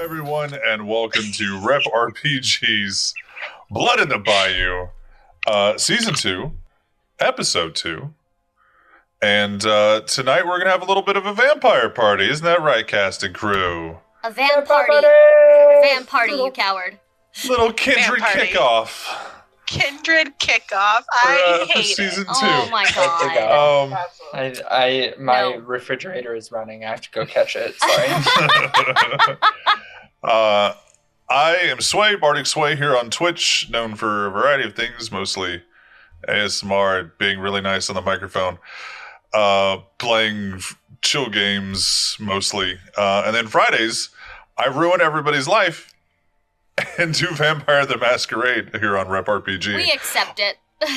everyone, and welcome to Rep RPG's Blood in the Bayou, uh, Season 2, Episode 2. And uh, tonight we're going to have a little bit of a vampire party. Isn't that right, cast and crew? A van party. Van party, you coward. Little kindred kickoff Kindred kickoff. for, I uh, hate season it. 2. Oh my god. Um, I, I my No. refrigerator is running. I have to go catch it. Sorry. uh, I am Sway, Bardic Sway here on Twitch, known for a variety of things, mostly ASMR, being really nice on the microphone, uh, playing chill games mostly. Uh, and then Fridays, I ruin everybody's life and do Vampire the Masquerade here on Rep RPG. We accept it.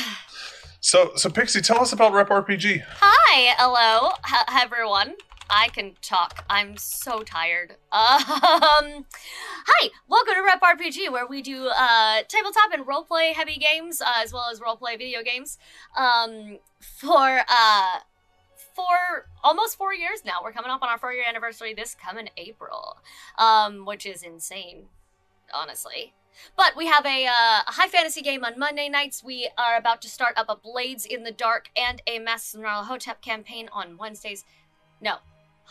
so, so Pixie, tell us about Rep RPG. Hi, hello, h- everyone. I can talk. I'm so tired. Um, hi, welcome to Rep RPG, where we do uh, tabletop and roleplay heavy games, uh, as well as roleplay video games. Um, for uh, for almost four years now. We're coming up on our four year anniversary this coming April, um, which is insane, honestly. But we have a, uh, high fantasy game on Monday nights. We are about to start up a Blades in the Dark and a Masters of Hotep campaign on Wednesdays. No,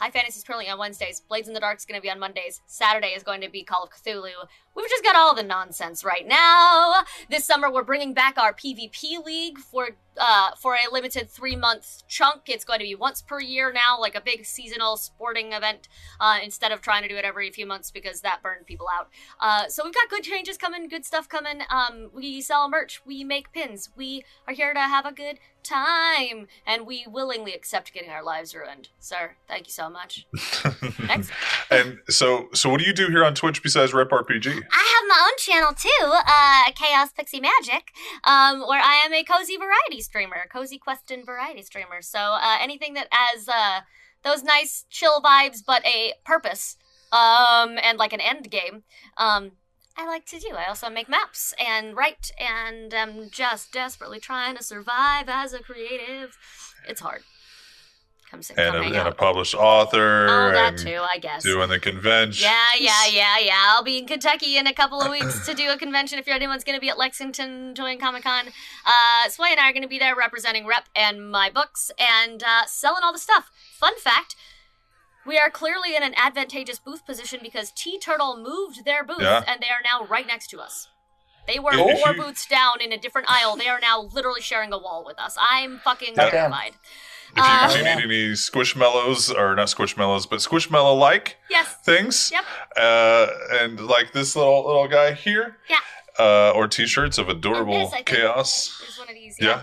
High Fantasy is currently on Wednesdays. Blades in the Dark is going to be on Mondays. Saturday is going to be Call of Cthulhu. We've just got all the nonsense right now. This summer, we're bringing back our PvP league for uh, for a limited three month chunk. It's going to be once per year now, like a big seasonal sporting event, uh, instead of trying to do it every few months because that burned people out. Uh, so we've got good changes coming, good stuff coming. Um, we sell merch, we make pins, we are here to have a good time, and we willingly accept getting our lives ruined. Sir, thank you so much. Next. and so, so what do you do here on Twitch besides Rep RPG? I have my own channel too, uh, Chaos Pixie Magic, um, where I am a cozy variety streamer, cozy question variety streamer. So uh, anything that has uh, those nice chill vibes, but a purpose, um, and like an end game, um, I like to do. I also make maps and write, and I'm just desperately trying to survive as a creative. It's hard. Come sit, And come a, and a published author. Oh, that too, I guess. Doing the convention. Yeah, yeah, yeah, yeah. I'll be in Kentucky in a couple of weeks to do a convention. If you're anyone's going to be at Lexington doing Comic Con, uh, Sway and I are going to be there representing Rep and my books and uh, selling all the stuff. Fun fact. We are clearly in an advantageous booth position because T Turtle moved their booth Yeah. and they are now right next to us. They were If four you- booths down in a different aisle. They are now literally sharing a wall with us. I'm fucking Yeah. terrified. If you, Uh, if you need any squishmallows, or not squishmallows, but squishmallow like Yes. things, Yep. uh, and like this little little guy here, Yeah. uh, or T-shirts of adorable this, chaos, There's one of these. yeah.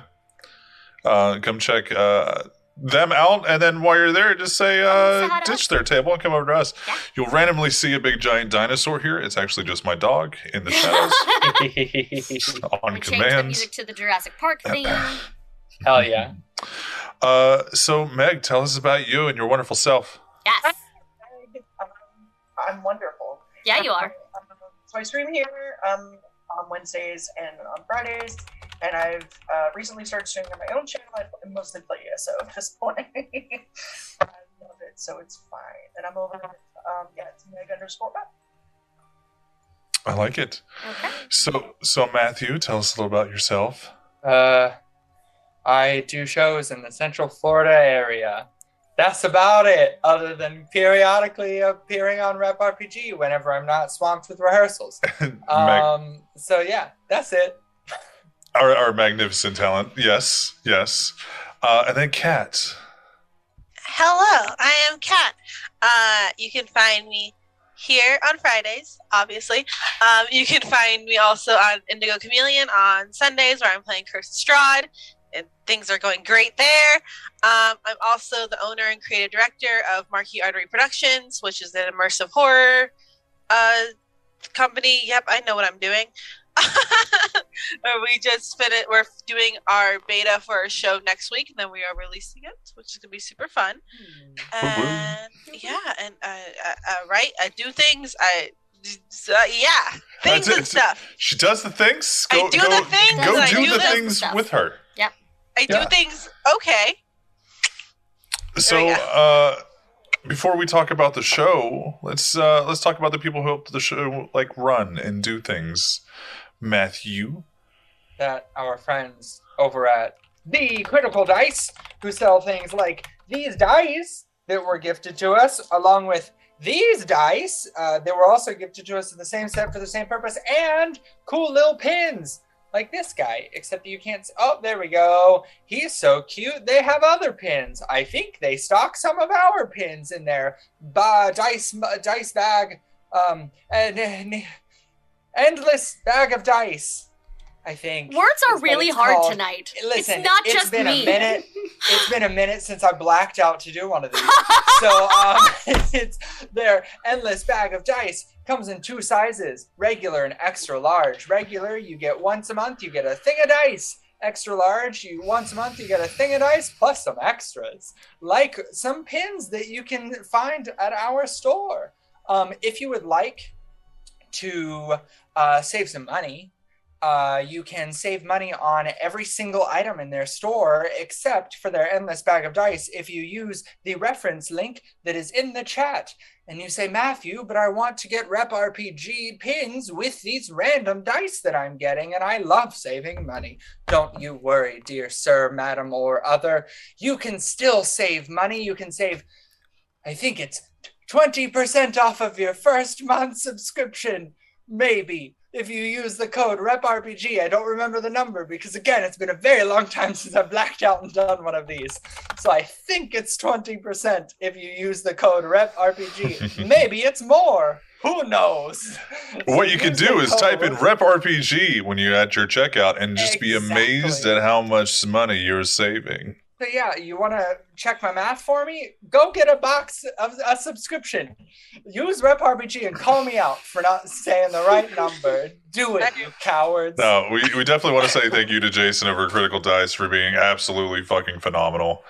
Uh, come check uh, them out, and then while you're there, just say Say uh, ditch their table and come over to us. Yeah. You'll randomly see a big giant dinosaur here. It's actually just my dog in the shadows on We changed the music to the Jurassic Park theme. Hell yeah. Uh, so Meg, tell us about you and your wonderful self. Yes. Um, I'm wonderful. Yeah, you are. Um, so I stream here um, on Wednesdays and on Fridays, and I've uh, recently started streaming on my own channel. I mostly play ESO at this point. I love it, so it's fine. And I'm over at um, yeah, it's Meg underscore Rep. I like it. Okay. So, so Matthew, tell us a little about yourself. Uh, I do shows in the Central Florida area. That's about it, other than periodically appearing on Rep RPG whenever I'm not swamped with rehearsals. Meg, Um, so yeah, that's it. Our, our magnificent talent. Yes, yes. Uh, and then Kat. Hello, I am Kat. Uh, you can find me here on Fridays, obviously. Um, you can find me also on Indigo Chameleon on Sundays, where I'm playing Cursed Strahd, and things are going great there. Um, I'm also the owner and creative director of Marquee Artery Productions, which is an immersive horror uh, company. Yep, I know what I'm doing. We just finished. We're doing our beta for our show next week, and then we are releasing it, which is gonna be super fun. And yeah, and I, uh, uh, right, I do things. I uh, yeah, things That's it. and stuff. She does the things. I do go, the things, Go do, do the the things stuff. with her. Yeah. I do Yeah. things. Okay, So, we go. uh, before we talk about the show, let's uh, let's talk about the people who help the show like run and do things. Matthew, that our friends over at the Critical Dice, who sell things like these dice that were gifted to us, along with these dice uh, that were also gifted to us in the same set for the same purpose, and cool little pins like this guy, except you can't. s oh, there we go. He's so cute. They have other pins. I think they stock some of our pins in their ba- dice dice bag. Um, and, and endless bag of dice. I think Words are really hard called. tonight. Listen, it's not it's just been me. a minute. It's been a minute since I blacked out to do one of these. so um, it's their endless bag of dice comes in two sizes: regular and extra large. Regular, you get once a month, you get a thing of dice. Extra large, you once a month you get a thing of dice plus some extras, like some pins that you can find at our store. Um, if you would like to uh, save some money, uh, you can save money on every single item in their store except for their endless bag of dice. If you use the reference link that is in the chat and you say matthew but i want to get rep rpg pins with these random dice that i'm getting and i love saving money. Don't you worry dear sir madam or other. You can still save money. You can save i think it's 20% off of your first month subscription maybe if you use the code REPRPG. I don't remember the number because, again, it's been a very long time since I've blacked out and done one of these. So I think it's 20% if you use the code REPRPG. Maybe it's more. Who knows? what So you can do is type in code. Rep RPG when you're at your checkout and just be amazed at how much money you're saving. So yeah, you want to check my math for me? Go get a box of a subscription. Use Rep RPG and call me out for not saying the right number. Do it, you cowards. No, we, we definitely want to say thank you to Jason over Critical Dice for being absolutely fucking phenomenal.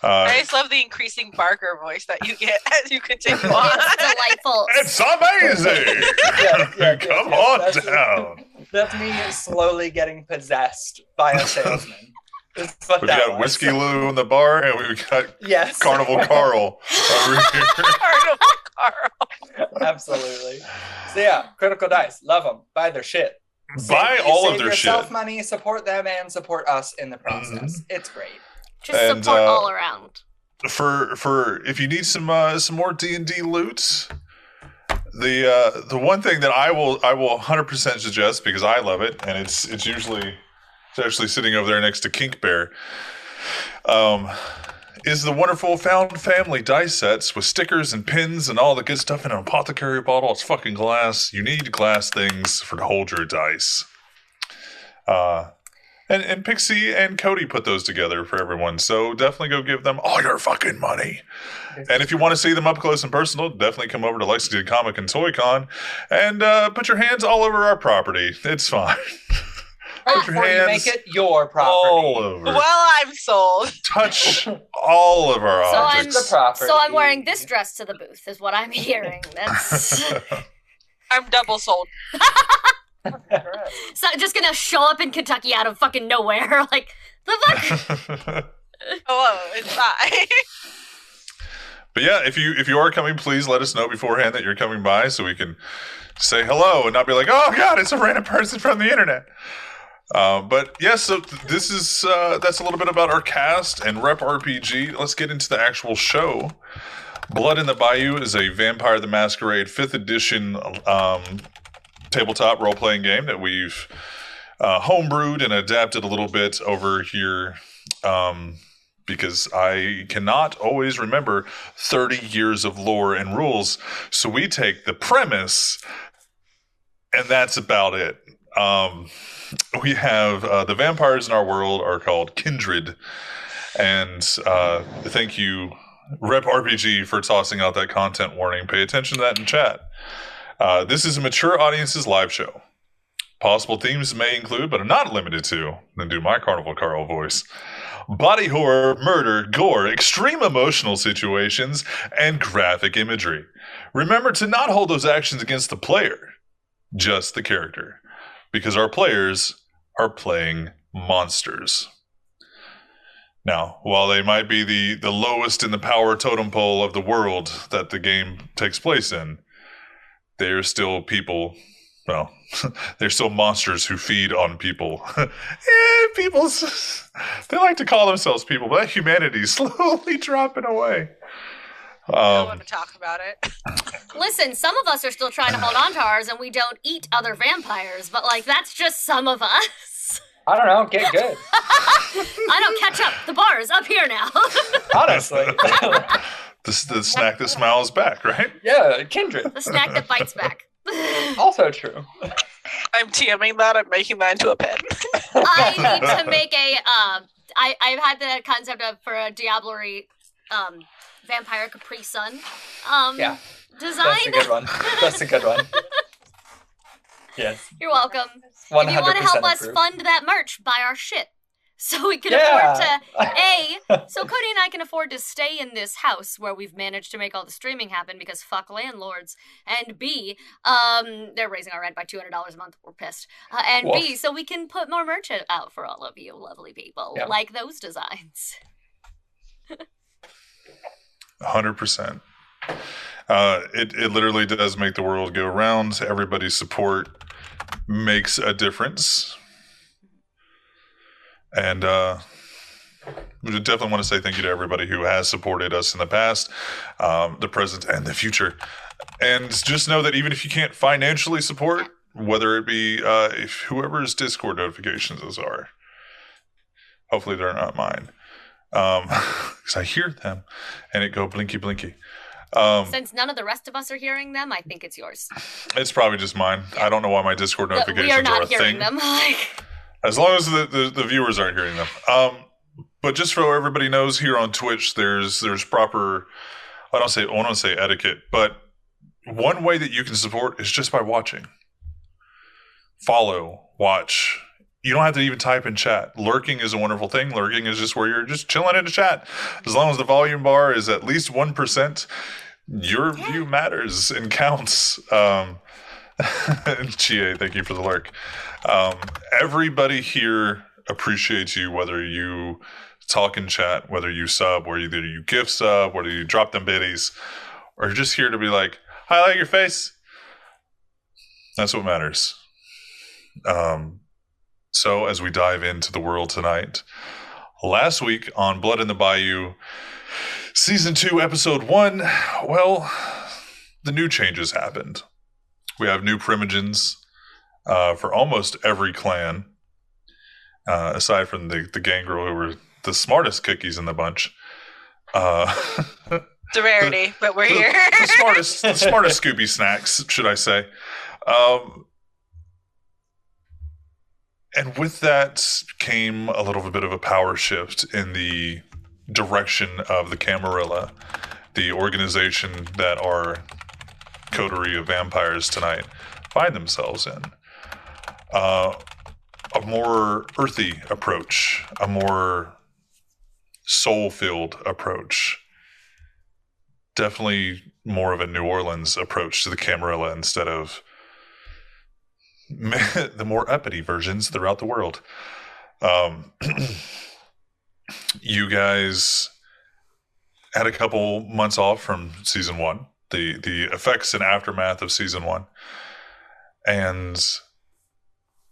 Uh, I just love the increasing Barker voice that you get as you continue on. It's delightful. it's amazing! Yes, yes, Come yes, on that's- down. That's me slowly getting possessed by a salesman. Is what We've got was. Whiskey Lou in the bar, and we've got Yes. Carnival Carl over here. Carnival Carl. Absolutely. So yeah, Critical Dice, love them. Buy their shit. Buy all save of their yourself shit. money, support them, and support us in the process. Mm-hmm. It's great. Just And, support uh, all around. for for if you need some uh, some more D and D loot, the uh, the one thing that I will I will 100 percent suggest because I love it and it's it's usually it's actually sitting over there next to Kink Bear. Um, is the wonderful found family dice sets with stickers and pins and all the good stuff in an apothecary bottle. It's fucking glass. You need glass things for to hold your dice. Uh, and, and Pixie and Cody put those together for everyone. So definitely go give them all your fucking money. And if you want to see them up close and personal, definitely come over to Lexington Comic and Toy Con and uh, put your hands all over our property. It's fine. Right your before you hands make it your property. all over. Well, I'm sold. Touch all of our So I'm- objects. The property. So I'm wearing this dress to the booth, is what I'm hearing. That's I'm double sold. Correct. so just gonna show up in Kentucky out of fucking nowhere. Like the fuck. Hello, oh, it's I. But yeah, if you if you are coming, please let us know beforehand that you're coming by so we can say hello and not be like, oh god, it's a random person from the internet. Uh, but yes, so th- this is uh, that's a little bit about our cast and Rep RPG. Let's get into the actual show. Blood in the Bayou is a Vampire the Masquerade fifth edition um, tabletop role playing game that we've uh, homebrewed and adapted a little bit over here. Um, because I cannot always remember 30 years of lore and rules. So we take the premise, and that's about it. Um, we have uh, the vampires in our world are called kindred. And uh, thank you, Rep RPG, for tossing out that content warning. Pay attention to that in chat. Uh, this is a mature audience's live show. Possible themes may include, but are not limited to, then do my Carnival Carl voice body horror, murder, gore, extreme emotional situations, and graphic imagery. Remember to not hold those actions against the player, just the character, because our players are playing monsters. Now, while they might be the, the lowest in the power totem pole of the world that the game takes place in, they're still people. Well, they're still monsters who feed on people. eh, people's. They like to call themselves people, but that humanity's slowly dropping away. I don't want to talk about it. Listen, some of us are still trying to hold on to ours, and we don't eat other vampires. But like, that's just some of us. I don't know. Get good. I don't catch up. The bar is up here now. Honestly. the, the snack that smiles back, right? yeah, kindred. the snack that bites back. Also true. I'm TMing that. I'm making that into a pen. I need to make a. Um, I I've had the concept of for a Diablerie, um, vampire Capri Sun, um, Yeah. design. That's a good one. That's a good one. Yes. You're welcome. If you want to help us approved. fund that merch, buy our shit. So we can Yeah. afford to A, so Cody and I can afford to stay in this house where we've managed to make all the streaming happen because fuck landlords. And B, um, they're raising our rent by two hundred dollars a month. We're pissed. Uh, and B, so we can put more merch out for all of you lovely people, Yeah. like those designs. Hundred percent. Uh, it it literally does make the world go round. Everybody's support makes a difference, and uh, we definitely want to say thank you to everybody who has supported us in the past, um, the present, and the future. And just know that even if you can't financially support, whether it be uh, if whoever's Discord notifications are, hopefully they're not mine, because I hear them and it go blinky blinky. Um, Since none of the rest of us are hearing them, I think it's yours. it's probably just mine. I don't know why my Discord notifications we are are, not a hearing thing. them. Like, As long as the, the, the viewers aren't hearing them. Um, but just so everybody knows, here on Twitch, there's there's proper. I don't say I don't say etiquette, but one way that you can support is just by watching. Follow, watch. You don't have to even type in chat. Lurking is a wonderful thing. Lurking is just where you're just chilling in the chat. As long as the volume bar is at least one percent, your view matters and counts. Um, GA, thank you for the lurk. Um, everybody here appreciates you, whether you talk in chat, whether you sub, whether either you gift sub, whether you drop them biddies, or just here to be like, highlight your face. That's what matters. Um, so as we dive into the world tonight, last week on Blood in the Bayou, season two, episode one, well, the new changes happened. We have new primogens uh, for almost every clan, uh, aside from the, the gangrel who were the smartest cookies in the bunch. Uh, It's a rarity, but we're the, here. the smartest, the smartest Scooby snacks, should I say? Um, and with that came a little bit of a power shift in the direction of the Camarilla, the organization that our coterie of vampires tonight find themselves in. Uh, a more earthy approach, a more soul filled approach definitely more of a New Orleans approach to the Camarilla instead of the more uppity versions throughout the world. Um, you guys had a couple months off from season one, the the effects and aftermath of season one, and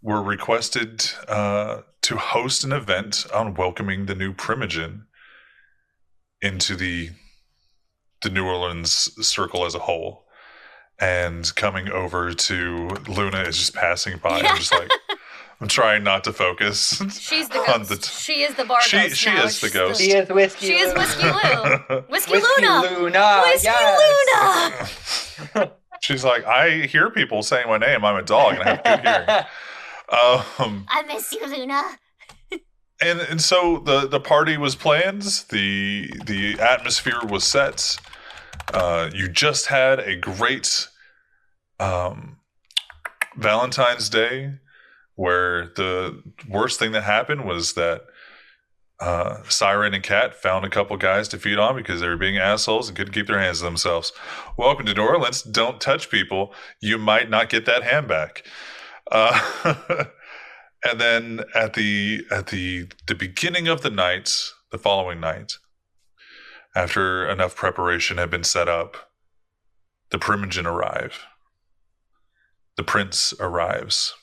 were requested uh, to host an event on welcoming the new Primogen into the the New Orleans circle as a whole. And coming over to Luna is just passing by. I'm just like, I'm trying not to focus. she's the ghost. the t- she is the bar She- ghost she now. is the ghost. She is whiskey. She is Luna. Whiskey Lou. Whiskey, Whiskey Luna. Luna. Whiskey yes. Luna. She's like, I hear people saying my name. I'm a dog and I have good hearing. Um, I miss you, Luna. and and so the the party was planned. The the atmosphere was set. Uh, you just had a great um, Valentine's Day, where the worst thing that happened was that uh, Siren and Cat found a couple guys to feed on because they were being assholes and couldn't keep their hands to themselves. Welcome to New Orleans. Don't touch people. You might not get that hand back. Uh, and then at the at the the beginning of the night, the following night, after enough preparation had been set up, the Primogen arrive. The prince arrives.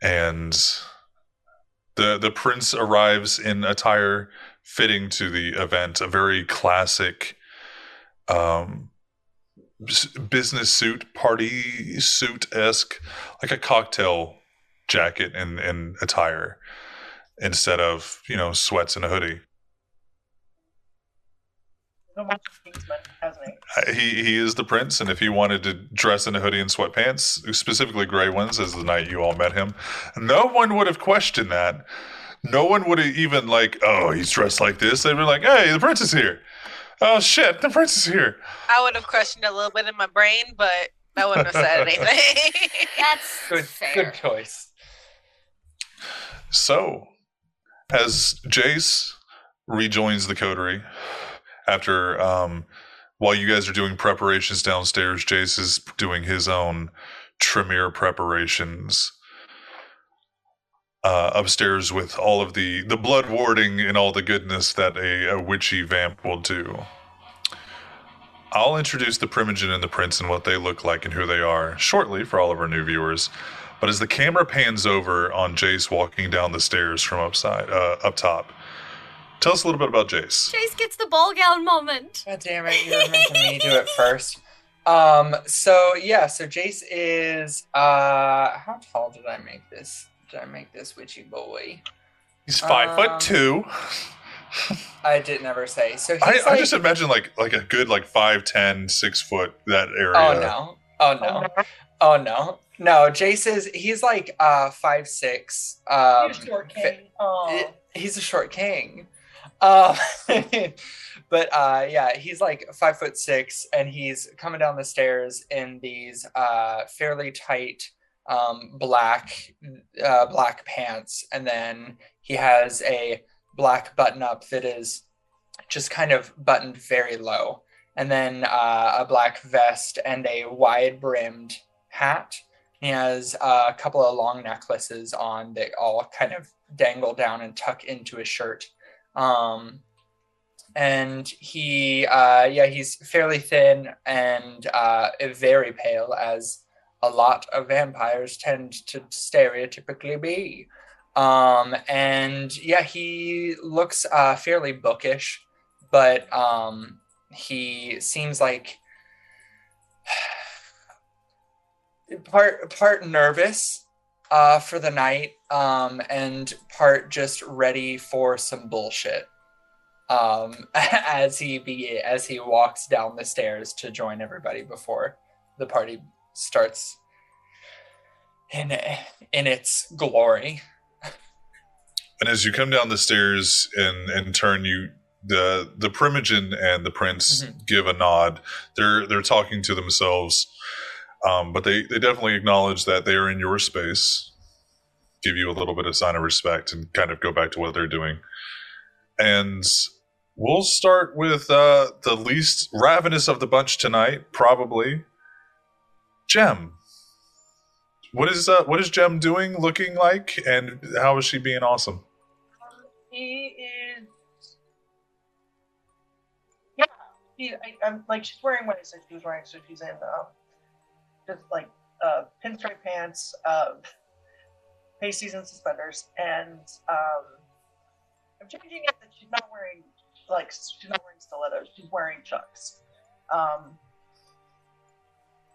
And the the prince arrives in attire fitting to the event, a very classic um business suit, party suit esque, like a cocktail jacket and, and attire instead of, you know, sweats and a hoodie. So much Kingsman, hasn't he? He he is the prince, and if he wanted to dress in a hoodie and sweatpants, specifically gray ones, as the night you all met him, no one would have questioned that. No one would have even like, oh, he's dressed like this. They'd be like, hey, the prince is here. Oh shit, the prince is here. I would have questioned a little bit in my brain, but I wouldn't have said anything. That's Good, fair. good choice. So, as Jace rejoins the coterie after, um, while you guys are doing preparations downstairs, Jace is doing his own Tremere preparations uh, upstairs with all of the the blood warding and all the goodness that a, a witchy vamp will do. I'll introduce the Primogen and the Prince and what they look like and who they are shortly for all of our new viewers. But as the camera pans over on Jace walking down the stairs from upside uh, up top, tell us a little bit about Jace. Jace gets the ball gown moment. God damn it, you were making me do it first. Um, so yeah, so Jace is uh how tall did I make this? Did I make this witchy boy? He's five Um, foot two. I did never say. So he's I, like, I just imagine like like a good like five ten six foot that area. Oh no. Oh no. Oh no. No, Jace is he's like uh five six. Um He's short fi- king. Oh, he's a short king. Um, but uh, yeah, he's like five foot six, and he's coming down the stairs in these uh, fairly tight um, black uh, black pants, and then he has a black button up that is just kind of buttoned very low, and then uh, a black vest and a wide brimmed hat. He has a couple of long necklaces on that all kind of dangle down and tuck into his shirt. Um, and he, uh, yeah, he's fairly thin and uh, very pale, as a lot of vampires tend to stereotypically be. Um, and yeah, he looks uh, fairly bookish, but um, he seems like part part nervous uh, for the night um, and part just ready for some bullshit um, as he be as he walks down the stairs to join everybody before the party starts in in its glory. And as you come down the stairs and and turn, you the the Primogen and the Prince Mhm. give a nod. They're they're talking to themselves, um, but they they definitely acknowledge that they are in your space. Give you a little bit of sign of respect and kind of go back to what they're doing. And we'll start with uh, the least ravenous of the bunch tonight, probably. Jem. What is uh, what is Jem doing, looking like, and how is she being awesome? he is. Yeah, he, I, I'm like she's wearing what I said she was wearing, so she's in um, just like uh, pinstripe pants, uh, pasties and suspenders, and um, I'm changing it that she's not wearing like she's not wearing stilettos. She's wearing chucks, um,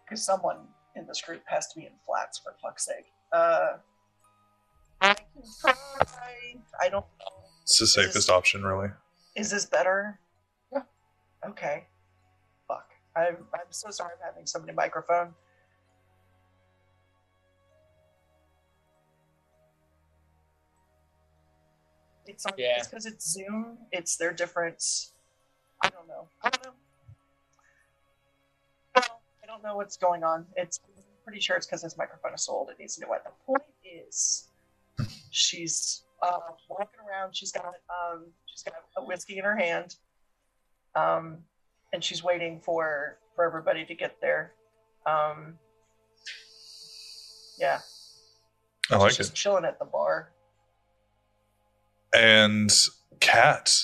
because someone in this group has to be in flats for fuck's sake. Uh, I can try. I don't know. It's the safest option, really. Is this better? Yeah. Okay. Fuck. I'm I'm so sorry I'm having so many microphone. It's on Yeah. it's because it's Zoom. It's their difference. I don't know. I don't know. Well, I don't know what's going on. It's I'm pretty sure it's because this microphone is so old it needs a new one. The point is she's uh, walking around. She's got um, she's got a whiskey in her hand, um, and she's waiting for for everybody to get there. Um, yeah, I like she's it. chilling at the bar. And Cat.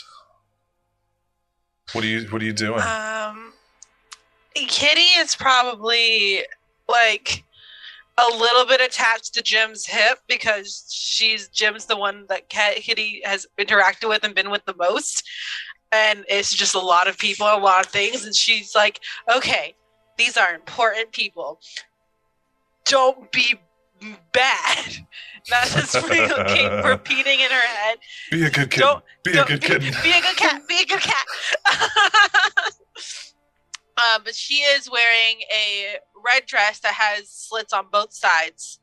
What are you What are you doing? Um, Kitty is probably like a little bit attached to Jim's hip because she's Jim's the one that Kitty has interacted with and been with the most, and it's just a lot of people, a lot of things, and she's like, okay, these are important people. Don't be bad. That's just keep repeating in her head. be a good kid. don't- Be a good kid. Be a good cat. Be a good cat. um, but she is wearing a red dress that has slits on both sides,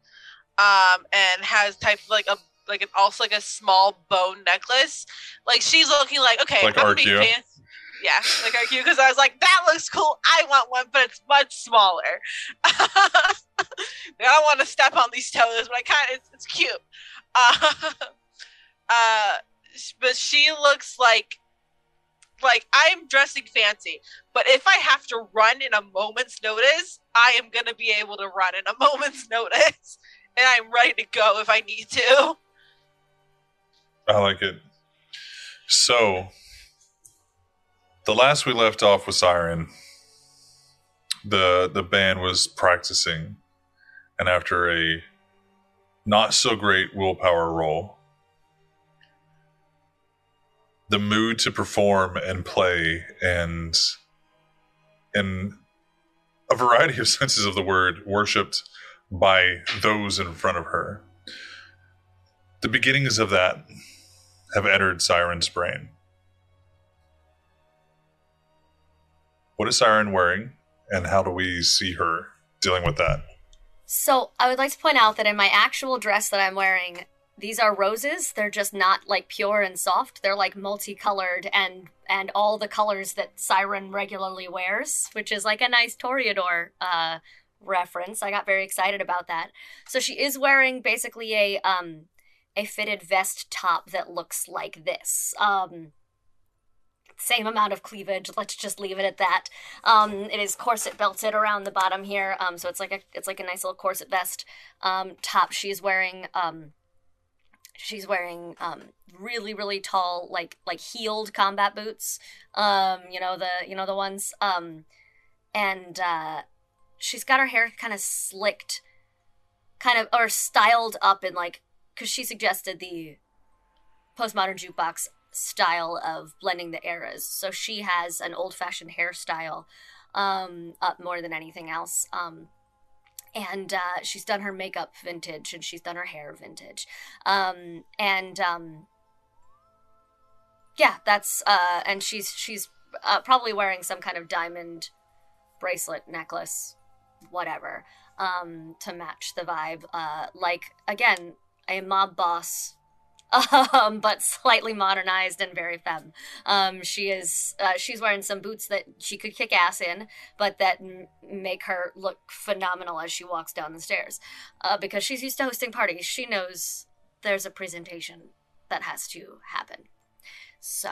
um, and has type of like a like an also like a small bone necklace. Like she's looking like okay, Like I'm RQ? Yeah, like RQ because I was like that looks cool. I want one, but it's much smaller. I don't want to step on these toes, but I kind of it's, it's cute. Uh, uh, but she looks like like I'm dressing fancy, but if I have to run in a moment's notice, I am gonna be able to run in a moment's notice, and I'm ready to go if I need to. I like it. So, the last we left off with Siren, the the band was practicing, and after a not so great willpower roll, the mood to perform and play and in a variety of senses of the word worshipped by those in front of her. The beginnings of that have entered Siren's brain. What is Siren wearing, and how do we see her dealing with that? So I would like to point out that in my actual dress that I'm wearing, these are roses. They're just not like pure and soft. They're like multicolored and and all the colors that Siren regularly wears, which is like a nice Toreador uh, reference. I got very excited about that. So she is wearing basically a um a fitted vest top that looks like this. Um same amount of cleavage. Let's just leave it at that. Um, it is corset belted around the bottom here. Um, so it's like a it's like a nice little corset vest. Um, top she's wearing um, she's wearing um really really tall like like heeled combat boots. Um, you know the you know the ones. Um, and uh, she's got her hair kind of slicked, kind of or styled up in like because she suggested the postmodern jukebox style of blending the eras. So she has an old fashioned hairstyle um, up more than anything else. Um, and uh, she's done her makeup vintage and she's done her hair vintage. Um, and um, yeah, that's uh, and she's she's uh, probably wearing some kind of diamond bracelet necklace, whatever, um, to match the vibe. Uh, like again, a mob boss um, but slightly modernized and very femme. Um, she is uh, she's wearing some boots that she could kick ass in, but that m- make her look phenomenal as she walks down the stairs. Uh, because she's used to hosting parties, she knows there's a presentation that has to happen. So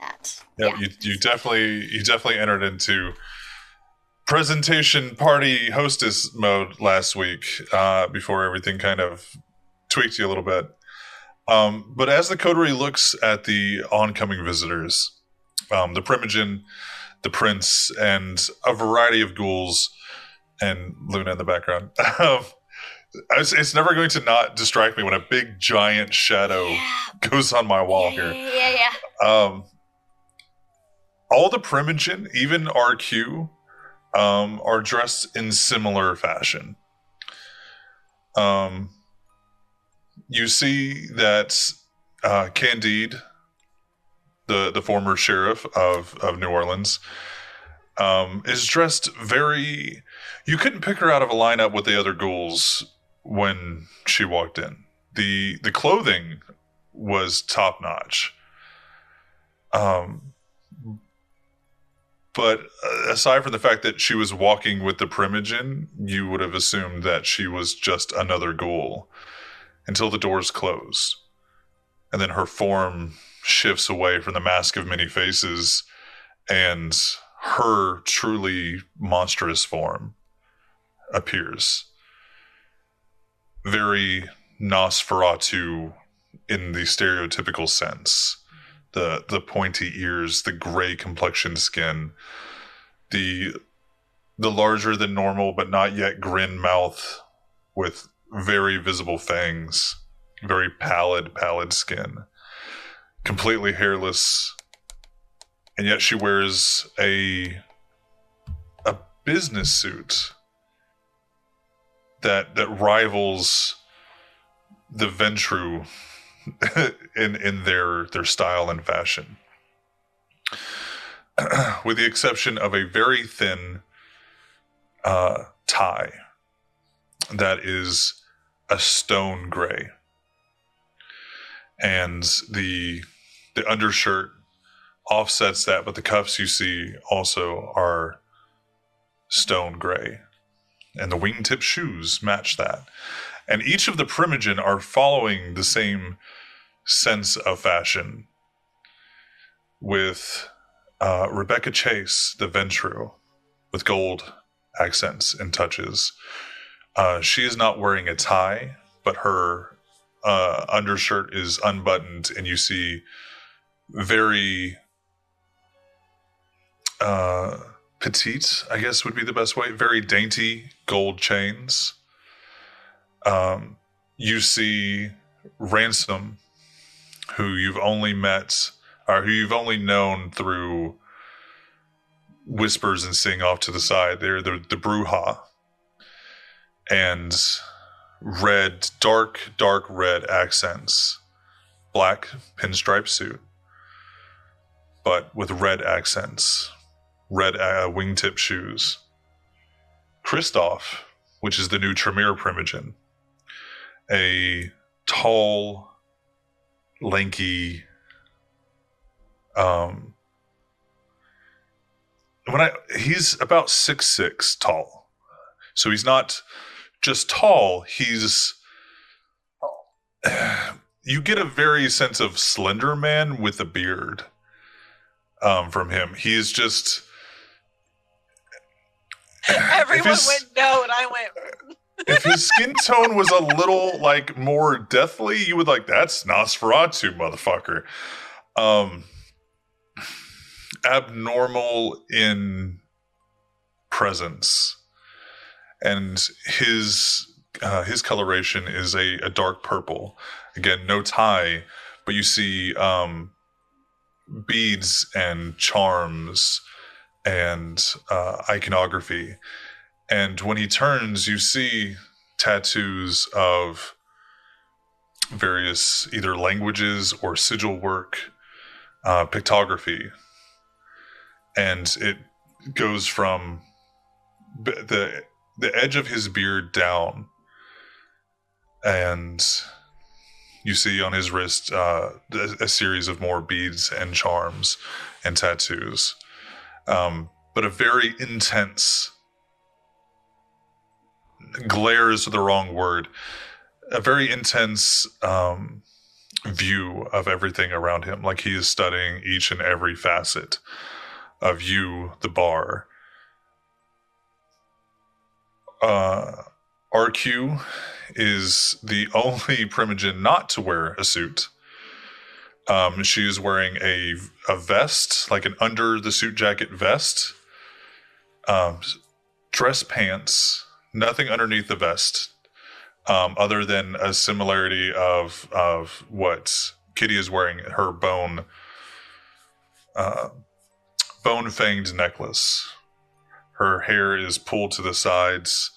that Yep, yeah. you you definitely you definitely entered into presentation party hostess mode last week uh, before everything kind of tweaked you a little bit. Um, but as the coterie looks at the oncoming visitors, um, the Primogen, the Prince, and a variety of ghouls, and Luna in the background, um, it's, it's never going to not distract me when a big giant shadow yeah, goes on my wall yeah, here. yeah, yeah. Um, all the Primogen, even RQ, um, are dressed in similar fashion. Um, you see that uh, Candide, the the former sheriff of of New Orleans, um, is dressed very. You couldn't pick her out of a lineup with the other ghouls when she walked in. the The clothing was top notch. Um, but uh, aside from the fact that she was walking with the Primogen, you would have assumed that she was just another ghoul until the doors close. And then her form shifts away from the mask of many faces and her truly monstrous form appears. Very Nosferatu in the stereotypical sense. The the pointy ears, the gray complexion skin, the the larger than normal but not yet grin mouth with very visible fangs, very pallid, pallid skin, completely hairless, and yet she wears a a business suit that that rivals the Ventrue in in their their style and fashion. With the exception of a very thin uh, tie that is a stone gray, and the the undershirt offsets that, but the cuffs you see also are stone gray, and the wingtip shoes match that. And each of the Primogen are following the same sense of fashion with uh, Rebecca Chase, the Ventrue, with gold accents and touches. Uh, she is not wearing a tie, but her uh, undershirt is unbuttoned, and you see very uh, petite, I guess would be the best way, very dainty gold chains. Um, you see Ransom, who you've only met or who you've only known through whispers and seeing off to the side. They're the, the Brujah. And red, dark, dark red accents. Black pinstripe suit, but with red accents. Red uh, wingtip shoes. Kristoff, which is the new Tremere Primogen. A tall, lanky, um, when I he's about six six tall, so he's not just tall. He's you get a very sense of slender man with a beard um, from him. He's just Everyone his- went no, and I went. if his skin tone was a little like more deathly, you would like that's Nosferatu, motherfucker. Um, abnormal in presence, and his uh, his coloration is a, a dark purple. Again, no tie, but you see um, beads and charms and uh, iconography. And when he turns, you see tattoos of various either languages or sigil work, uh, pictography. And it goes from the the edge of his beard down, and you see on his wrist uh, a, series of more beads and charms and tattoos, um, but a very intense glare is the wrong word. A very intense um, view of everything around him, like he is studying each and every facet of you, the bar. Uh, RQ is the only Primogen not to wear a suit. Um, she is wearing a a vest, like an under the suit jacket vest, um, dress pants, nothing underneath the vest, um, other than a similarity of of what Kitty is wearing, her bone uh, bone fanged necklace. Her hair is pulled to the sides,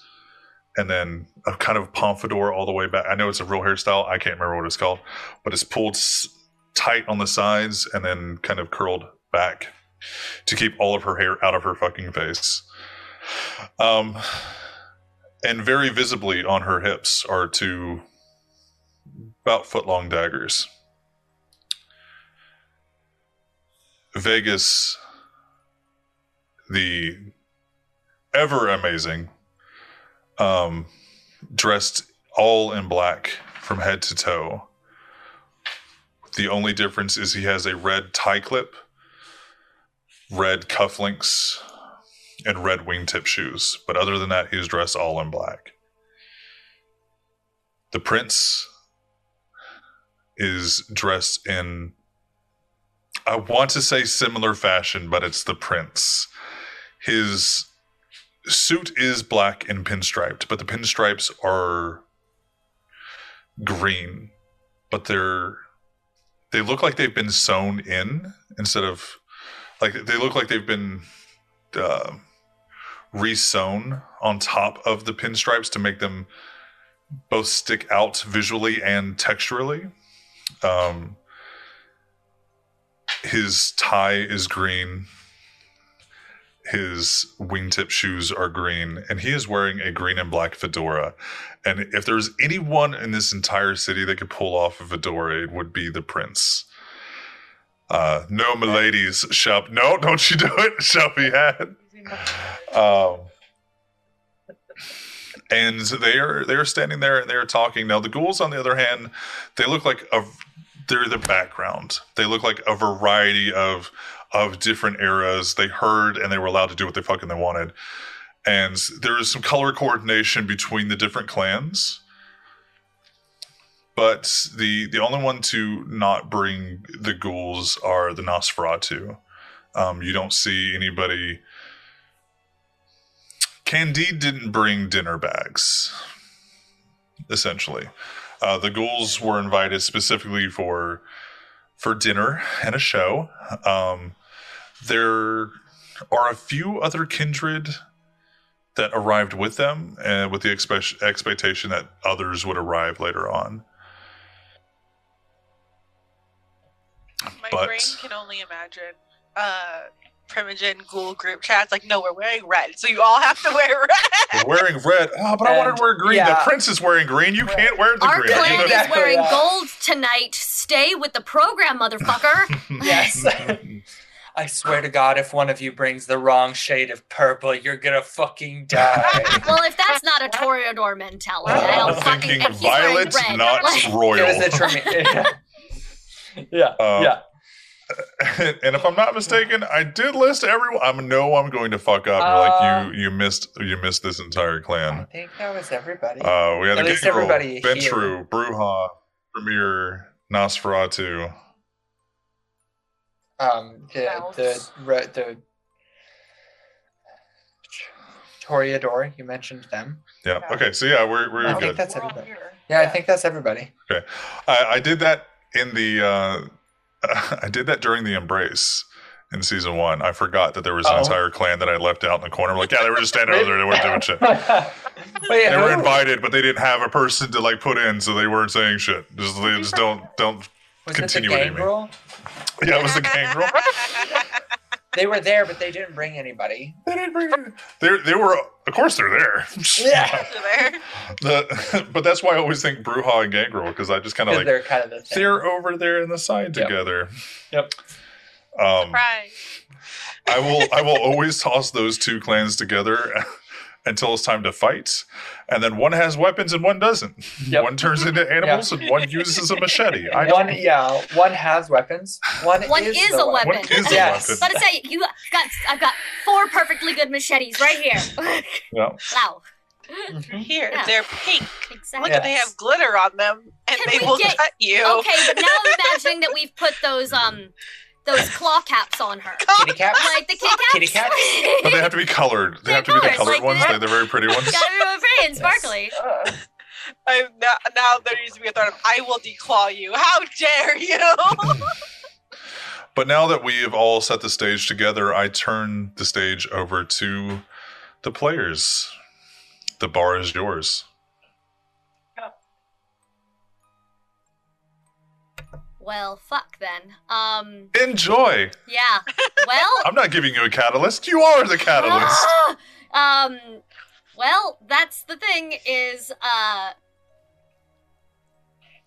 and then a kind of pompadour all the way back. I know it's a real hairstyle. I can't remember what it's called, but it's pulled tight on the sides and then kind of curled back to keep all of her hair out of her fucking face. Um, and very visibly on her hips are two about foot long daggers. Vegas, the ever amazing, um, dressed all in black from head to toe. The only difference is he has a red tie clip, red cufflinks, and red wingtip shoes. But other than that, he dressed all in black. The prince is dressed in I want to say similar fashion, but it's the prince. His suit is black and pinstriped, but the pinstripes are green, but they're they look like they've been sewn in instead of like they look like they've been uh, resewn on top of the pinstripes to make them both stick out visually and texturally. Um, his tie is green. His wingtip shoes are green, and he is wearing a green and black fedora. And if there's anyone in this entire city that could pull off a fedora, it would be the prince. Uh, no, miladies shall no, don't you do it, shall had. Um, and they are they are standing there and they are talking. Now the ghouls, on the other hand, they look like a they're the background. They look like a variety of of different eras. They heard and they were allowed to do what they fucking they wanted. And there is some color coordination between the different clans. But the the only one to not bring the ghouls are the Nosferatu. Um, you don't see anybody. Candide didn't bring dinner bags. Essentially, uh, the ghouls were invited specifically for for dinner and a show. Um, there are a few other kindred that arrived with them, and with the expe- expectation that others would arrive later on. My But- brain can only imagine uh Primogen ghoul group chats like, no, we're wearing red, so you all have to wear red. We're wearing red. Oh, but I wanted to wear green. yeah. The prince is wearing green. You can't wear the Our green. clan Even- is Exactly, wearing yeah. gold tonight. Stay with the program, motherfucker. Yes. I swear to God, if one of you brings the wrong shade of purple, you're gonna fucking die. well, if that's not a Toreador mentality, I I'm don't fucking thinking and he's wearing violet, red. not Like, royal. It was a tremendous. yeah, Uh, yeah. and if I'm not mistaken, I did list everyone. I know I'm going to fuck up. You're Uh, like you, you missed, you missed this entire clan. I think that was everybody. Uh, we had At the least Gangrel, everybody here. Ventrue, Brujah, Tremere, Nosferatu. Um, the Mouse. the re- the Toreador, you mentioned them. Yeah. Yeah. Okay. So yeah, we're we're I good. think that's We're everybody. here. Yeah, I think that's everybody. Okay. I, I did that in the. Uh, I did that during the embrace in season one. I forgot that there was an Uh-oh. entire clan that I left out in the corner. I'm like, yeah, they were just standing over there. They weren't doing shit. Wait, They were invited, but they didn't have a person to like put in, so they weren't saying shit. Just they just don't don't. was continue it the what you mean. gangrel? Yeah, it was the gangrel. They were there, but they didn't bring anybody. They didn't bring. They they were of course they're there. Yeah. they're there. The, but that's why I always think Brujah and Gangrel because I just kind of like they're kind of the thing. they're over there in the side Yep. together. Yep. Um, Right. I will I will always toss those two clans together until it's time to fight. And then one has weapons and one doesn't. Yep. One turns into animals and one uses a machete. I one, don't yeah, one has weapons. One, One is, is a weapon. One is a weapon. Let us say you got. I've got four perfectly good machetes right here. Yeah. wow. Mhm. Here, Yeah. they're pink. Exactly. Look, they have glitter on them, and Can they will get- cut you. Okay, but now I'm imagining that we've put those um those claw caps on her. Kitty cat. Like the kitty caps. Kitty caps? But they have to be colored. They They're have to be the colored, colored like ones. the- They're very pretty ones. Gotta be pretty and sparkly. Uh, I'm now, now there needs to be a threat of I will declaw you. How dare you? But now that we have all set the stage together, I turn the stage over to the players. The bar is yours. Well, fuck then. Um, Enjoy. yeah. Well, I'm not giving you a catalyst. You are the catalyst. Um, well, that's the thing is, uh,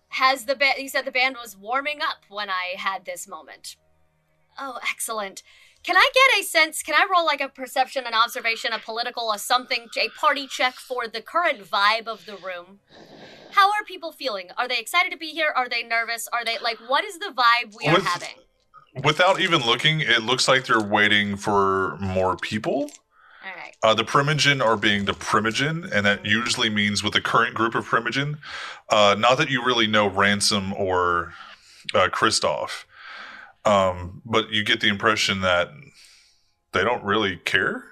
has the band, you said the band was warming up when I had this moment. Oh, excellent. Can I get a sense, can I roll like a perception, an observation, a political, a something, a party check for the current vibe of the room? How are people feeling? Are they excited to be here? Are they nervous? Are they, like, what is the vibe we are With- having? Without even looking, it looks like they're waiting for more people. All right. Uh, the Primogen are being the Primogen, and that usually means with the current group of Primogen, uh, not that you really know Ransom or uh, Kristoff. Um, but you get the impression that they don't really care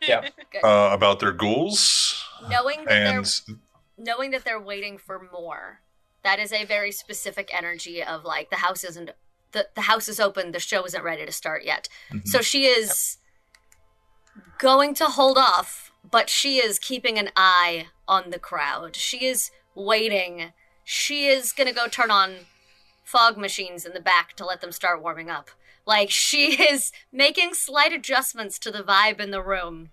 Yeah. uh, about their ghouls, knowing that and they're knowing that they're waiting for more. That is a very specific energy of like the house isn't the, the house is open, the show isn't ready to start yet. Mhm. So she is going to hold off, but she is keeping an eye on the crowd. She is waiting. She is going to go turn on fog machines in the back to let them start warming up. Like she is making slight adjustments to the vibe in the room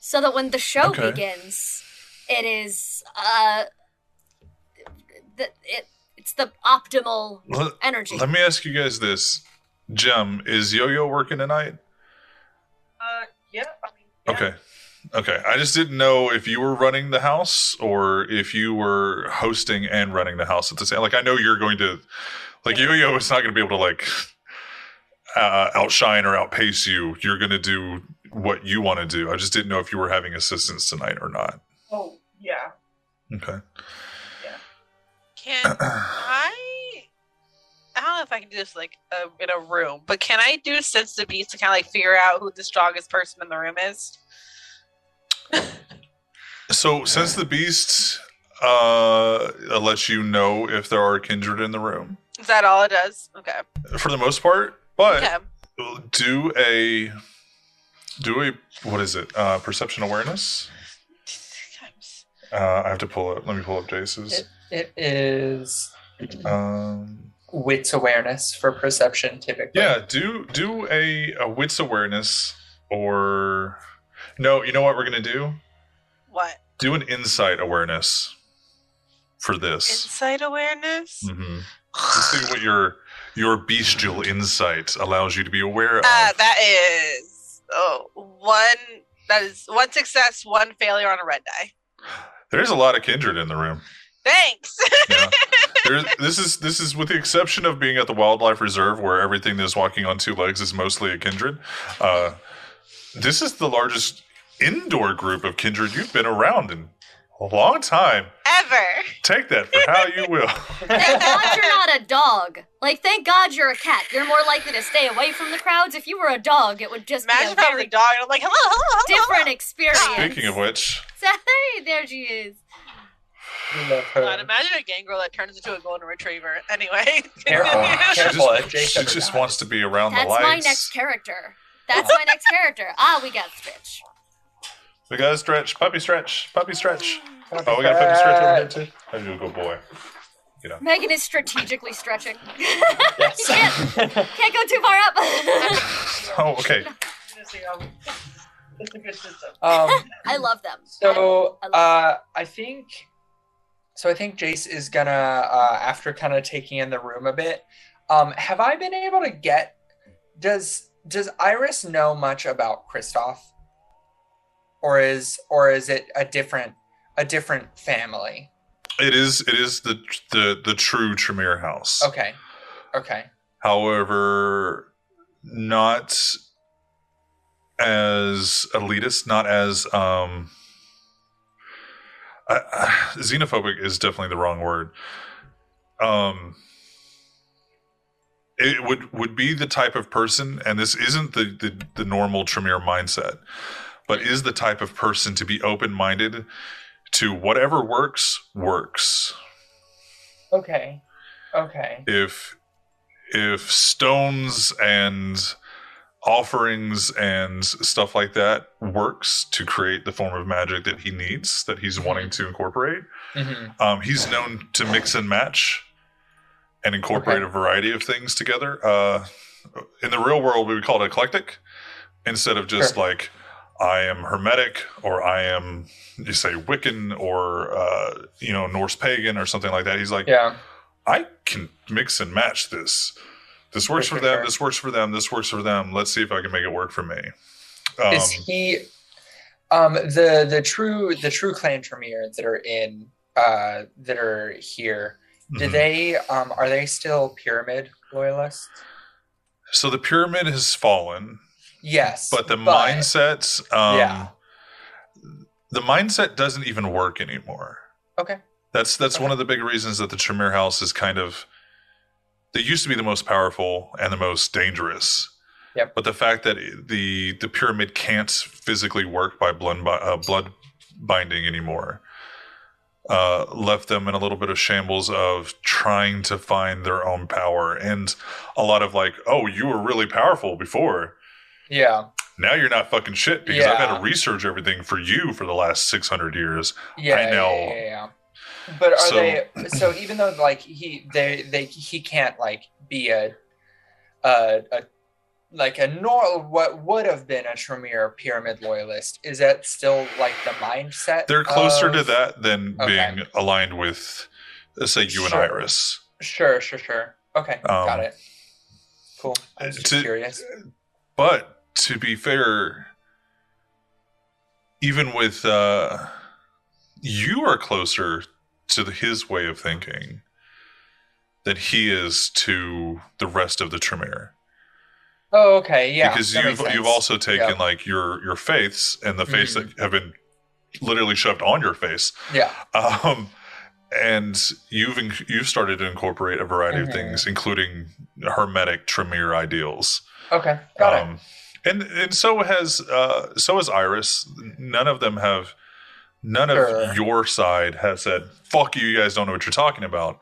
so that when the show Okay. begins, it is uh the, it it's the optimal let, energy. let me ask you guys this: Gem, is Yo-Yo working tonight? Uh, yeah. I mean, yeah. Okay. Okay. I just didn't know if you were running the house or if you were hosting and running the house at the same like I know you're going to like Yo Yo is not gonna be able to like uh, outshine or outpace you. You're gonna do what you want to do. I just didn't know if you were having assistance tonight or not. Oh, yeah. Okay. Yeah. Can I? I don't know if I can do this like uh, in a room, but can I do sense the beast to kind of like figure out who the strongest person in the room is? So since the beast uh lets you know if there are kindred in the room Is that all it does? Okay. for the most part, but Okay. do a do a what is it? Uh perception awareness? Uh, I have to pull up. Let me pull up Jace's. It, it is Um, wits awareness for perception typically. yeah, do do a, a wits awareness or no. You know what we're gonna do? What? Do an insight awareness for this. Insight awareness? hmm Let's see what your your bestial insight allows you to be aware of. Uh, that is oh, one. That is one success, one failure on a red die. There's a lot of kindred in the room. Thanks. Yeah. There's, this is this is with the exception of being at the wildlife reserve where everything that's walking on two legs is mostly a kindred. Uh, this is the largest indoor group of kindred you've been around in a long time. Ever. Take that for how you will. Thank God you're not a dog. Like, thank God you're a cat. You're more likely to stay away from the crowds. If you were a dog, it would just Imagine be if a I was very a dog and I'm like, hello, hello, hello. different experience. Speaking of which, Hey, there she is. We love her. God, imagine a gangrel that turns into a golden retriever. Anyway. Careful. she Careful, just, if she ever just dies. wants to be around That's the lights. That's my next character. That's my next character. Ah, we got Stretch. We gotta stretch, puppy stretch, puppy stretch. Oh, we got puppy stretch over here too. I do a good boy. You know. Megan is strategically stretching. Yes. can't, can't go too far up. Oh, okay. Just, it's a good system. um, I love them. So I- I love uh, I think so. I think Jace is gonna uh, after kind of taking in the room a bit. Um, have I been able to get? Does Does Iris know much about Kristoff, or is or is it a different a different family? It is it is the the the true Tremere house. Okay, okay, However, not as elitist, not as um I, I, xenophobic is definitely the wrong word. Um it would would be the type of person and this isn't the the, the normal Tremere mindset, but is the type of person to be open-minded to whatever works works. Okay, okay. if if stones and offerings and stuff like that works to create the form of magic that he needs that he's wanting to incorporate hmm um, he's known to mix and match and incorporate Okay. a variety of things together uh, in the real world we would call it eclectic instead of just Sure. like i am hermetic or i am you say wiccan or uh, you know norse pagan or something like that he's like Yeah. I can mix and match this. This works For for them. sure. This works for them. This works for them. Let's see if I can make it work for me. Um, is he um the the true the true clan Tremere that are in uh that are here do mhm. they um are they still pyramid loyalists So the pyramid has fallen, yes but the mindsets. um, Yeah. the mindset doesn't even work anymore. okay That's that's Okay. one of the big reasons that the Tremere House is kind of they used to be the most powerful and the most dangerous. Yep. But the fact that the the pyramid can't physically work by blood uh, blood binding anymore uh, left them in a little bit of shambles of trying to find their own power and a lot of like, oh, you were really powerful before. Yeah. Now you're not fucking shit because I've had to research everything for you for the last 600 years. Yeah, I know. Yeah, yeah, yeah. But are So- they so even though like he they they he can't like be a a, a like a normal what would have been a Tremere pyramid loyalist is that still like the mindset They're closer to that than Okay. being aligned with, say, you and Iris. sure sure sure okay Um, got it cool I was just to- curious But to be fair, even with uh, you are closer to the, his way of thinking than he is to the rest of the Tremere. Oh okay yeah because you've you've also taken Yep. like your your faiths and the faiths Mhm. that have been literally shoved on your face. yeah Um, and you've you've started to incorporate a variety Mhm. of things, including hermetic Tremere ideals. okay got it Um, and and so has uh, so has Iris. None of them have. None Sure. of your side has said, "Fuck you! You guys don't know what you're talking about."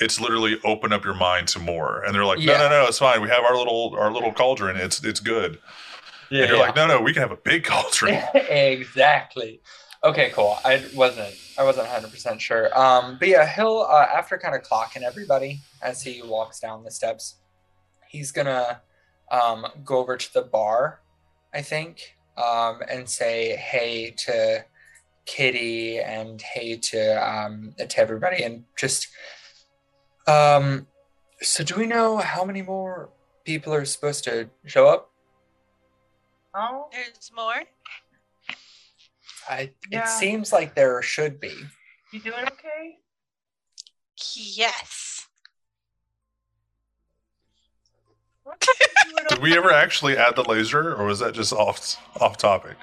It's literally open up your mind to more, and they're like, "No, Yeah. no, no, it's fine. We have our little our little cauldron. It's it's good." yeah, and you're yeah. like, "No, no, we can have a big cauldron." exactly. Okay, cool. I wasn't I wasn't 100% sure. Um but yeah, he'll uh, after kind of clocking everybody as he walks down the steps, he's going to um go over to the bar, I think, um and say hey to Kitty and hey to um to everybody and just um so do we know how many more people are supposed to show up? Oh, There's more. I Yeah. it seems like there should be. you doing okay? Yes. What you doing Did we ever actually add the laser, or was that just off off topic?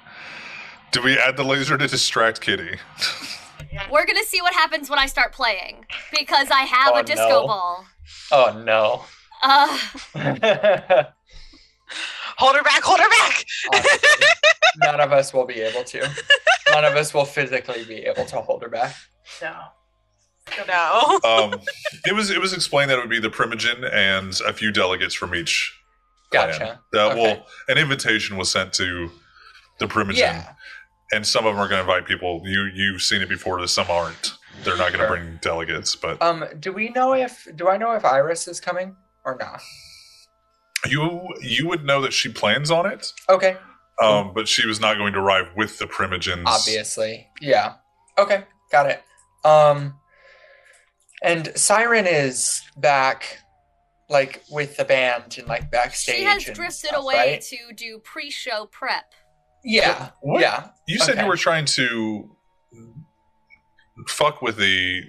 Did we add the laser to distract Kitty? We're gonna see what happens when I start playing because I have Oh, a disco no. ball. Oh no. Uh, Hold her back. Hold her back. Honestly, none of us will be able to. None of us will physically be able to hold her back. No. No. Um, it was it was explained that it would be the Primogen and a few delegates from each. clan. Gotcha. That Okay. will an invitation was sent to the Primogen, Yeah. And some of them are going to invite people. You you've seen it before. Some aren't. They're not going to Sure. bring delegates, but Um, do we know if do I know if Iris is coming or not? you you would know that she plans on it. Okay. Um, but she was not going to arrive with the Primogens. Obviously. Yeah. Okay, got it. Um and Siren is back like with the band and like backstage. she has drifted stuff, away right? to do pre-show prep. Yeah. What? Yeah. You said Okay. you were trying to fuck with the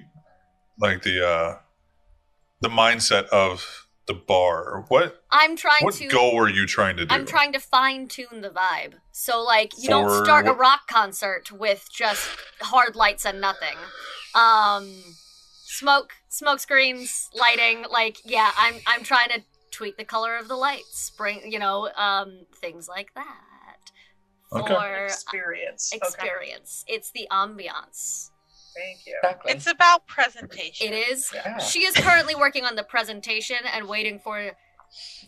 like the uh the mindset of the bar. What I'm trying what to. goal were you trying to do? I'm trying to fine tune the vibe. So like you For don't start a rock concert with just hard lights and nothing. Um smoke smoke screens, lighting, like yeah, I'm I'm trying to tweak the color of the lights, bring you know, um things like that. Okay. For Experience. Okay. experience. It's the ambiance. Thank you. Exactly. It's about presentation. It is yeah. She is currently working on the presentation and waiting for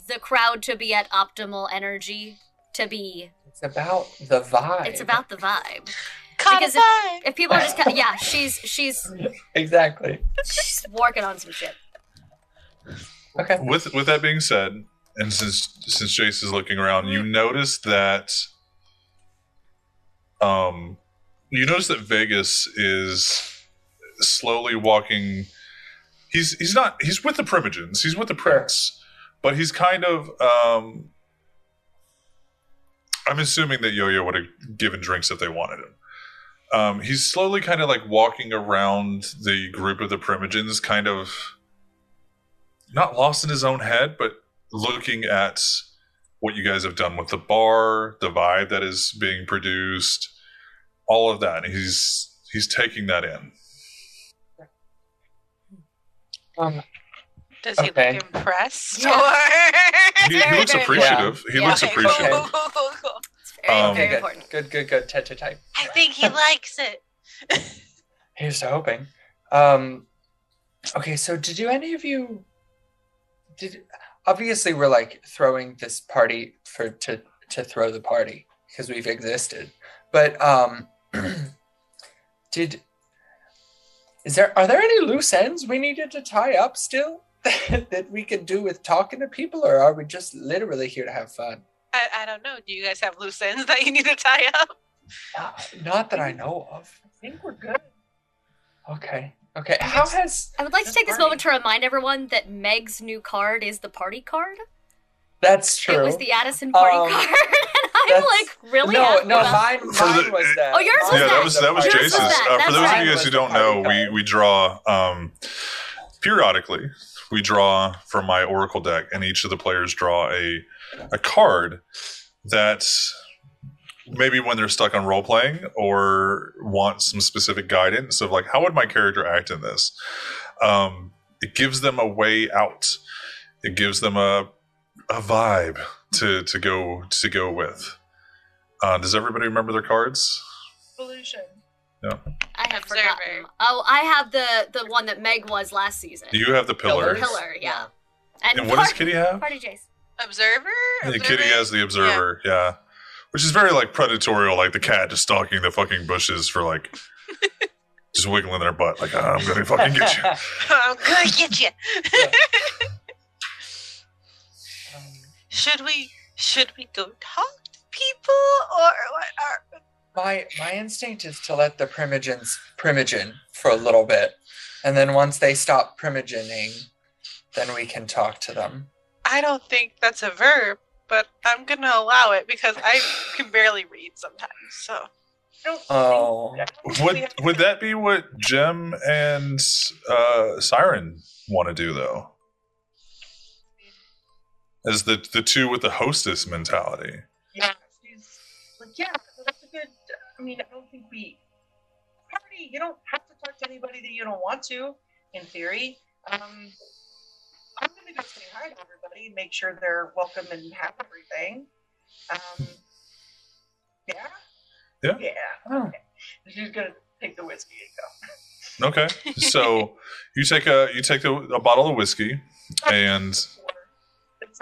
the crowd to be at optimal energy to be It's about the vibe. it's about the vibe. Codified. Because If people are just kind yeah, she's she's exactly. she's working on some shit. Okay. with with that being said, and since since Jace is looking around, you Mm-hmm. notice that um you notice that Vegas is slowly walking he's he's not he's with the Primogens, he's with the prince. But he's kind of um I'm assuming that Yo-Yo would have given drinks if they wanted him. Um, he's slowly kind of like walking around the group of the Primogens, kind of not lost in his own head, but looking at what you guys have done with the bar, the vibe that is being produced, all of that. He's he's taking that in. Um, Does he Okay. look impressed? Yeah. Or... He, he looks very appreciative. He Yeah. looks Okay, appreciative. cool, cool, cool, cool. It's very, Um, very good, important. good, good, good. Tet to type. I think he likes it. Here's to hoping. Um, okay, so did you any of you did obviously we're like throwing this party for to to throw the party because we've existed, but um, did is there are there any loose ends we needed to tie up still that we could do with talking to people, or are we just literally here to have fun? I, I don't know. Do you guys have loose ends that you need to tie up? Not, not that I know of. I think we're good. Okay. Okay. How has I would like to take this party. moment to remind everyone that Meg's new card is the party card. that's true? It was the Addison party Um, card, and I'm like, really? No, no, about- mine, mine was that. Oh, yours was yeah, that. that was that was Yours was that. Uh, for those right. of you guys who don't know, we we draw um, periodically. We draw from my Oracle deck, and each of the players draw a a card that maybe when they're stuck on role playing or want some specific guidance of like how would my character act in this. Um, it gives them a way out. It gives them a a vibe to to go to go with. Uh, does everybody remember their cards? Evolution. I have Observer. forgotten. Oh, I have the the one that Meg was last season. Do you have the pillar? Pillars? Pillar, yeah. And, And what does Kitty have? Party Jace. Observer? Yeah, Observer? Kitty has the observer, yeah. Which is very like predatorial, like the cat just stalking the fucking bushes for like just wiggling their butt, like "Ah, I'm gonna fucking get you. I'm gonna get you. Um, Should we? Should we go talk to people, or what? Are, my my instinct is to let the primogens primogen for a little bit, and then once they stop primogening, then we can talk to them. I don't think that's a verb, but I'm gonna allow it because I can barely read sometimes. So Oh. think- I don't think we Would would that be what Jim and uh, Siren want to do though? As the the two with the hostess mentality. Yeah, she's like, yeah, that's a good. I mean, I don't think we party. You don't have to talk to anybody that you don't want to. In theory, um, I'm gonna go say hi to everybody, and make sure they're welcome and have everything. Um, yeah. Yeah. Yeah. Oh. She's gonna take the whiskey and go. Okay, so you take a you take a, a bottle of whiskey and It's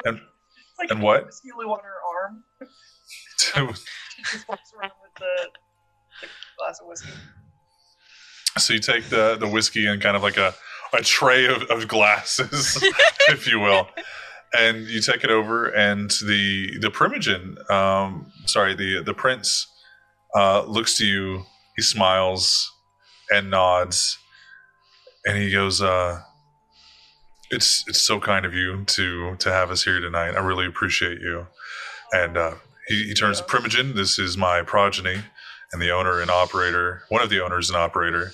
like, And- it's like and what? Whiskey on her arm. to, She just walks around with the, the glass of whiskey. So you take the the whiskey and kind of like a a tray of, of glasses, if you will, and you take it over, and the the primogen, um, sorry, the the prince, uh, looks to you. He smiles and nods, and he goes, uh, "It's it's so kind of you to to have us here tonight. I really appreciate you." And uh, he, he turns to Primogen. This is my progeny and the owner and operator, one of the owners and operator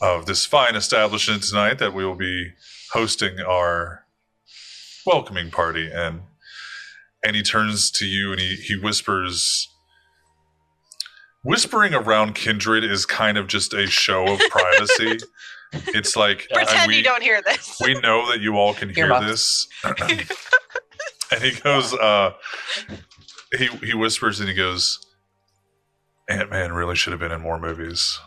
of this fine establishment tonight that we will be hosting our welcoming party and and he turns to you and he, he whispers whispering around kindred is kind of just a show of privacy it's like Yeah. pretend we, you don't hear this. we know that you all can hear this and he goes uh he he whispers and he goes ant-man really should have been in more movies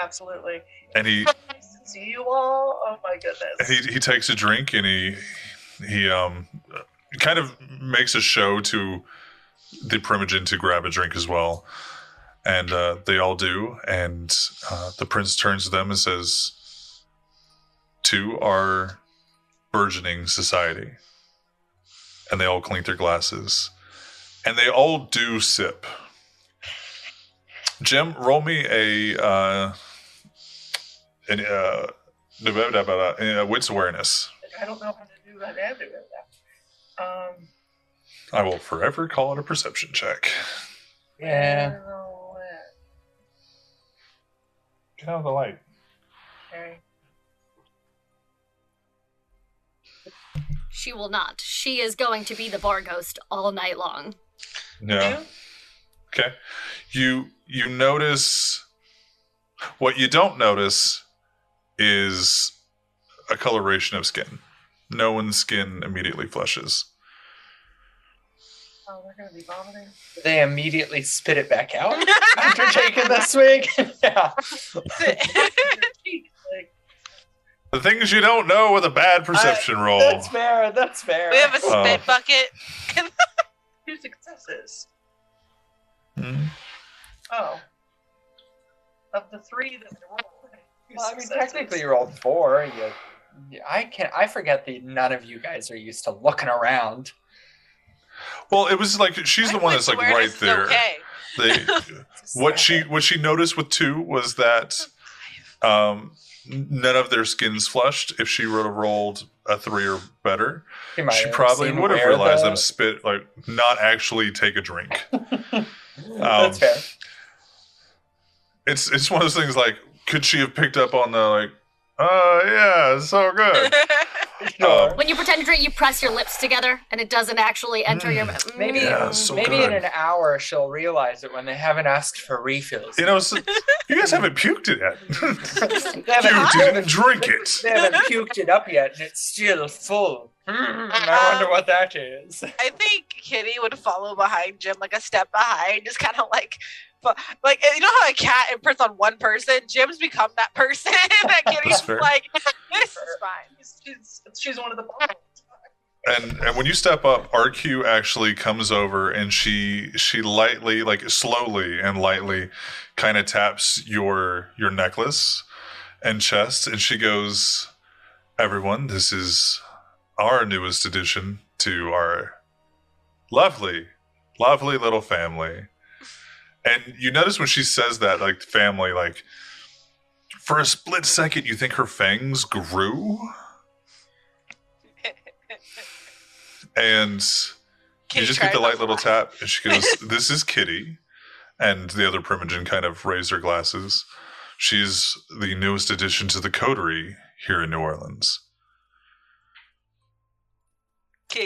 Absolutely. and he Nice see you all. Oh my goodness. he he takes a drink and he he um kind of makes a show to the primogen to grab a drink as well and uh, they all do and uh, the prince turns to them and says to our burgeoning society and they all clink their glasses and they all do sip jim roll me a uh an uh uh, wits awareness. I don't know how to do that. I have that. Um, I will forever call it a perception check. Yeah. Get out of the light. Okay. She will not. She is going to be the bar ghost all night long. Yeah. Okay. You you notice what you don't notice is a coloration of skin. No one's skin immediately flushes. Oh, they're gonna be vomiting. They immediately spit it back out after taking the swig. yeah. The things you don't know with a bad perception roll. That's fair. That's fair. we have a Oh. spit bucket. two successes. Hmm. Oh. Of the three that I rolled. Two Well, I mean, technically, you rolled four. You, you- I can't. I forget that none of you guys are used to looking around. Well, it was like she's the one that's like right there. Okay. They, what she what she noticed with two was that um, none of their skins flushed. If she would have rolled a three or better, she probably would have realized the- them spit like not actually take a drink. That's Um, fair. It's it's one of those things like could she have picked up on the like oh yeah it's so good Sure. um, When you pretend to drink, you press your lips together, and it doesn't actually enter your. Mm. Maybe, Yeah, so maybe good. in an hour she'll realize it when they haven't asked for refills. you know so, you guys haven't puked it yet haven't, you didn't drink it they haven't puked it up yet, and it's still full. Mm, I wonder what that is. I think Kitty would follow behind Jim like a step behind, just kind of like, like you know how a cat imprints on one person. Jim's become that person. that Kitty's like, this is fine. She's, she's one of the bottles. and and when you step up RQ actually comes over and she she lightly like slowly and lightly kind of taps your your necklace and chest and she goes everyone this is our newest addition to our lovely lovely little family and you notice when she says that like family like for a split second you think her fangs grew and Kitty you just get the light little tap, and she goes, "This is Kitty," and the other Primogen kind of raise their glasses. She's the newest addition to the coterie here in New Orleans.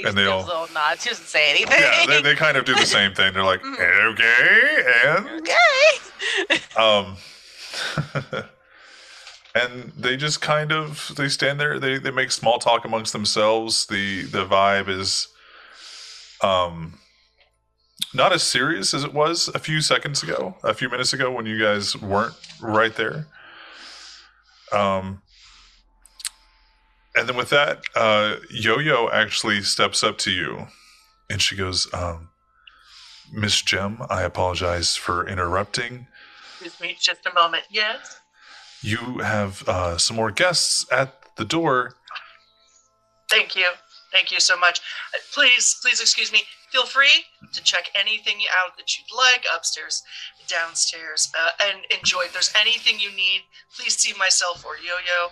And they all- little nod. She doesn't say anything. Yeah, they, they kind of do the same thing. They're like, "Okay," and okay. um, and they just kind of they stand there. They they make small talk amongst themselves. the The vibe is, um, not as serious as it was a few seconds ago, a few minutes ago when you guys weren't right there. Um, and then with that, uh, Yo Yo actually steps up to you, and she goes, um, "Miss Gem, I apologize for interrupting." Excuse me just a moment. Yes. You have uh, some more guests at the door. Thank you. Thank you so much. Uh, Please, please excuse me. Feel free to check anything out that you'd like upstairs, downstairs, uh, and enjoy. If there's anything you need, please see myself or Yo Yo,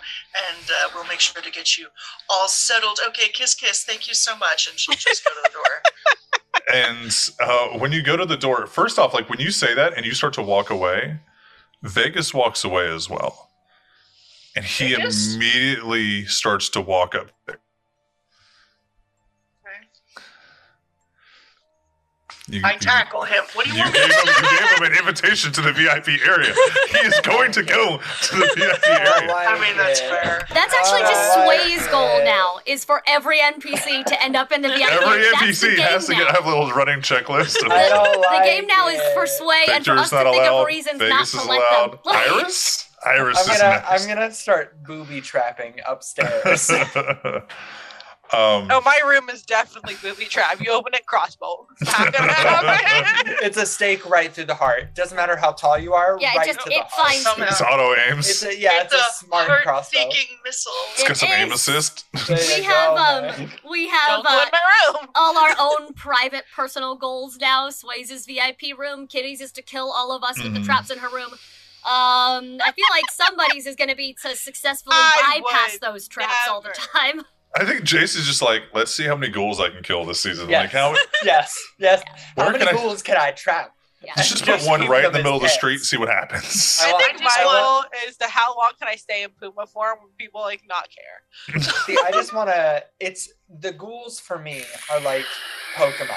and uh, we'll make sure to get you all settled. Okay, kiss, kiss. Thank you so much. And she'll just go to the door. And uh, when you go to the door, first off, like when you say that and you start to walk away, Vegas walks away as well. And he Vegas? immediately starts to walk up You, I you- tackle him. What do you You want? gave, him, you gave him an invitation to the VIP area. He is going to go to the VIP area. I mean, that's fair. That's actually just Oh, Sway's goal now. Is for every NPC to end up in the VIP. Area. Every That's NPC game has to now. get have a little running checklist. Of I don't the game now is for it. Sway and for us is to not think of reasons not to is let allowed. them play. Iris? Iris I'm is gonna next. I'm gonna start booby trapping upstairs. um, Oh, my room is definitely booby trap. You open it, crossbow. It's not gonna happen. it's a stake right through the heart. Doesn't matter how tall you are. Yeah, it right just- to the it heart. finds- Somehow. it's auto aims. It's a, yeah, it's, a, smart crossbow. heart-seeking missile. It's got some It aim assist. We have go, um man. we Don't have uh, my room. all our own private personal goals now. Sway's VIP room, Kitty's is to kill all of us with the Mhm. traps in her room. Um, I feel like somebody's is going to be to successfully I bypass would those traps all the time. I think Jace is just like, let's see how many ghouls I can kill this season. Yes. Like how Yes, yes. How many can I- ghouls can I trap? Yeah. let's just, Just put one right in the as middle of the pets. street, see what happens. I I think my I want- goal is the how long can I stay in Puma form when people like not care. See, I just want to. It's the ghouls for me are like Pokemon.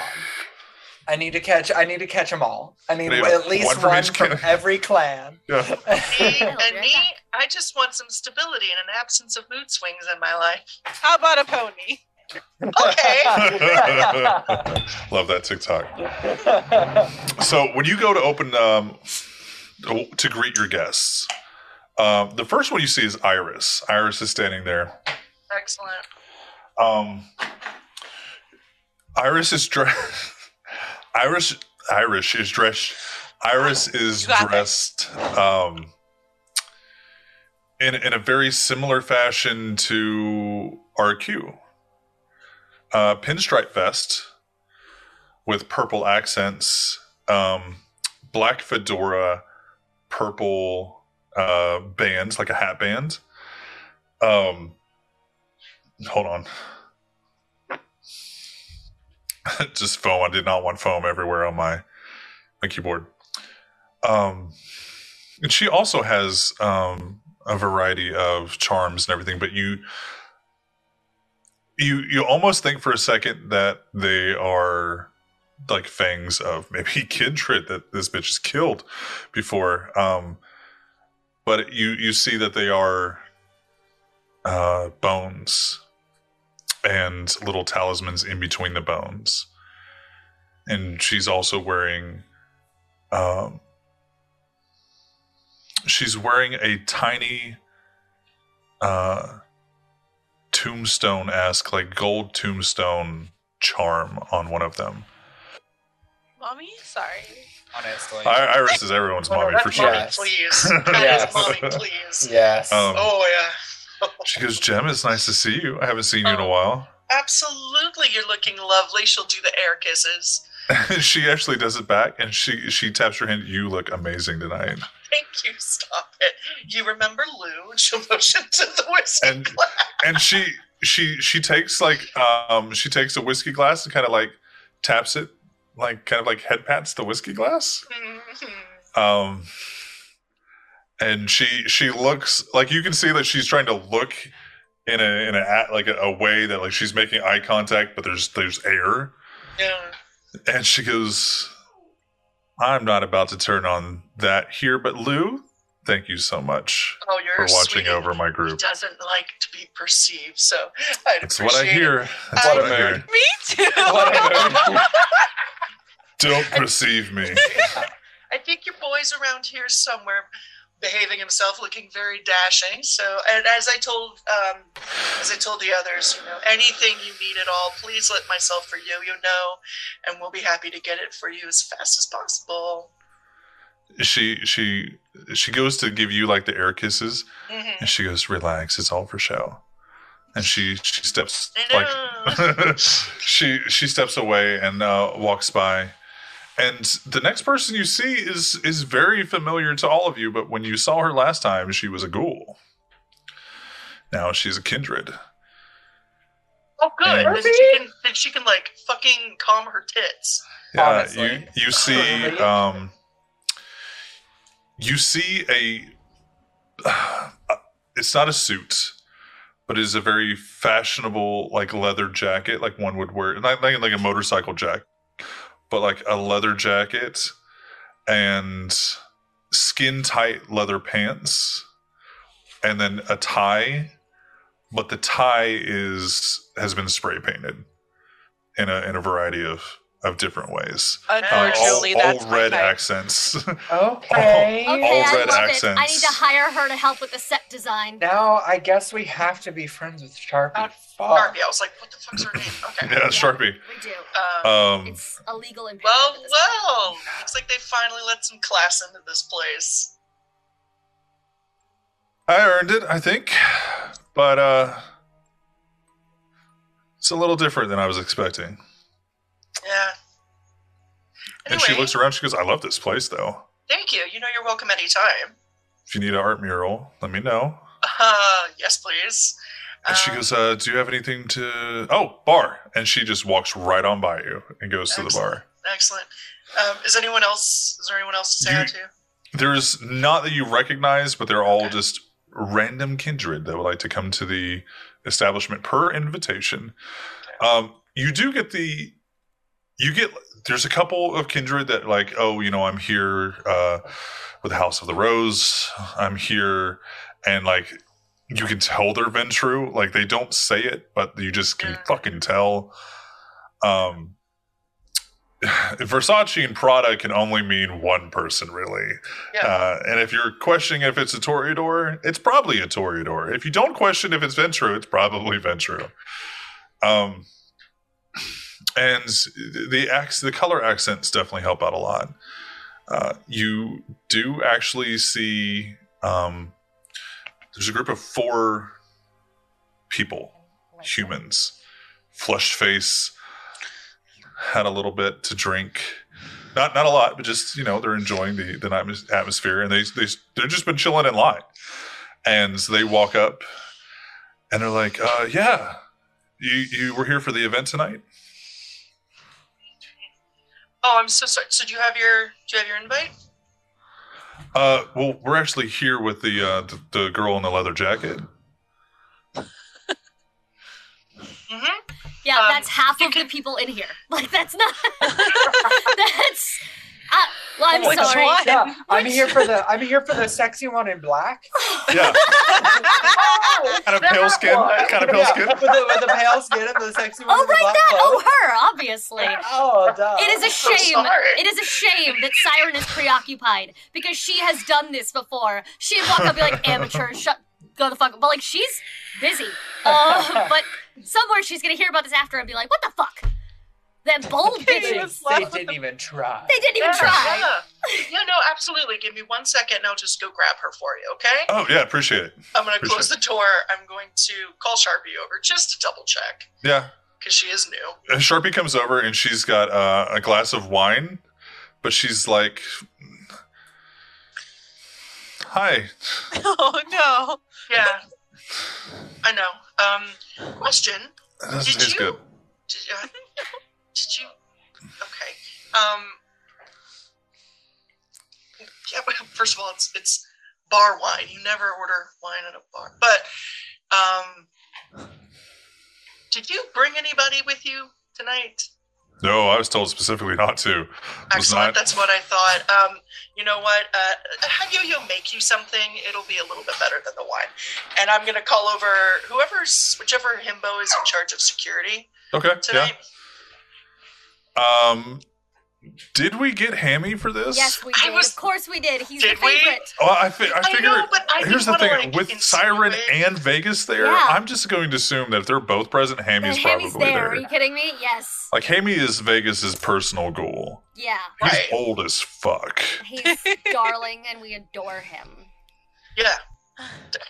I need to catch. I need to catch them all. I need Need at least one one, from each from every clan. Yeah. Me, I'll and me. I just want some stability and an absence of mood swings in my life. How about a pony? Okay. Love that TikTok. So when you go to open um, to greet your guests, um, the first one you see is Iris. Iris is standing there. Excellent. Um, Iris is dressed. Iris. Iris is dressed. Iris is got it. dressed um, in in a very similar fashion to RQ. Uh, pinstripe vest with purple accents, um, black fedora, purple uh, bands like a hat band. Um, hold on. just foam. I did not want foam everywhere on my my keyboard. Um, and she also has um, a variety of charms and everything, but you you you almost think for a second that they are like fangs of maybe kindred that this bitch has killed before. Um, but you you see that they are uh, bones and little talismans in between the bones. And she's also wearing um she's wearing a tiny uh tombstone esque like gold tombstone charm on one of them. Mommy? Sorry. Honestly. I- Iris is everyone's mommy for sure. mommy, Yes. please. Yes. Mommy, please. yes. Um, Oh, yeah. She goes, Gem, it's nice to see you. I haven't seen you in a Oh. while. Absolutely, you're looking lovely. She'll do the air kisses. she actually does it back and she she taps her hand. You look amazing tonight. Thank you. Stop it. You remember Lou? And she'll motion to the whiskey And- glass. and she she she takes like um she takes a whiskey glass and kind of like taps it like kind of like head pats the whiskey glass Mhm. um and she she looks like you can see that she's trying to look in a in a like a, a way that like she's making eye contact but there's there's air yeah. and she goes i'm not about to turn on that here but lou thank you so much Oh, you're for watching sweet. over my group. He doesn't like to be perceived, so that's what i hear that's I- what i um, hear Me too. Don't perceive me I think your boy's around here somewhere, behaving himself, looking very dashing. So, and as I told, um, as I told the others, you know, anything you need at all, please let myself for you. You know, and we'll be happy to get it for you as fast as possible. she she she goes to give you like the air kisses Mhm. and she goes relax it's all for show and she she steps like she she steps away and uh, walks by and the next person you see is is very familiar to all of you but when you saw her last time she was a ghoul now she's a kindred oh, good. And- Then she can, then she can like fucking calm her tits. Yeah, Honestly. you you see um you see a it's not a suit, but it is a very fashionable like leather jacket, like one would wear, not like, like a motorcycle jacket, but like a leather jacket and skin tight leather pants, and then a tie, but the tie is has been spray painted in a in a variety of of different ways. Uh, all, Unfortunately, all that's my red type. accents. Okay. Okay, All I red love it. I need to hire her to help with the set design. Now I guess we have to be friends with Sharpie. Uh, Fuck. Harvey, I was like, what the fuck's her name? Okay. yeah, Sharpie. We do. Um, Um, It's a legal imperative. well, at this point. well. Looks like they finally let some class into this place. I earned it, I think, but uh, it's a little different than I was expecting. Yeah. And she looks around. She goes, "I love this place, though. Thank you. You know you're welcome anytime. If you need an art mural, let me know." Uh, yes, please. And she Um, goes, uh, "Do you have anything to? Oh, bar." And she just walks right on by you and goes to the bar. Excellent. Um, is anyone else? Is there anyone else to say You- to? There's not that you recognize, but they're all Okay. just random kindred that would like to come to the establishment per invitation. Um, you do get the you get there's a couple of kindred that like oh you know i'm here uh with the house of the rose i'm here and like you can tell they're Ventrue. Like they don't say it, but you just can fucking tell. Um, Versace and Prada can only mean one person, really. Yeah. Uh, and if you're questioning if it's a Toreador, it's probably a Toreador. If you don't question if it's Ventrue, it's probably Ventrue. Um, and the acts, the color accents definitely help out a lot. Uh, you do actually see um, there's a group of four people, humans, flushed face, had a little bit to drink. Not not a lot, but just you know they're enjoying the the atmos- atmosphere, and they they they've just been chilling in line, and they walk up, and they're like, uh, "Yeah, you you were here for the event tonight." Oh, I'm so sorry. So do you have your do you have your invite? Uh, well, we're actually here with the uh, the, the girl in the leather jacket. Mm-hmm. Yeah, Um, that's half of can- the people in here. Like that's not. that's. Uh, well, I'm Which sorry. one? Yeah, I'm here for the I'm here for the sexy one in black. Yeah, kind of pale skin, kind of pale Yeah, skin. with the, with the pale skin and the sexy one Oh, in the right, black that. Oh, her, obviously. Oh, duh. It is a shame. It is a shame that Siren is preoccupied because she has done this before. She'd walk up and be like, amateur, shut, go the fuck. But like, she's busy. Uh, but somewhere she's gonna hear about this after and be like, what the fuck? That bold Okay, They, bitches. was- they didn't even try. They didn't even yeah, try. Yeah. yeah, no, absolutely. Give me one second and I'll just go grab her for you, okay? Oh yeah, appreciate it. I'm gonna Appreciate close the door. I'm going to call Sharpie over just to double check Yeah, because she is new. And Sharpie comes over and she's got uh, a glass of wine, but she's like, "Hi, Oh no. Yeah. I know. Um, question. this Did you? good." Did, uh, did you? Okay. Um. Yeah. First of all, it's it's bar wine. You never order wine at a bar. But um, did you bring anybody with you tonight? No, I was told specifically not to. Excellent. not. That's what I thought. Um, you know what? Uh, have Yo-Yo make you something. It'll be a little bit better than the wine. And I'm gonna call over whoever's whichever himbo is in charge of security Okay, tonight. yeah. Um, did we get Hammy for this? Yes, we I did. was- Of course we did. He's Did the we? Well, I, fi- I I figured. know, but I here's the thing: like, with Siren insinuate- and Vegas there, Yeah. I'm just going to assume that if they're both present, Hammy's And probably there. there. Are you kidding me? Yes. Like Hammy is Vegas's personal goal. Yeah. He's Right. old as fuck. He's darling, and we adore him. Yeah.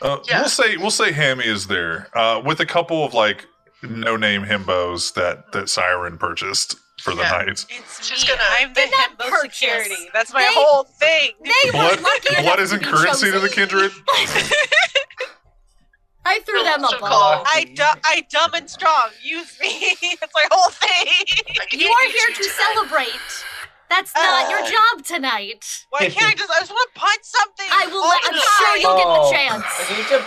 Uh, Yeah. We'll say we'll say Hammy is there uh, with a couple of like no name himbos that that Siren purchased for the Yeah. night. It's She's gonna- I'm the They're not security. That's my They- whole thing. They Blood, were lucky enough blood to isn't be currency to the kindred. I threw them a So bone. I, du- I dumb and strong. Use me. That's my whole thing. You are here to tonight. celebrate. That's not your Uh. job tonight. Why can't I just? I just want to punch something. I will. Let, I'm sure you'll get Oh, the chance. I need to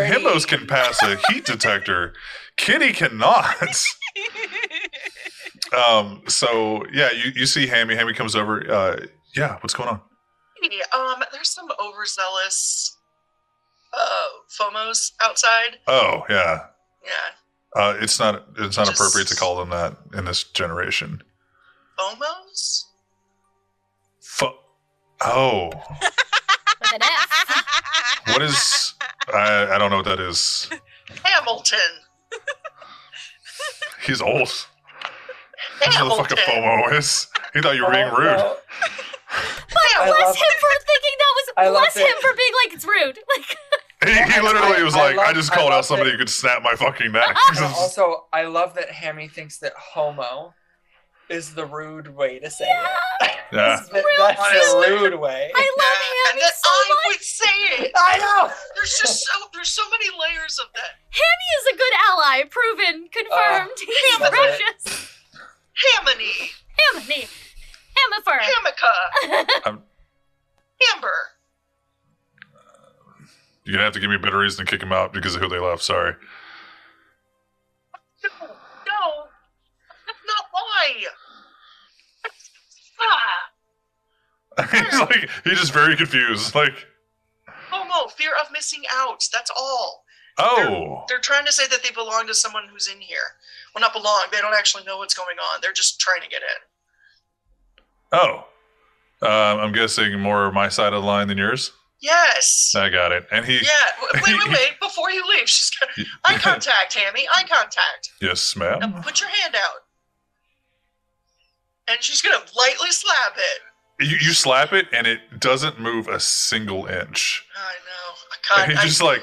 The himbos can pass a heat detector. Kitty cannot. um. So yeah, you, you see Hammy. Hammy comes over. Uh. Yeah. What's going on? Hey, Um, there's some overzealous uh FOMOs outside. Oh yeah. Yeah. Uh. It's not. It's not Just- appropriate to call them that in this generation. FOMOs? Fu- oh. With an F. What is? I I don't know what that is. Hamilton. He's old. That's what the fuck a FOMO is. He thought you were being rude. no. I Bless love- him for thinking that was. I love bless him it. for being like it's rude. Like He, he literally was I like, I, love- just I called out somebody that- who could snap my fucking neck. And also, I love that Hammy thinks that homo is the rude way to say it. yeah. That's, the- that's Honestly. the rude way. I love and Hammy that so I much. would say it. I know. There's just so there's so many layers of that. Hammy is a good ally. Proven. Confirmed. Uh, He's love it. precious. Hamony, Hammy. Hamifer. Hamica, I'm- um, Amber. You're gonna have to give me a better reason to kick him out because of who they left. Sorry. No, no, that's not why. He's like he's just very confused. Like, FOMO, fear of missing out. That's all. oh, They're trying to say that they belong to someone who's in here. Well, not belong. They don't actually know what's going on. They're just trying to get in. oh. Um, I'm guessing more my side of the line than yours. Yes. I got it. And he, Yeah. Wait, wait, wait. Before you leave, she's got eye contact, Hammy. Eye contact. yes, Now ma'am. put your hand out. And she's gonna lightly slap it. You, you slap it, and it doesn't move a single inch. I know. I And can't. he's just like,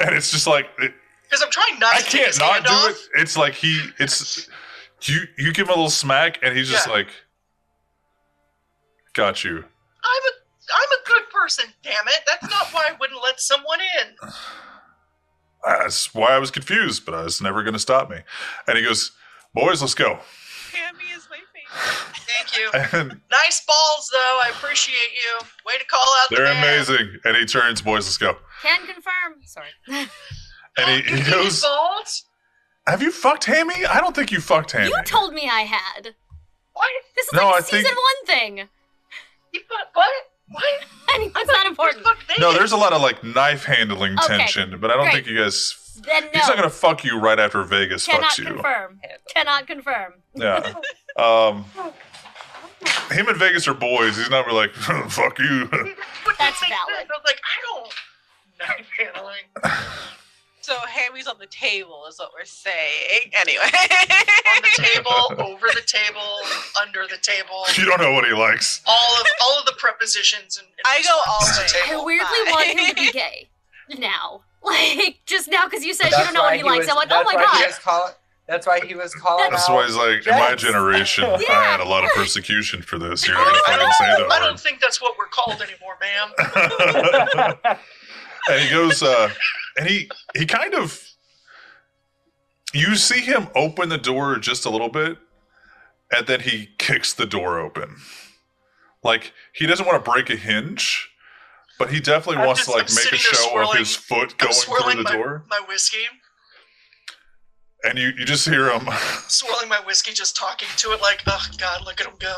and it's just like it, Because I'm trying not I to can't not do off. it. It's like he, it's you. You give him a little smack, and he's just Yeah. like, "Got you." I'm a I'm a good person, damn it. That's not why I wouldn't let someone in. That's why I was confused, but I was never going to stop me. And he goes, "Boys, let's go." Hammy is my favorite. Thank you. And Nice balls, though. I appreciate you. Way to call out they're man. amazing. And he turns, "Boys, let's go." Can confirm. Sorry. And he, You he goes, balls? "Have you fucked Hammy? I don't think you fucked Hammy." You told me I had. What? This is No, like I a season think- one thing. You fu- what? What? Anyway, it's not important. Fuck no, there's a lot of like knife handling Okay, tension, but I don't great. think you guys. Then no. He's not gonna fuck you right after Vegas Cannot fucks you. confirm. Cannot confirm. Yeah. Um, him and Vegas are boys. He's not really like, fuck you. That's valid. I was like, I don't knife handling So Hammy's on the table is what we're saying. Anyway. on the table, over the table, under the table. you don't know what he likes. All of all of the prepositions and, and I go all the to way. I table. weirdly want him to be gay. Now. Like, just now because you said you don't know what he likes. was- I'm like, oh that's my why he god. was call- that's why he was calling That's out. why he's like, in my Yes. generation, I had a lot of persecution for this. You're not I gonna fucking don't, say that I that don't think that's what we're called anymore, ma'am. And he goes, uh, and he he kind of, you see him open the door just a little bit, and then he kicks the door open. Like he doesn't want to break a hinge, but he definitely I'm wants just- to like I'm make a show of his foot going swirling through the my, door, my whiskey, and you you just hear him. swirling my whiskey, just talking to it like, oh god, look at him go.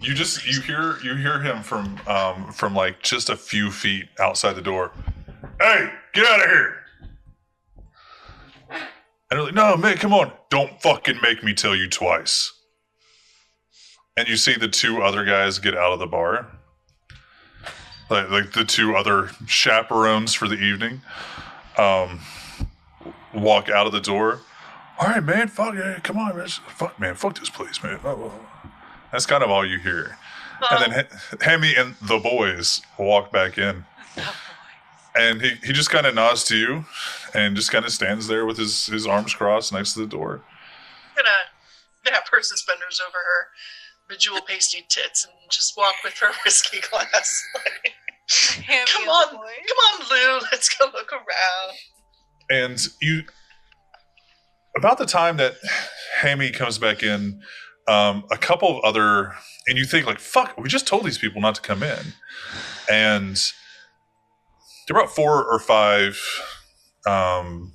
You just you hear you hear him from um from like just a few feet outside the door. Hey, get out of here! And they're like, no, man, come on! Don't fucking make me tell you twice. And you see the two other guys get out of the bar, like like the two other chaperones for the evening, um, walk out of the door. All right, man, fuck yeah, come on, man, fuck, man, fuck this place, man. That's kind of all you hear. And then Hammy and the boys walk back in. And he, he just kind of nods to you and just kind of stands there with his, his arms crossed next to the door. I'm gonna nap her suspenders over her bejewel pasty tits and just walk with her whiskey glass. Hammy Come on. Come on, Lou, let's go look around. And you, about the time that Hammy comes back in, um, a couple of other, and you think like, fuck, we just told these people not to come in. And there are about four or five um,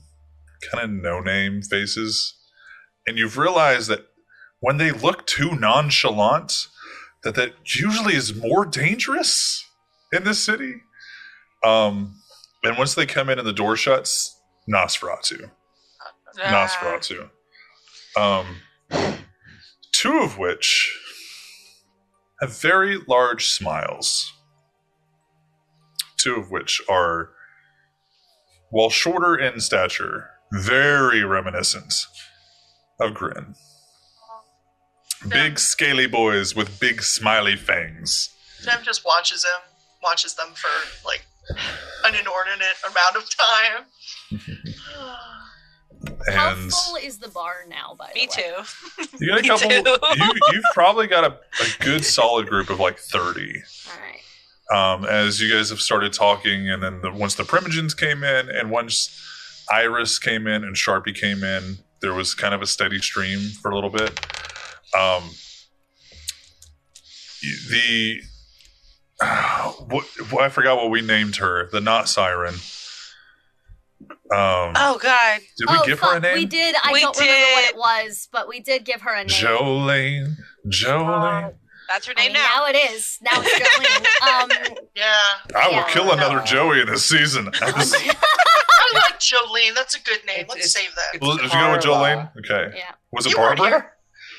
kind of no name faces. And you've realized that when they look too nonchalant, that that usually is more dangerous in this city. Um, and once they come in and the door shuts, Nosferatu. Ah. Nosferatu. Um, two of which have very large smiles. Two of which are, while shorter in stature, very reminiscent of Grin. Big scaly boys with big smiley fangs. Sam just watches him, watches them for like an inordinate amount of time. How And full is the bar now, by Me the way? too. You got a couple. you, you've probably got a, a good solid group of like 30. All right. Um, as you guys have started talking, and then the, once the Primogens came in, and once Iris came in and Sharpie came in, there was kind of a steady stream for a little bit. Um, the what, what I forgot what we named her, the not siren. Um, Oh God. did we oh, give fuck, her a name? We did. I We don't remember what it was, but we did give her a name. Jolene. Jolene. That's her I name mean, now. now it is. Now it's Jolene. um, Yeah. I will Yeah. kill another No. Joey in this season. I like Jolene. That's a good name. It's- Let's it's- save that. Well, Did you go with Jolene? Okay. yeah. Was it You Barbara?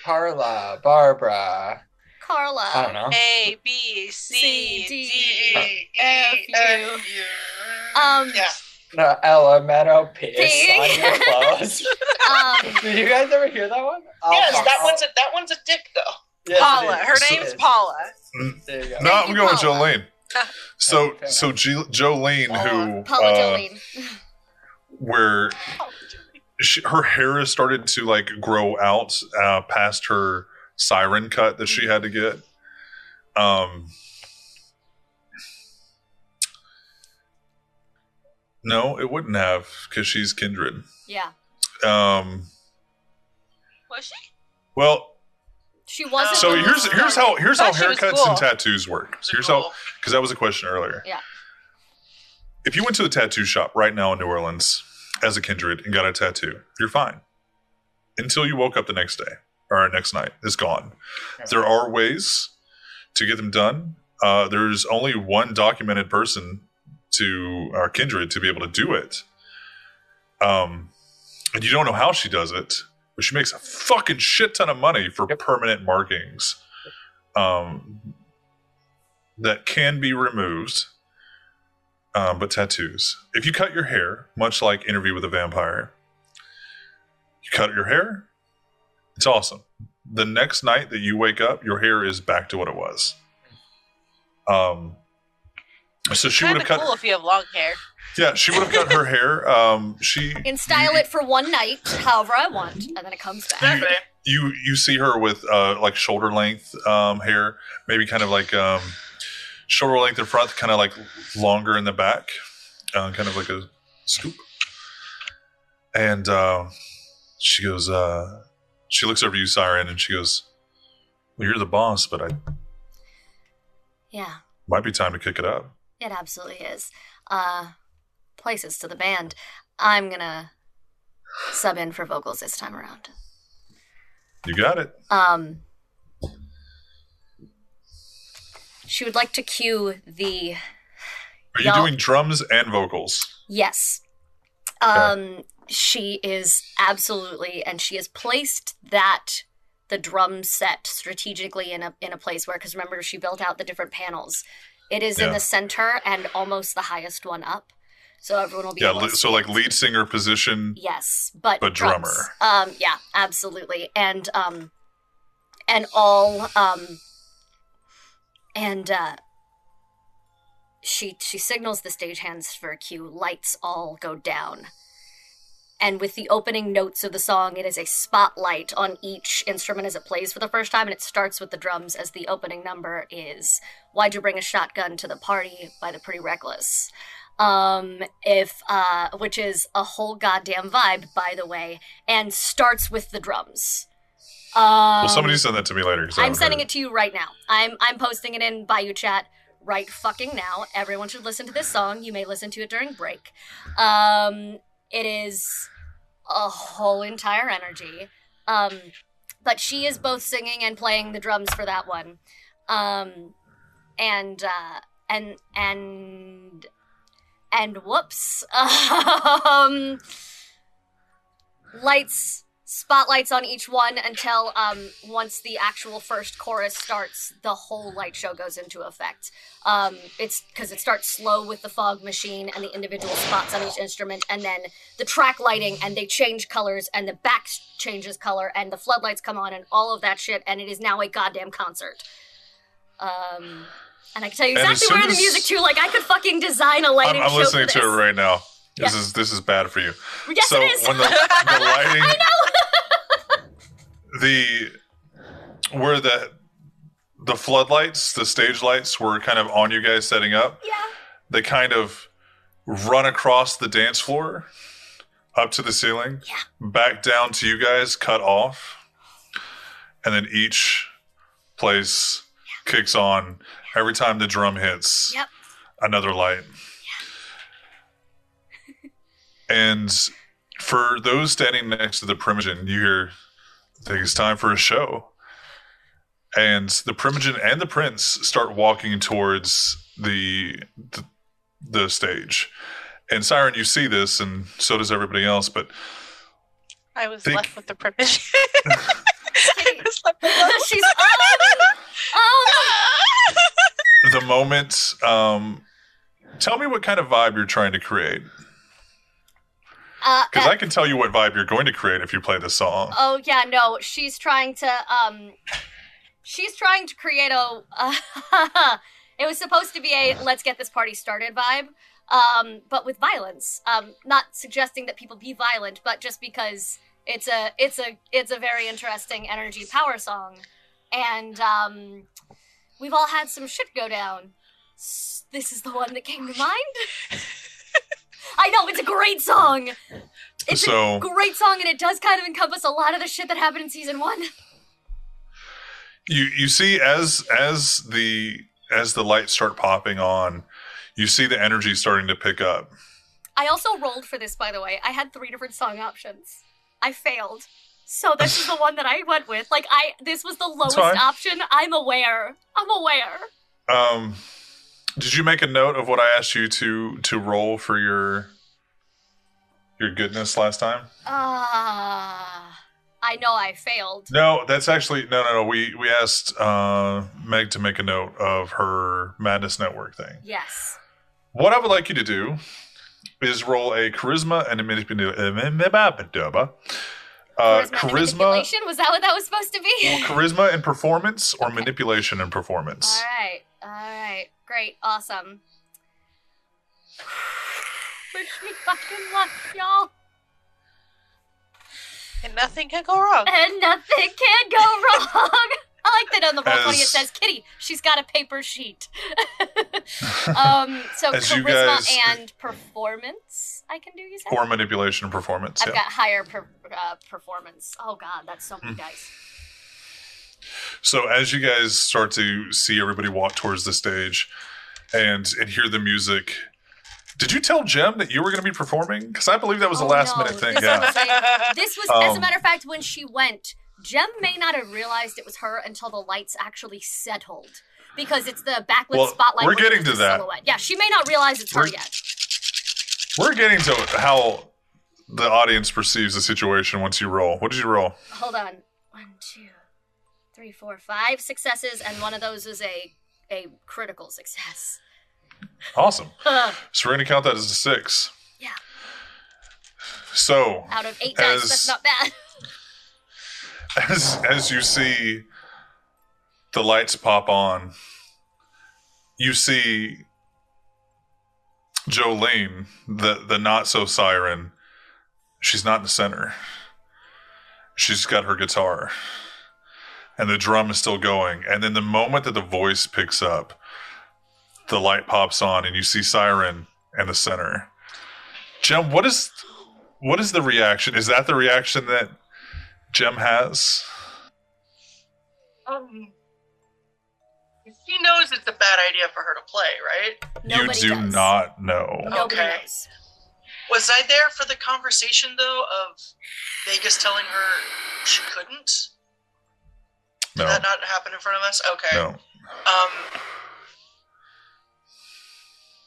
Carla, Barbara. Carla. I don't know. A B C C, D D, E. F, F, U. U. Um, Yeah. No, Elemental piss on your clothes. um, Did you guys ever hear that one? I'll- Yes, that one's a that one's a dick though. Yes, Paula. is. Her So- name's Paula. There you go. No, I'm you, going with Paula. Jolene. So, Okay, fair so G- Jolene, who Paula uh, Jolene. where she, her hair has started to like grow out uh, past her siren cut that she had to get. Um, no, it wouldn't have because she's kindred. Yeah. Um, Was she? well, She wasn't. so when we here's here's how here's how Thought she was haircuts cool. and tattoos work. Here's cool? how because that was a question earlier. Yeah. If you went to a tattoo shop right now in New Orleans as a kindred and got a tattoo, you're fine until you woke up the next day or next night. It's gone. There are ways to get them done. Uh, there's only one documented person to our kindred to be able to do it. Um, and you don't know how she does it, but she makes a fucking shit ton of money for Yep. permanent markings um, that can be removed. Um, but tattoos. If you cut your hair, much like Interview with a Vampire, you cut your hair, it's awesome. The next night that you wake up, your hair is back to what it was. Um, so she would Kind have of cut. cool if you have long hair. Yeah, she would have cut her hair. Um, she And style it for one night, however I want, and then it comes back. Exactly. you you see her with uh, like shoulder length um, hair, maybe kind of like um, shoulder length in front, kind of like longer in the back, uh, kind of like a scoop. And uh, she goes, uh, she looks over you, Siren, and she goes, "Well, you're the boss, but I Yeah, might be time to kick it up." It absolutely is. Uh, places to the band. I'm gonna sub in for vocals this time around. You got it. Um, she would like to cue the Are you doing drums and vocals? Yes. Um she is absolutely and she has placed that the drum set strategically in a in a place where cuz remember she built out the different panels. It is in the center and almost the highest one up. So everyone will be Yeah. able to So like lead singer position. Yes, but But drums. drummer. Um, yeah, absolutely, and um, and all um, and uh, she she signals the stagehands for a cue. Lights all go down, and with the opening notes of the song, it is a spotlight on each instrument as it plays for the first time, and it starts with the drums as the opening number is "Why'd You Bring a Shotgun to the Party" by the Pretty Reckless? Um if uh which is a whole goddamn vibe by the way and starts with the drums. Um Well, somebody send that to me later. i'm sending it to you right now. I'm i'm posting it in bayou chat right fucking now. Everyone should listen to this song. You may listen to it during break. Um it is a whole entire energy. Um but she is both singing and playing the drums for that one. Um and uh and and and whoops. Um lights spotlights on each one until um once the actual first chorus starts the whole light show goes into effect um it's because it starts slow with the fog machine and the individual spots on each instrument and then the track lighting and they change colors and the back changes color and the floodlights come on and all of that shit and it is now a goddamn concert um and I can tell you exactly where the music to. Like I could fucking design a I'm, lighting I'm show listening to it right now. This Yeah. is this is bad for you. Yes, so it is. when the, the lighting, the where the the floodlights, the stage lights were kind of on you guys setting up. yeah. They kind of run across the dance floor up to the ceiling, Yeah. back down to you guys, cut off, and then each place kicks on every time the drum hits. Yep. Another light. and for those standing next to the primogen, you hear, think it's time for a show. and the primogen and the prince start walking towards the the, the stage. And Siren, you see this, and so does everybody else. But I was Think- left with the privilege. Kitty, I was left alone. She's the moment, um, tell me what kind of vibe you're trying to create, because uh, I can tell you what vibe you're going to create if you play this song. Oh yeah, no, she's trying to um she's trying to create a uh, it was supposed to be a let's get this party started vibe. Um but with violence. Um not suggesting that people be violent, but just because it's a it's a it's a very interesting energy power song. And um we've all had some shit go down. This is the one that came to mind. I know it's a great song. It's a great song, and it does kind of encompass a lot of the shit that happened in season one. you you see as as the as the lights start popping on, you see the energy starting to pick up. I also rolled for this, by the way. I had three different song options. I failed. So this is the one that I went with. Like I this was the lowest option. I'm aware. I'm aware. Um, did you make a note of what I asked you to to roll for your your goodness last time? Ah I know I failed. No, that's actually no, no, no. We we asked uh, Meg to make a note of her Madness Network thing. Yes. What I would like you to do is roll a charisma and a manipulation. Uh, Charisma charisma, manipulation? Was that what that was supposed to be? well, charisma and performance, or Okay. manipulation and performance. All right. All right. Great. Awesome. Wish me fucking luck, y'all. and nothing can go wrong. And nothing can go wrong. I like that on the roll twenty it says Kitty. She's got a paper sheet. um. So As charisma guys- and performance. I can do. You said. or manipulation and performance. I've yeah. got higher per, uh, performance. Oh God, that's so Hmm. many dice. So as you guys start to see everybody walk towards the stage and and hear the music, did you tell Gem that you were going to be performing? Because I believe that was a Oh, last no. minute thing. This Yeah. was a- This was, as a Um, matter of fact, when she went, Gem may not have realized it was her until the lights actually settled. Because it's the backlit Well, spotlight. we're getting to that. Silhouette. Yeah, she may not realize it's her We're- yet. We're getting to how the audience perceives the situation once you roll. What did you roll? Hold on. One, two, three, four, five successes, and one of those is a a critical success. Awesome. So we're going to count that as a six. Yeah. So Out of eight dice, As- that's not bad. as as you see the lights pop on, you see Jolene, the the not so siren. She's not in the center. She's got her guitar, and the drum is still going. And then the moment that the voice picks up, the light pops on, and you see Siren and the center. Gem, what is what is the reaction? Is that the reaction that Gem has? Um, she knows it's a bad idea for her to play, right? Nobody you do does. not know. Nobody Okay. knows. Was I there for the conversation though of Vegas telling her she couldn't? Did No. that not happen in front of us? Okay. No. Um.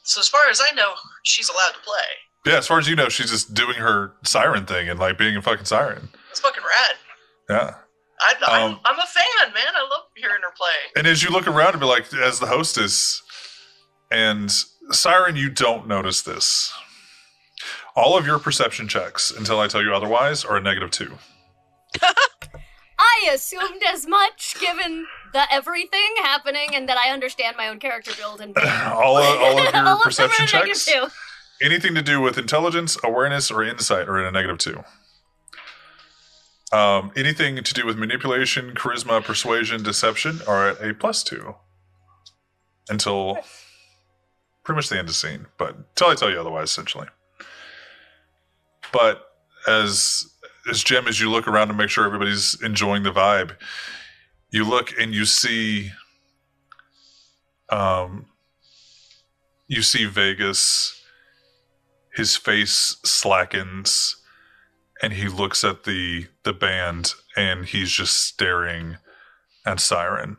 So as far as I know, she's allowed to play. Yeah, as far as you know, she's just doing her siren thing and like being a fucking siren. That's fucking rad. Yeah. I, I'm, Um, I'm a fan, man. I love hearing her play. And as you look around and be like, as the hostess and Siren, you don't notice this. All of your perception checks, until I tell you otherwise, are a negative two. I assumed as much, given the everything happening, and that I understand my own character build and all, of, all of your All them perception are checks, two. anything to do with intelligence, awareness, or insight, are in a negative two. Um, anything to do with manipulation, charisma, persuasion, deception are at a plus two. Until pretty much the end of scene, but until I tell you otherwise, essentially. But as as Gem, as you look around to make sure everybody's enjoying the vibe, you look and you see um you see Vegas, his face slackens, and he looks at the the band and he's just staring at Siren.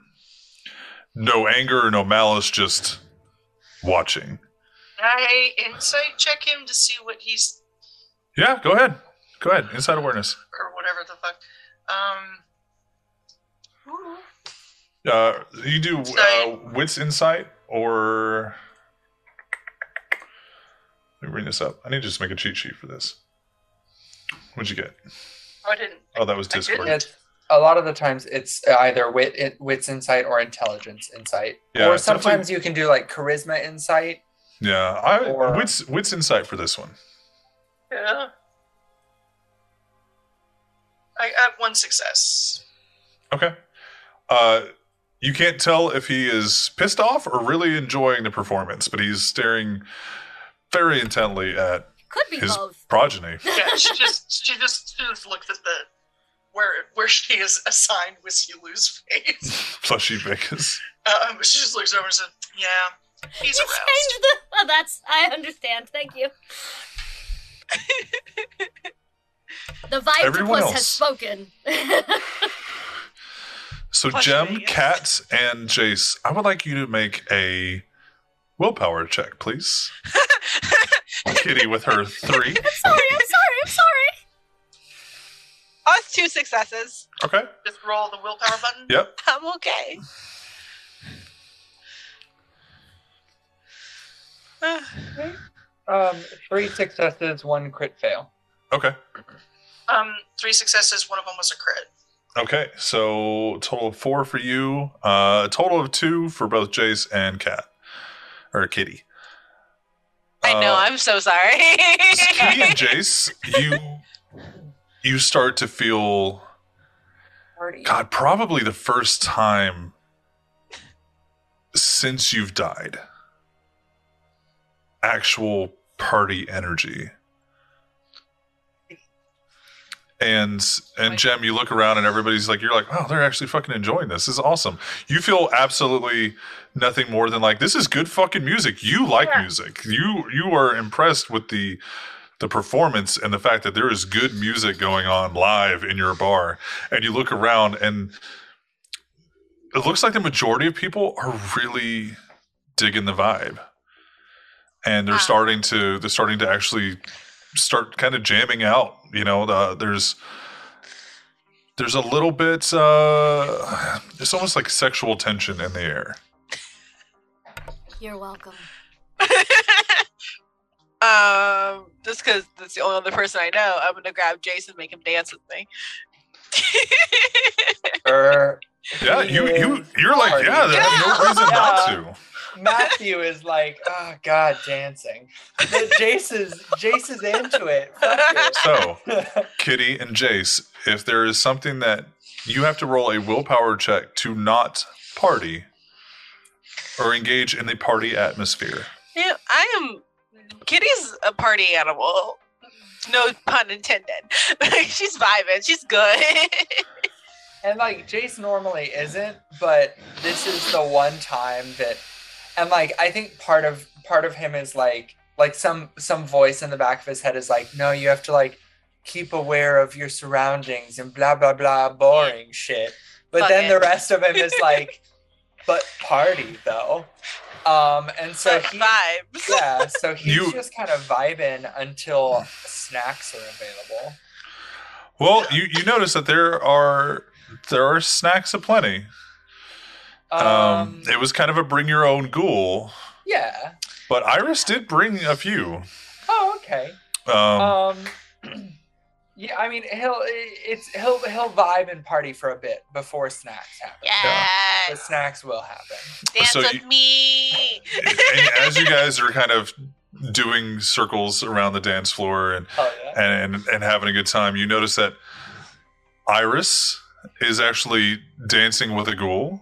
No anger, no malice, just watching. I insight check him to see what he's Yeah, go ahead. Go ahead. Inside awareness. or whatever the fuck. Um. Uh, you do uh, wits insight or. Let me bring this up. I need to just make a cheat sheet for this. What'd you get? I didn't. Oh, that was I Discord. It's a lot of the times it's either wit, it, wits insight or intelligence insight, Yeah, or it's definitely- sometimes you can do like charisma insight. Yeah, I Or- wits wits insight for this one. Yeah. I have one success. Okay. Uh, you can't tell if he is pissed off or really enjoying the performance, but he's staring very intently at Could be his both. progeny. Yeah, she just she just she just looked at the where where she is assigned Whiskey Lou's face. Plushy Vegas. Um, she just looks over and says, "Yeah, he's you aroused." changed the. Oh, that's. I understand. Thank you. the vibe Everyone has spoken. So Plush Gem, Vegas. Kat, and Jace, I would like you to make a willpower check, please. Kitty with her three. I'm sorry. I'm sorry. I'm sorry. Oh, it's two successes. Okay. Just roll the willpower button. Yep. I'm okay. Um, three successes, one crit fail. Okay. Um, three successes. One of them was a crit. Okay. So total of four for you. Uh, a total of two for both Jace and Kat. Or Kitty. I know. Uh, I'm so sorry. Kitty and Jace, you you start to feel Party. God, probably the first time since you've died. Actual party energy. And and Gem, you look around and everybody's like, you're like, oh, they're actually fucking enjoying this. This is awesome. You feel absolutely nothing more than like, this is good fucking music. You like Yeah. music. You you are impressed with the the performance and the fact that there is good music going on live in your bar. And you look around and it looks like the majority of people are really digging the vibe. And they're Wow. starting to they're starting to actually start kind of jamming out. You know, the, there's there's a little bit uh it's almost like sexual tension in the air. You're welcome. um, just because that's the only other person I know, I'm gonna grab Jason, make him dance with me. Er, Yeah, you you you're like, yeah, there's no reason not to. Matthew is like, oh god, dancing. Jace is Jace is into it. Fuck So. Kitty and Jace, if there is something that you have to roll a willpower check to not party or engage in the party atmosphere. Yeah, I am. Kitty's a party animal. No pun intended. She's vibing. She's good. And like Jace normally isn't, but this is the one time that and like I think part of part of him is like like some some voice in the back of his head is like, no, you have to like keep aware of your surroundings and blah blah blah boring shit. But Fuck then it. the rest of him is like, but party though. Um and so he vibes. yeah, so he's You- just kind of vibing until snacks are available. Well, you, you notice that there are there are snacks aplenty. Um, Um, it was kind of a bring your own ghoul, yeah. but Iris did bring a few. Oh, okay. Um, Um, yeah, I mean he'll it's he'll he'll vibe and party for a bit before snacks happen. But Yes. snacks will happen. Dance So with you- me. and as you guys are kind of doing circles around the dance floor and Oh yeah. and, and and having a good time, you notice that Iris is actually dancing with a ghoul.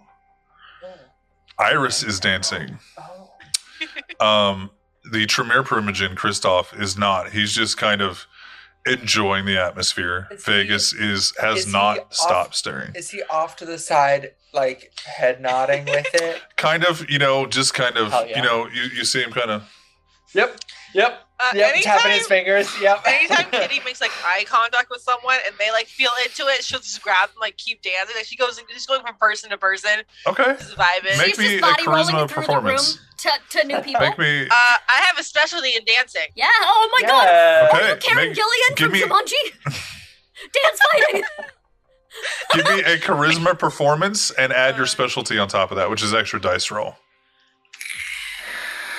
Iris is dancing. Oh. Um, the Tremere Primogen, Christoph, is not. He's just kind of enjoying the atmosphere. Is he- Vegas is has is not off- stopped staring. Is he off to the side, like head nodding with it? Kind of, you know, just kind of, yeah. you know, you, you see him kind of Yep. Yep. Uh, Yep. anytime, Tapping his fingers. Yep. anytime Kitty makes like eye contact with someone and they like feel into it, she'll just grab them, like keep dancing. Like she goes, she's going from person to person, Okay. just vibing. Make She's me just a body rolling charisma through the room performance. to, to new people. Make me. Uh, I have a specialty in dancing. yeah. Oh my god. Yeah. Are Okay, you Karen make- Gillan give from me- Jumanji? Dance fighting. Give me a charisma performance and add your specialty on top of that, which is extra dice roll.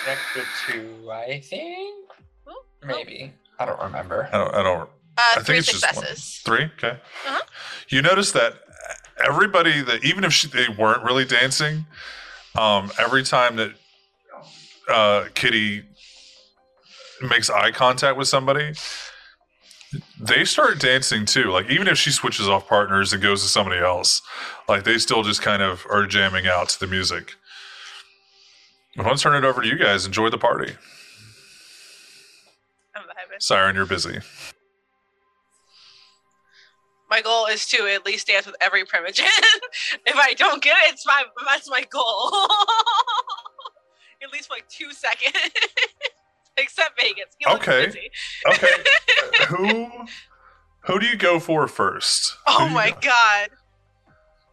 Extra two, I think. Maybe. I don't remember. I don't. I don't. Uh, I think three it's just one. Three. Okay. Uh-huh. You notice that everybody that even if she, they weren't really dancing, um, every time that uh, Kitty makes eye contact with somebody, they start dancing too. Like even if she switches off partners and goes to somebody else, like they still just kind of are jamming out to the music. I want to turn it over to you guys. Enjoy the party. I'm vibing. Siren, you're busy. My goal is to at least dance with every primogen. if I don't get it, it's my that's my goal. at least for like two seconds. Except Vegas. He Okay. Okay. who who do you go for first? Oh my go- god.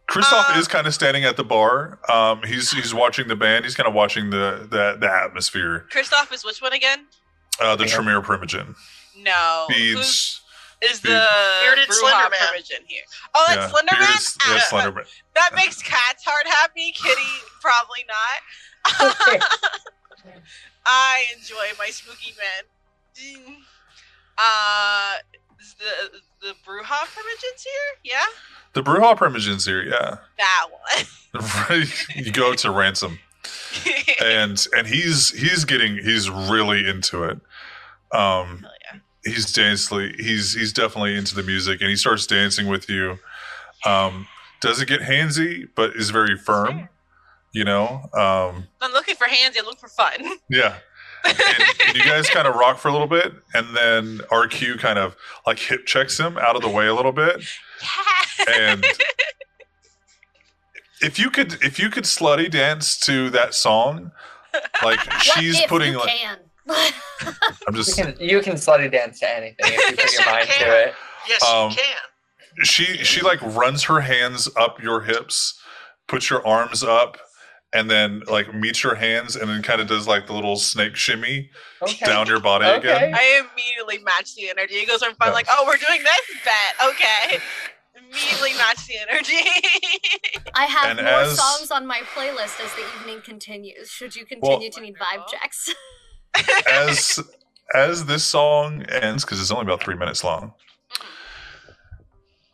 Christoph Uh, is kind of standing at the bar. Um, he's he's watching the band. He's kind of watching the the, the atmosphere. Christoph is which one again? Uh, the Yeah. Tremere Primogen. No. Who's, Beads. is the Bearded Brujah Slender Man. primogen here? Oh, that's yeah, Slenderman? bearded- yeah, Ah, Slenderman. That makes Cat's heart happy. Kitty, probably not. I enjoy my spooky men. Ding. Uh, the the Brujah primogens here? Yeah, The Brujah Primogen's here. Yeah, that one. you go to ransom, and and he's he's getting he's really into it. Um, yeah. he's dancing. He's he's definitely into the music, and he starts dancing with you. Um, doesn't get handsy, but is very firm. You know, um, I'm looking for handsy, I look for fun. yeah. And, and you guys kind of rock for a little bit, and then RQ kind of like hip checks him out of the way a little bit. And if you could, if you could slutty dance to that song, like What she's if putting you like can? I'm You just can you can slutty dance to anything if you put your mind can. to it. Yes, Um, you can. she she like runs her hands up your hips, puts your arms up, and then like meets your hands, and then kind of does like the little snake shimmy Okay. down your body Okay. again. I immediately match the energy. It goes from fun, Yeah. like, oh, we're doing this bet. Okay. Immediately match the energy. I have And more as- songs on my playlist as the evening continues. Should you continue to need vibe checks? As as this song ends, because it's only about three minutes long. Mm-hmm.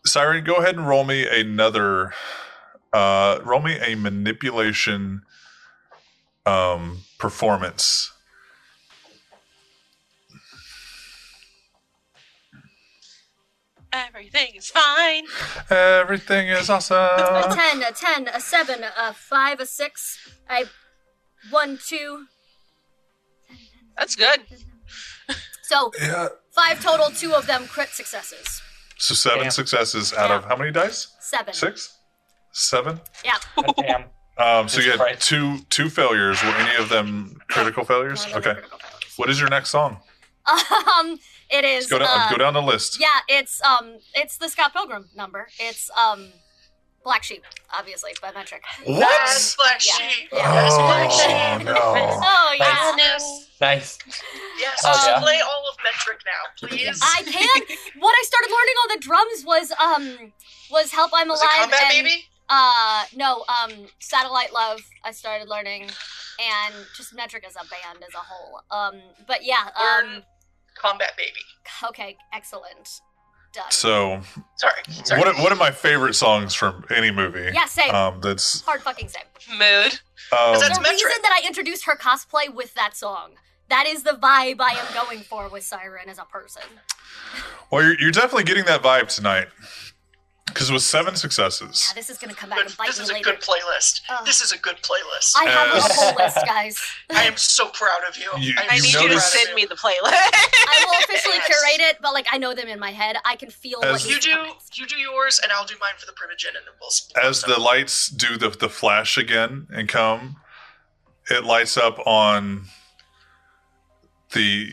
Siren, go ahead and roll me another. Uh, roll me a manipulation um, performance. Everything is fine. Everything is awesome. a 10, a 10, a 7, a 5, a 6, a 1, 2. That's good. So, Yeah. 5 total, 2 of them crit successes. So seven Damn. successes out of how many dice? 7. Six, seven. Yeah. God damn. Um, so Jesus you had Christ. two two failures. Were any of them critical failures? None of them Okay. critical failures. What is your next song? Um, it is. Let's go down. uh, go down the list. Yeah, it's um, it's the Scott Pilgrim number. It's um, Black Sheep, obviously by Metric. That's What? Black Yeah. Sheep. Yeah. That's Black Oh Sheep. no! Oh yeah. Yes. Nice. Yes, Oh, just yeah. play all of Metric now, please. I can. What I started learning on the drums was um, was Help I'm Was Alive it Combat and Baby? Uh, no um, Satellite Love. I started learning, and just Metric as a band as a whole. Um, but yeah. Um, Learn Combat Baby. okay, excellent. Done. So Sorry. Sorry. one of, one of my favorite songs from any movie. Yeah, same. Um, that's Hard fucking same. Mood. um, That's the Metric. reason that I introduced her cosplay with that song. That is the vibe I am going for with Siren as a person. well, you're, you're definitely getting that vibe tonight. Because it was seven successes, Yeah, this is gonna come back Good- and bite this is a later. good playlist. Ugh. This is a good playlist. I have As- a whole list, guys. I am so proud of you. You- I am I You need you to notice- proud of send me the playlist. I will officially Yes. curate it, but like I know them in my head. I can feel what You do come next. you do yours, and I'll do mine for the Primogen, and then we'll. we'll as the lights do the the flash again and come, it lights up on the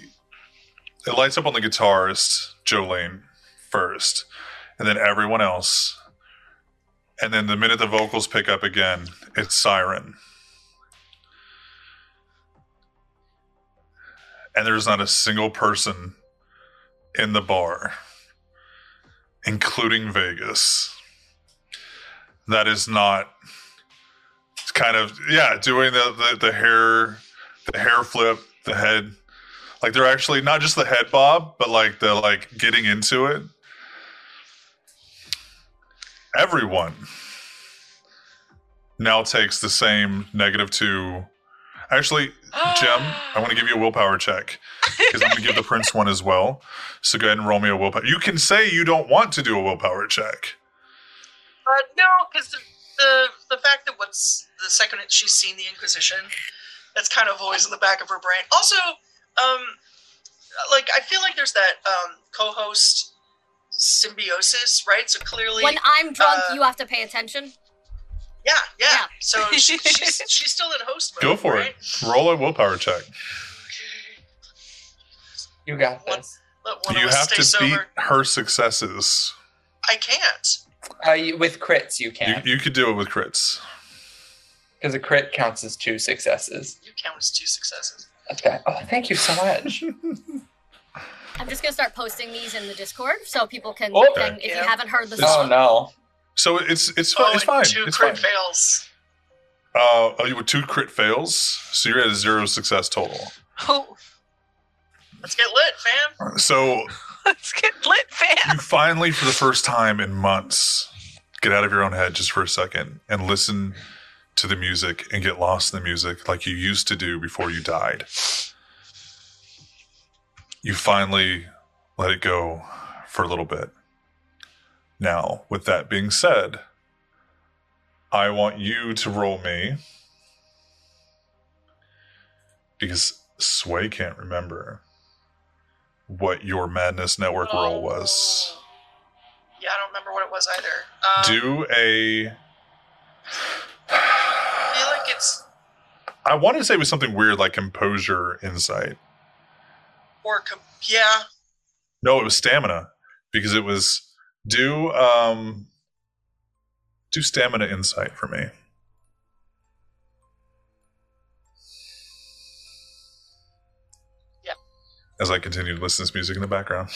it lights up on the guitarist Jolene first, and then everyone else, and then the minute the vocals pick up again, it's Siren. And there's not a single person in the bar, including Vegas, that is not kind of yeah doing the, the the hair the hair flip the head. Like they're actually not just the head bob but like the like getting into it everyone now takes the same negative two. Actually Gem i want to give you a willpower check because i'm going to give the prince one as well. So go ahead and roll me a willpower you can say you don't want to do a willpower check. Uh, no, because the, the the fact that what's the second that she's seen the Inquisition, that's kind of always in the back of her brain. Also, um, like I feel like there's that um co-host symbiosis, right? So clearly, When I'm drunk, uh, you have to pay attention. yeah, yeah. Yeah. So she, she's she's still in host mode. go for right? it roll a willpower check You got this. Let one you have stay to beat her successes I can't. Uh, you, with crits, you you, can. you could do it with crits Because a crit counts as two successes. You count as two successes. Okay. Oh, thank you so much. I'm just gonna start posting these in the Discord so people can. Oh. can if you haven't heard the It's- oh no. So it's it's fine. Oh, it's fine. two It's crit fine. fails. Uh, oh, you were two crit fails, so you're at a zero success total. Oh, Let's get lit, fam. So let's get lit, fam. you finally, for the first time in months, get out of your own head just for a second and listen to the music and get lost in the music like you used to do before you died. You finally let it go for a little bit. Now, with that being said, I want you to roll me because Sway can't remember what your Madness Network roll was. Yeah, I don't remember what it was either. Um, Do a. I feel like it's I wanted to say it was something weird like composure insight. Or com- yeah. No, it was stamina because it was do um do stamina insight for me. Yep. As I continue to listen to this music in the background,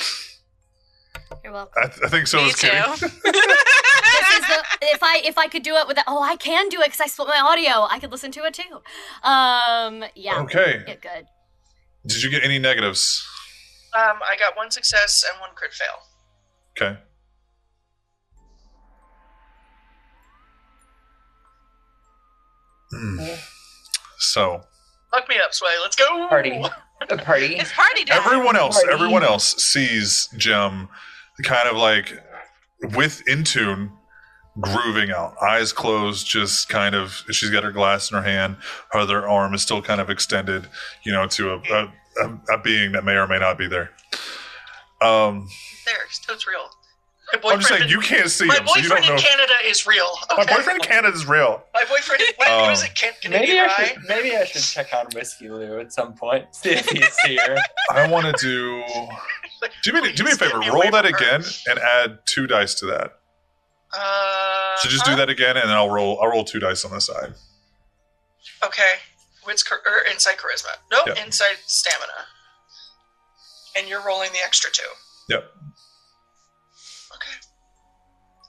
you're welcome. I, I think so. Me is Kitty. too. this is the, if I if I could do it with that. Oh, I can do it because I split my audio. I could listen to it too. Um, yeah, Okay. yeah, good. Did you get any negatives? Um, I got one success and one crit fail. Okay. Hmm. So Fuck me up, Sway. Let's go. Party. A party. It's party time. everyone else, Party. everyone else sees Gem kind of like with in tune, grooving out, eyes closed, just kind of. She's got her glass in her hand. Her other arm is still kind of extended, you know, to a a, a, a being that may or may not be there. Um, There, it's real. My I'm just saying boyfriend, you can't see my him, so you boyfriend don't know. in Canada is real. My boyfriend in Canada is real. My boyfriend. In, what, what is Um, it? Can, Maybe Canadian I should maybe I should check on Whiskey Lou at some point. See if he's here. I want to do. Do me, do me a favor. me Roll that from her. again and add two dice to that. Uh, So just do that again, and then I'll roll. I'll roll two dice on the side. Okay. Wits char- or insight charisma. Nope, Yep. insight stamina. And you're rolling the extra two. Yep. Okay.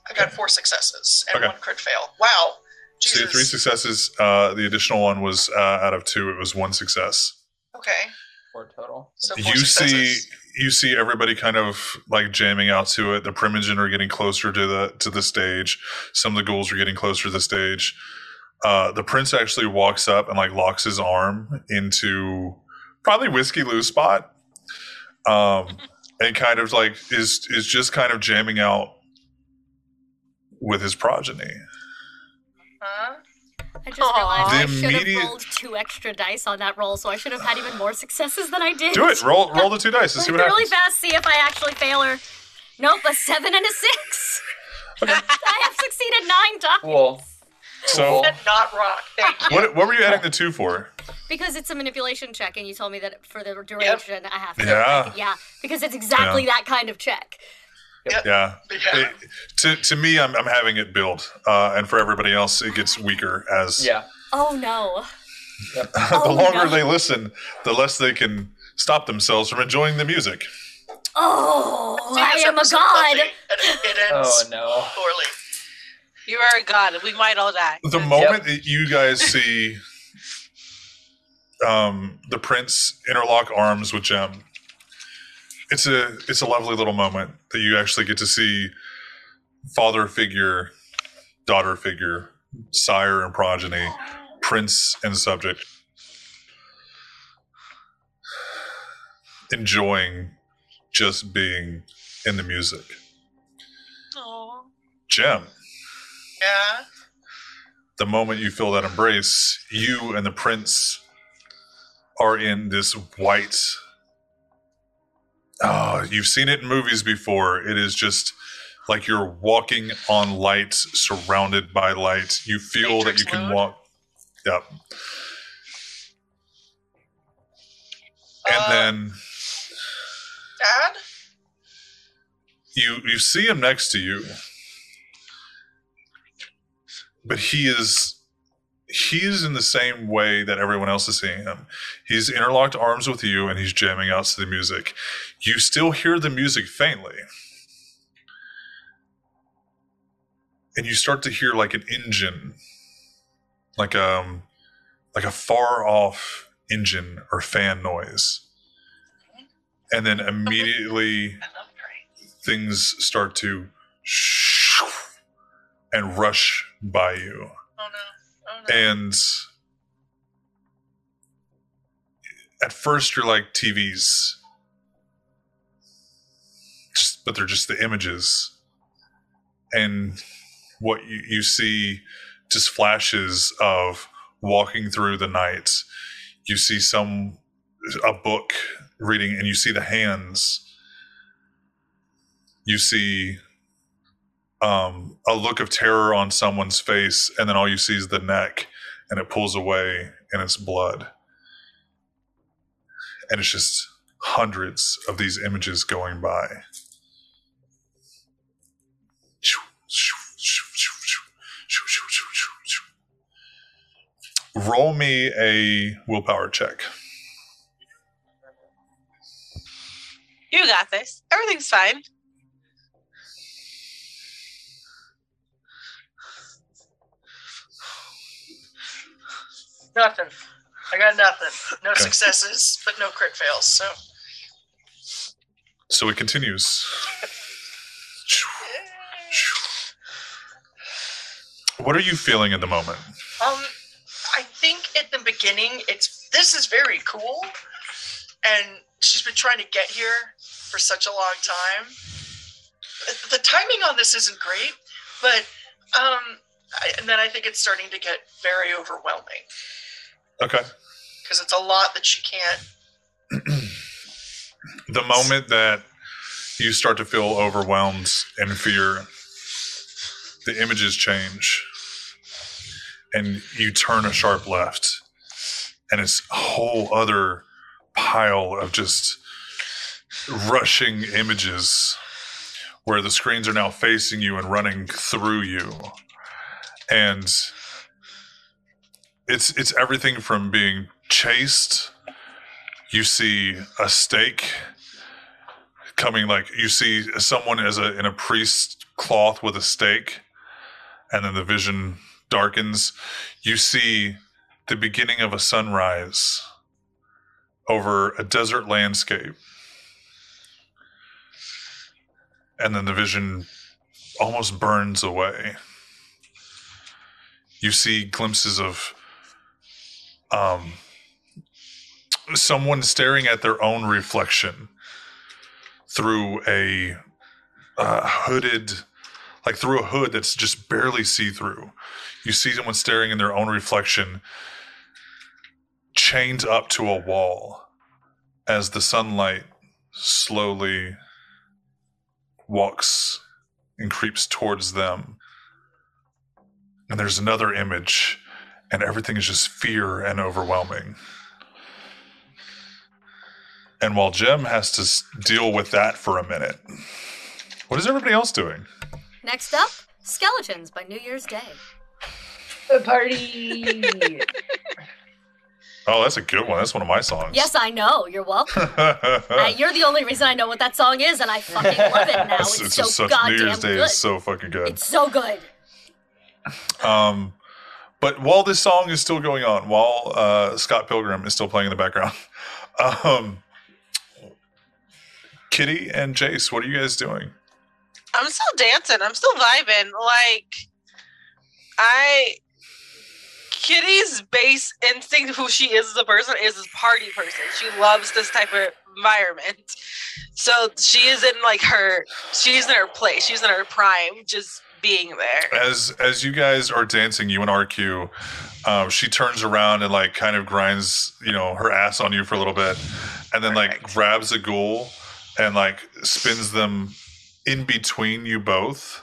I got four successes and Okay. one crit fail. Wow. So you Jesus. had three successes. Uh, the additional one was uh, out of two. It was one success. Okay. Four total. So four You see, successes. You see everybody kind of like jamming out to it. The Primogen are getting closer to the to the stage. Some of the ghouls are getting closer to the stage. Uh, the prince actually walks up and like locks his arm into probably Whiskey Lou's spot, um, and kind of like is is just kind of jamming out with his progeny. Huh? I just Aw. realized I The should have immediate- rolled two extra dice on that roll, so I should have had even more successes than I did. Do it. Roll roll the two dice and see what happens. really fast, see if I actually fail or. Nope, a seven and a six. I have succeeded nine times. Cool. So And not rock. Thank you. what what were you adding the two for? because it's a manipulation check, and you told me that for the duration I have to. Yeah. yeah, because it's exactly that kind of check. Yeah. Yeah. It- to to me, I'm I'm having it build, uh, and for everybody else, it gets weaker as Yeah. Oh no. the Oh, longer no. they listen, the less they can stop themselves from enjoying the music. Oh, I am a god. Buffy, and it, it Oh no. poorly. You are a god. We might all die. The moment that you guys see um, the prince interlock arms with Gem, it's a it's a lovely little moment that you actually get to see father figure, daughter figure, sire and progeny, prince and subject enjoying just being in the music. Gem, Yeah. the moment you feel that embrace, you and the prince are in this white. Oh, you've seen it in movies before. It is just like you're walking on light, surrounded by light. You feel that you can walk. Yep. And Uh, then Dad? you you see him next to you but he is he's in the same way that everyone else is seeing him he's interlocked arms with you and he's jamming out to the music you still hear the music faintly and you start to hear like an engine like um like a far off engine or fan noise and then immediately I love trains. things start to and rush by you. Oh no. Oh no. And at first you're like TVs. But they're just the images. And what you, you see just flashes of walking through the night. You see some a book reading and you see the hands you see um, a look of terror on someone's face, and then all you see is the neck, and it pulls away, and it's blood. And it's just hundreds of these images going by. Roll me a willpower check. You got this. Everything's fine. Nothing. I got nothing. No Okay. successes, but no crit fails. So So it continues. What are you feeling at the moment? Um, I think at the beginning, it's this is very cool, and she's been trying to get here for such a long time. The timing on this isn't great, but um, I, and then I think it's starting to get very overwhelming Okay. because it's a lot that she can't. The moment that you start to feel overwhelmed and fear, the images change and you turn a sharp left, and it's a whole other pile of just rushing images where the screens are now facing you and running through you. And it's it's everything from being chased you see a stake coming like you see someone as a in a priest cloth with a stake and then the vision darkens you see the beginning of a sunrise over a desert landscape. And then the vision almost burns away. You see glimpses of um someone staring at their own reflection through a uh, hooded like through a hood that's just barely see through you see someone staring in their own reflection chained up to a wall as the sunlight slowly walks and creeps towards them and there's another image and everything is just fear and overwhelming. And while Gem has to deal with that for a minute, what is everybody else doing? Next up, Skeletons by New Year's Day. A party. Oh, that's a good one. That's one of my songs. Yes, I know. You're welcome. Uh, you're the only reason I know what that song is, and I fucking love it now. it's, It's, it's so just such goddamn New Year's Day good. is so fucking good. It's so good. Um, but while this song is still going on, while uh, Scott Pilgrim is still playing in the background, um, Kitty and Jace, what are you guys doing? I'm still dancing. I'm still vibing. Like, I. Kitty's base instinct, who she is as a person, is a party person. She loves this type of environment. So she is in like her, she's in her place. She's in her prime, just being there. As as you guys are dancing, you and RQ, um, she turns around and like kind of grinds, you know, her ass on you for a little bit, and then like grabs a ghoul and like spins them in between you both.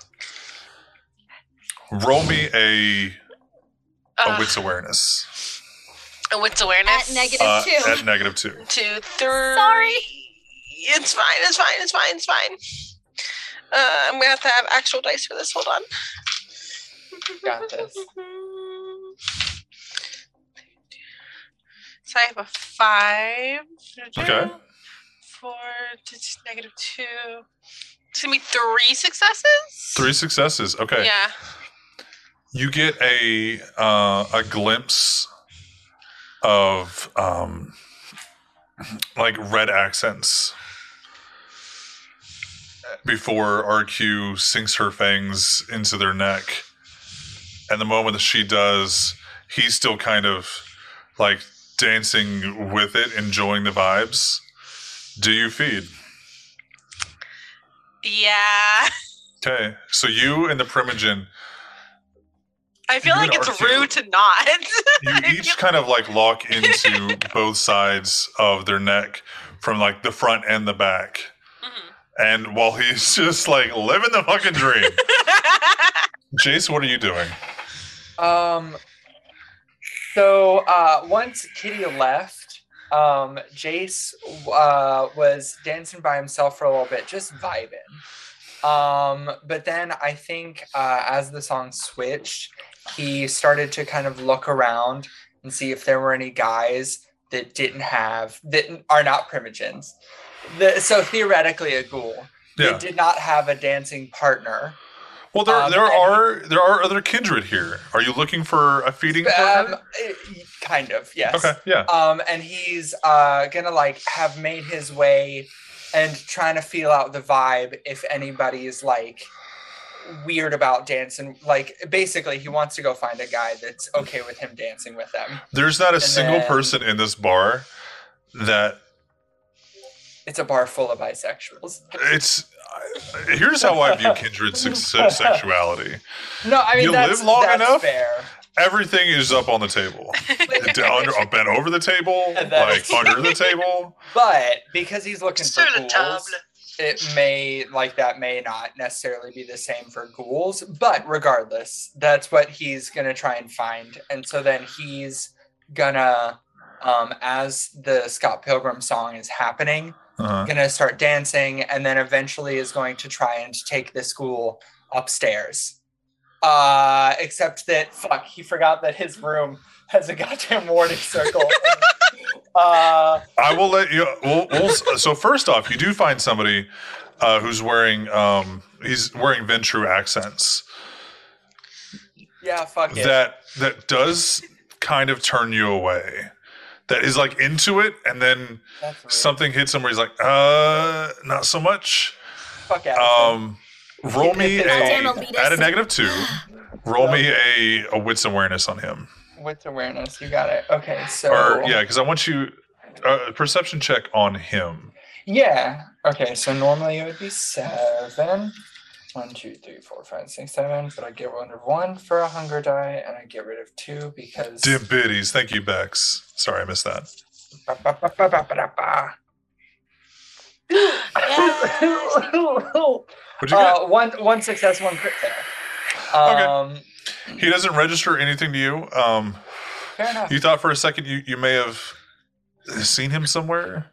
Roll me a a Uh, wits awareness. a wits awareness. At negative Uh, two. at negative two. two, three. Sorry. It's fine. It's fine. It's fine. It's fine. Uh, I'm gonna have to have actual dice for this. Hold on. Got this. So I have a five. Okay. Four. It's negative two. It's gonna be three successes. Three successes. Okay. Yeah. You get a uh, a glimpse of um, like red accents before RQ sinks her fangs into their neck. And the moment that she does, he's still kind of like dancing with it, enjoying the vibes. Do you feed? Yeah. Okay. So you and the Primogen I feel like it's Arcade. rude to not. you each kind of like lock into both sides of their neck from like the front and the back. Mhm. And while he's just like living the fucking dream, Jace, what are you doing? Um. So uh, once Kitty left, um, Jace uh, was dancing by himself for a little bit, just vibing. Um, but then I think uh, as the song switched, he started to kind of look around and see if there were any guys that didn't have that are not primogens. The, so theoretically, a ghoul Yeah. that did not have a dancing partner. Well, there Um, there are there are other kindred here. Are you looking for a feeding partner? Um, eh, kind of, yes. okay, yeah. Um, and he's uh gonna like have made his way and trying to feel out the vibe if anybody's like weird about dancing. Like basically, he wants to go find a guy that's okay with him dancing with them. There's not a and single then- person in this bar that It's a bar full of bisexuals. it's. Here's how I view kindred sexuality. No, I mean You that's, live long that's enough? fair. Everything is up on the table. Down, uh, bent over the table, like under the table. But because he's looking for Sur le ghouls, table. It may like that may not necessarily be the same for ghouls but regardless that's what he's gonna try and find. And so then he's gonna um as the scott pilgrim song is happening Uh-huh. gonna start dancing and then eventually is going to try and take the school upstairs. Uh except that fuck he forgot that his room has a goddamn warning circle uh I will let you. We'll, we'll, so first off, you do find somebody uh, who's wearing um, he's wearing Ventrue accents yeah fuck it that that does kind of turn you away. That is like into it, and then something hits him where he's like, uh, not so much. fuck out Um, roll me a Goddamn at a negative two. Roll me a, a wits awareness on him, with awareness you got it okay so or yeah, because I want you a perception check on him. Yeah. Okay, so normally it would be seven. One, two, three, four, five, six, seven. But I get rid of one for a hunger die, and I get rid of two because. Dim biddies, thank you, Bex. Sorry, I missed that. What'd you get? Uh, one one success, one crit fail. Okay. He doesn't register anything to you. Um, Fair enough. you thought for a second you, you may have seen him somewhere,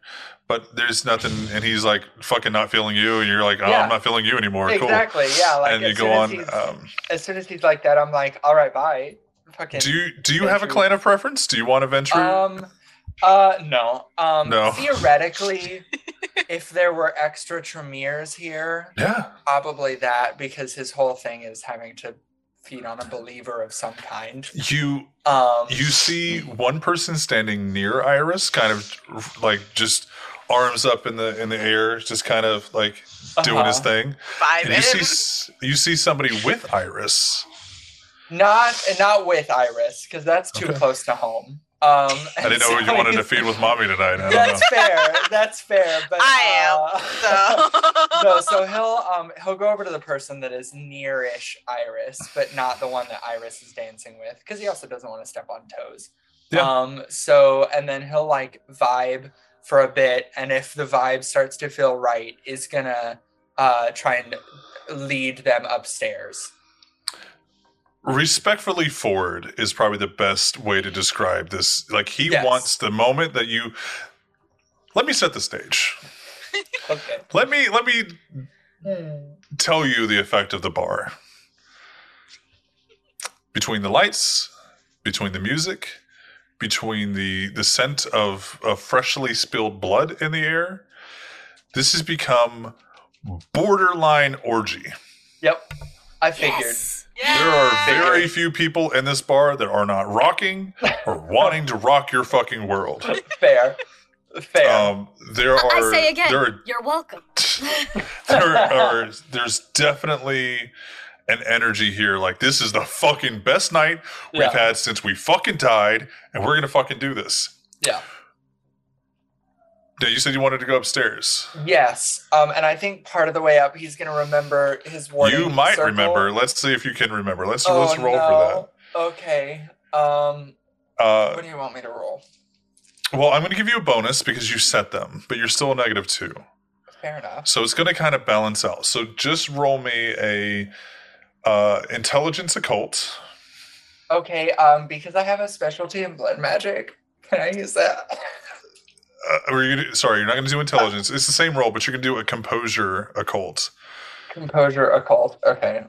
but there's nothing, and he's like fucking not feeling you, and you're like, oh, Yeah. I'm not feeling you anymore. exactly. Yeah. Cool. Like and you go soon as on. he's- Um, as soon as he's like that, I'm like, all right, bye. Fucking. do you do you have a venture- clan of preference? Do you want to venture? Um. Uh. No. Um. No. Theoretically, if there were extra Tremeres here, yeah. probably that because his whole thing is having to feed on a believer of some kind. You Um. you see one person standing near Iris, kind of like just arms up in the in the air, just kind of like doing his uh-huh. thing. Five And you see you see somebody with Iris. Not not with Iris because that's too Okay. close to home. Um. I didn't know and you wanted to feed with mommy tonight. I know. That's fair. That's fair. But I uh, So no, so he'll um he'll go over to the person that is nearish Iris, but not the one that Iris is dancing with, because he also doesn't want to step on toes. Yeah. Um. So and then he'll like vibe for a bit, and if the vibe starts to feel right, is gonna uh try and lead them upstairs. Uh-huh. respectfully forward is probably the best way to describe this like he Yes. wants the moment that you let me set the stage Okay. let me let me hmm. tell you the effect of the bar between the lights between the music between the the scent of, of freshly spilled blood in the air this has become borderline orgy Yep. I figured. Yes. There are very few people in this bar that are not rocking or wanting to rock your fucking world. Fair. Fair. Um, there I- are I say again, there are you're welcome. there are there's definitely an energy here like this is the fucking best night we've Yeah. had since we fucking died and we're gonna fucking do this. Yeah. Now you said you wanted to go upstairs. Yes. Um, and I think part of the way up, he's gonna remember his warning. you might circle. remember. Let's see if you can remember. Let's Oh, let's roll no. Okay. Um, for that. Uh, what do you want me to roll? well, I'm going to give you a bonus because you set them, but you're still a negative two. Fair enough. So it's going to kind of balance out. So just roll me a uh, intelligence occult. Okay. Um, because I have a specialty in blood magic, can I use that? Uh, or you gonna, sorry, you're not going to do intelligence. It's the same role, but you're going to do a composure occult. Composure occult. Okay.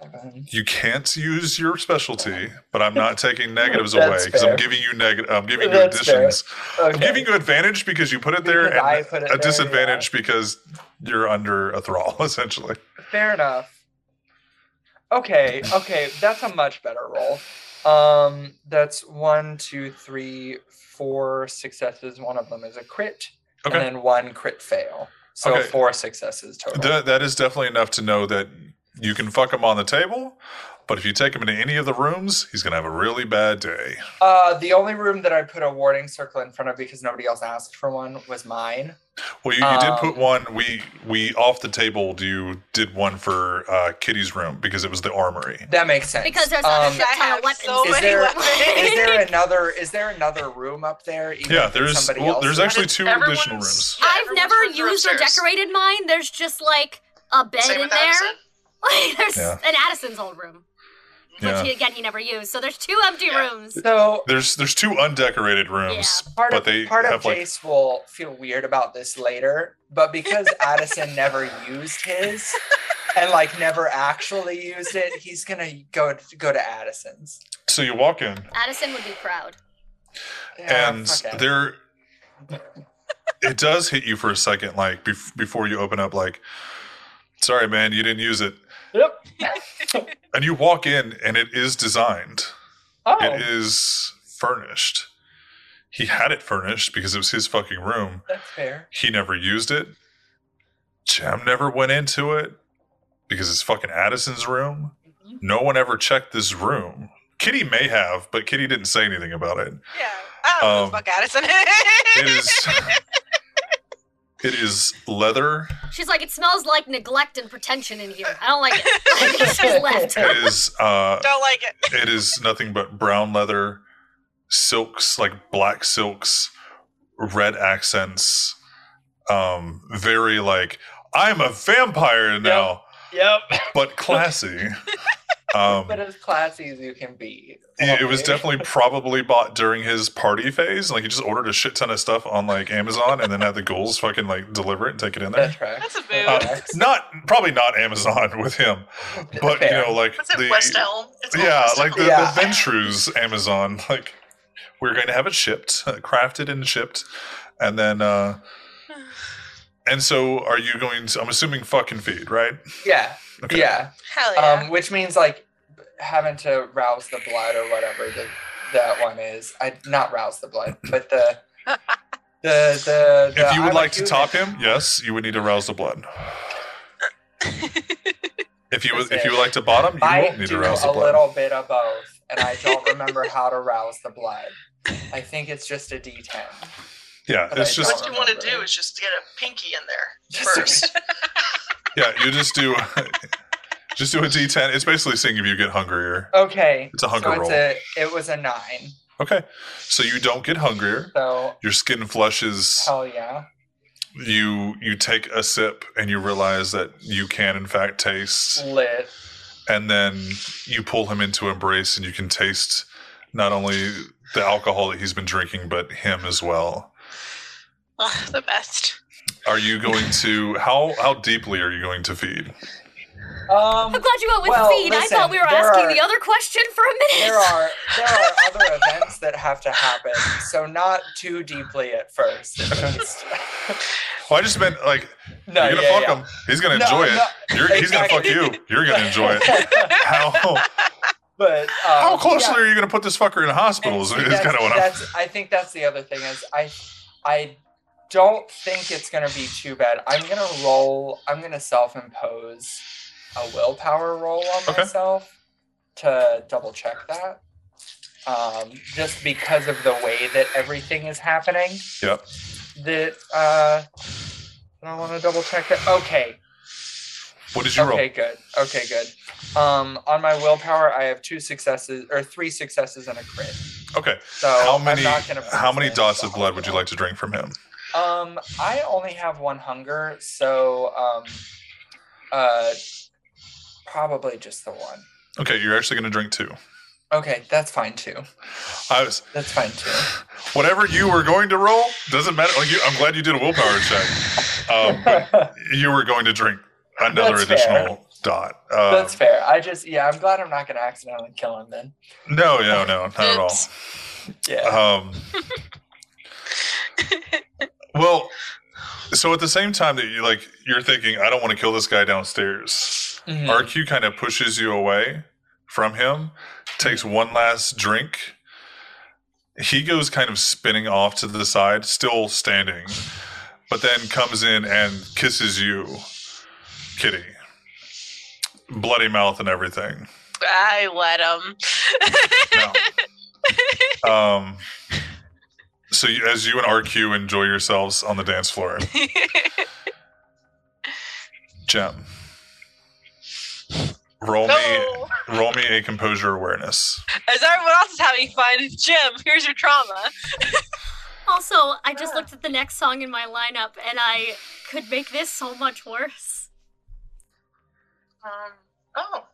Seven. You can't use your specialty, but I'm not taking negatives away because I'm giving you negative. I'm giving you That's additions. Okay. I'm giving you advantage because you put it there, Because I and put it a there, disadvantage because you're under a thrall, essentially. Fair enough. Okay, okay, that's a much better roll. Um, that's one, two, three, four successes. One of them is a crit, Okay. and then one crit fail. So Okay. four successes total. That, that is definitely enough to know that you can fuck them on the table, but if you take him into any of the rooms, he's going to have a really bad day. Uh, the only room that I put a warning circle in front of because nobody else asked for one was mine. Well, you, you did Um, put one. We we off the table. You did one for uh, Kitty's room because it was the armory. That makes sense. Because there's um, a I ton have of weapons. so Is many there- weapons. is there another? Is there another room up there? even Yeah, there's well, else? there's actually two additional rooms. yeah, I've never used or decorated mine. There's just like a bed Same in with there. Addison. Like there's Yeah. an Addison's old room, which Yeah. he, again he never used. So there's two empty Yeah. rooms. So There's there's two undecorated rooms, part but of they part of have like will feel weird about this later, but because Addison never used his and like never actually used it, he's gonna go go to Addison's. so you walk in Addison would be proud. Yeah, and fuck there it does hit you for a second like bef- before you open up like sorry man you didn't use it Yep. and you walk in and it is designed. Oh, it is furnished. He had it furnished because it was his fucking room. That's fair. he never used it. Gem never went into it because it's fucking Addison's room. No one ever checked this room. Kitty may have but Kitty didn't say anything about it. Yeah. I don't know Um, who the fuck Addison it is. is it is leather She's like, it smells like neglect and pretension in here. I don't like it. She's left. it is uh Don't like it. it is nothing but brown leather silks like black silks red accents um very like i'm a vampire now Yep. but classy Um, but as classy as you can be. Yeah, it was definitely probably bought during his party phase. Like he just ordered a shit ton of stuff on like Amazon and then had the ghouls fucking like deliver it and take it in there. That tracks. That's a That move. Uh, not probably not Amazon with him, but you know like What's the West Elm? It's yeah, West like the, Elm. Yeah. the Ventrue's Amazon. Like we're going to have it shipped, uh, crafted and shipped, and then uh and so are you going to? I'm assuming fucking feed, right? Yeah, Okay. yeah. Hell yeah. Um, which means like having to rouse the blood or whatever that that one is. I not rouse the blood, but the the the. the If you would I'm like to human- top him, yes, you would need to rouse the blood. If you would, if you would like to bottom, you I won't need to rouse the blood. a little bit of both, and I don't remember how to rouse the blood. I think it's just a D10. Yeah, But it's I just What you want to do is just get a pinky in there Just- first. Yeah, you just do just do a D10. It's basically seeing if you get hungrier. Okay. It's a hunger so roll. A, it was a nine. Okay, so you don't get hungrier. So Your skin flushes. hell yeah. You you take a sip and you realize that you can in fact taste. Lit. and then you pull him into embrace and you can taste not only the alcohol that he's been drinking but him as well Oh, the best. Are you going to how how deeply are you going to feed Um, I'm glad you went with Well, feed. I thought we were asking are- the other question for a minute. there are there are other events that have to happen, so not too deeply at first. At well i just meant like no, you're gonna yeah, fuck yeah. him he's gonna No, enjoy it you're, he's gonna fuck you you're gonna enjoy it how but um, how closely yeah. are you gonna put this fucker in a hospital is, is kind of what i'm that's, I think that's the other thing is I I don't think it's gonna be too bad. I'm gonna roll. I'm gonna self-impose a willpower roll on Okay. myself to double check that. Um, just because of the way that everything is happening. Yep. That uh, I want to double check it. Okay. what did you roll Okay, good. Okay, good. Um, on my willpower, I have two successes or three successes and a crit. okay So how I'm many not gonna how many dots of blood would you like to drink from him Um, I only have one hunger, so um, uh, probably just the one. okay you're actually gonna drink two Okay, that's fine too. i was That's fine too. whatever you were going to roll doesn't matter. Like you, I'm glad you did a willpower check. Um, but you were going to drink another That's fair. additional dot. Uh, that's fair. I just yeah, I'm glad I'm not gonna accidentally kill him then. no, no, no, not at all. Yeah. Um, well, so at the same time that you like, you're thinking, I don't want to kill this guy downstairs. Mhm. RQ kind of pushes you away from him, takes one last drink. He goes kind of spinning off to the side, still standing, but then comes in and kisses you, Kitty. Bloody mouth and everything. I let him. No. Um, so you, as you and RQ enjoy yourselves on the dance floor, Gem, roll me roll me a composure awareness. As everyone else is having fun, Gem, here's your trauma. Also, I just looked at the next song in my lineup and I could make this so much worse. Um, oh.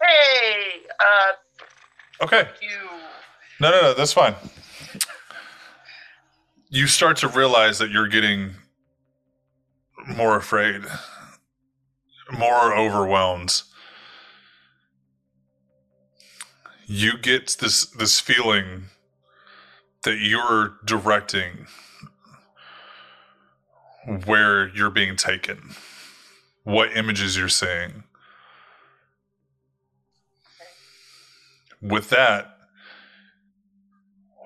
Hey, uh, Okay, you. no, no, no, that's fine. You start to realize that you're getting more afraid, more overwhelmed. You get this this feeling that you're directing where you're being taken, what images you're seeing. With that,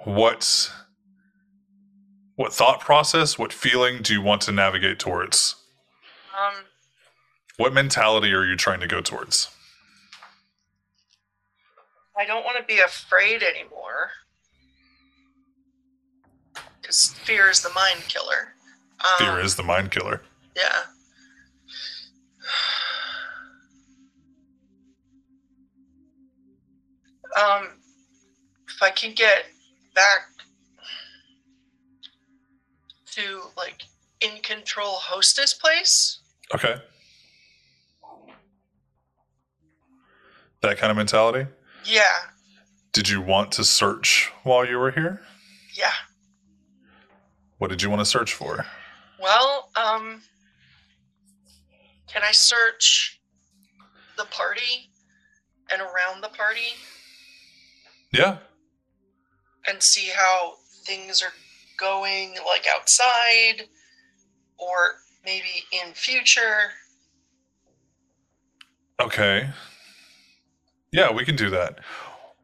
what's what thought process, what feeling do you want to navigate towards? Um, What mentality are you trying to go towards? I don't want to be afraid anymore. Because fear is the mind killer. Um, Fear is the mind killer. Yeah. Um, if I can get back to like in control hostess place, Okay. That kind of mentality? Yeah, Did you want to search while you were here? yeah. What did you want to search for? Well, um, can I search the party and around the party Yeah. and see how things are going, like outside, or maybe in future? Okay. Yeah, we can do that.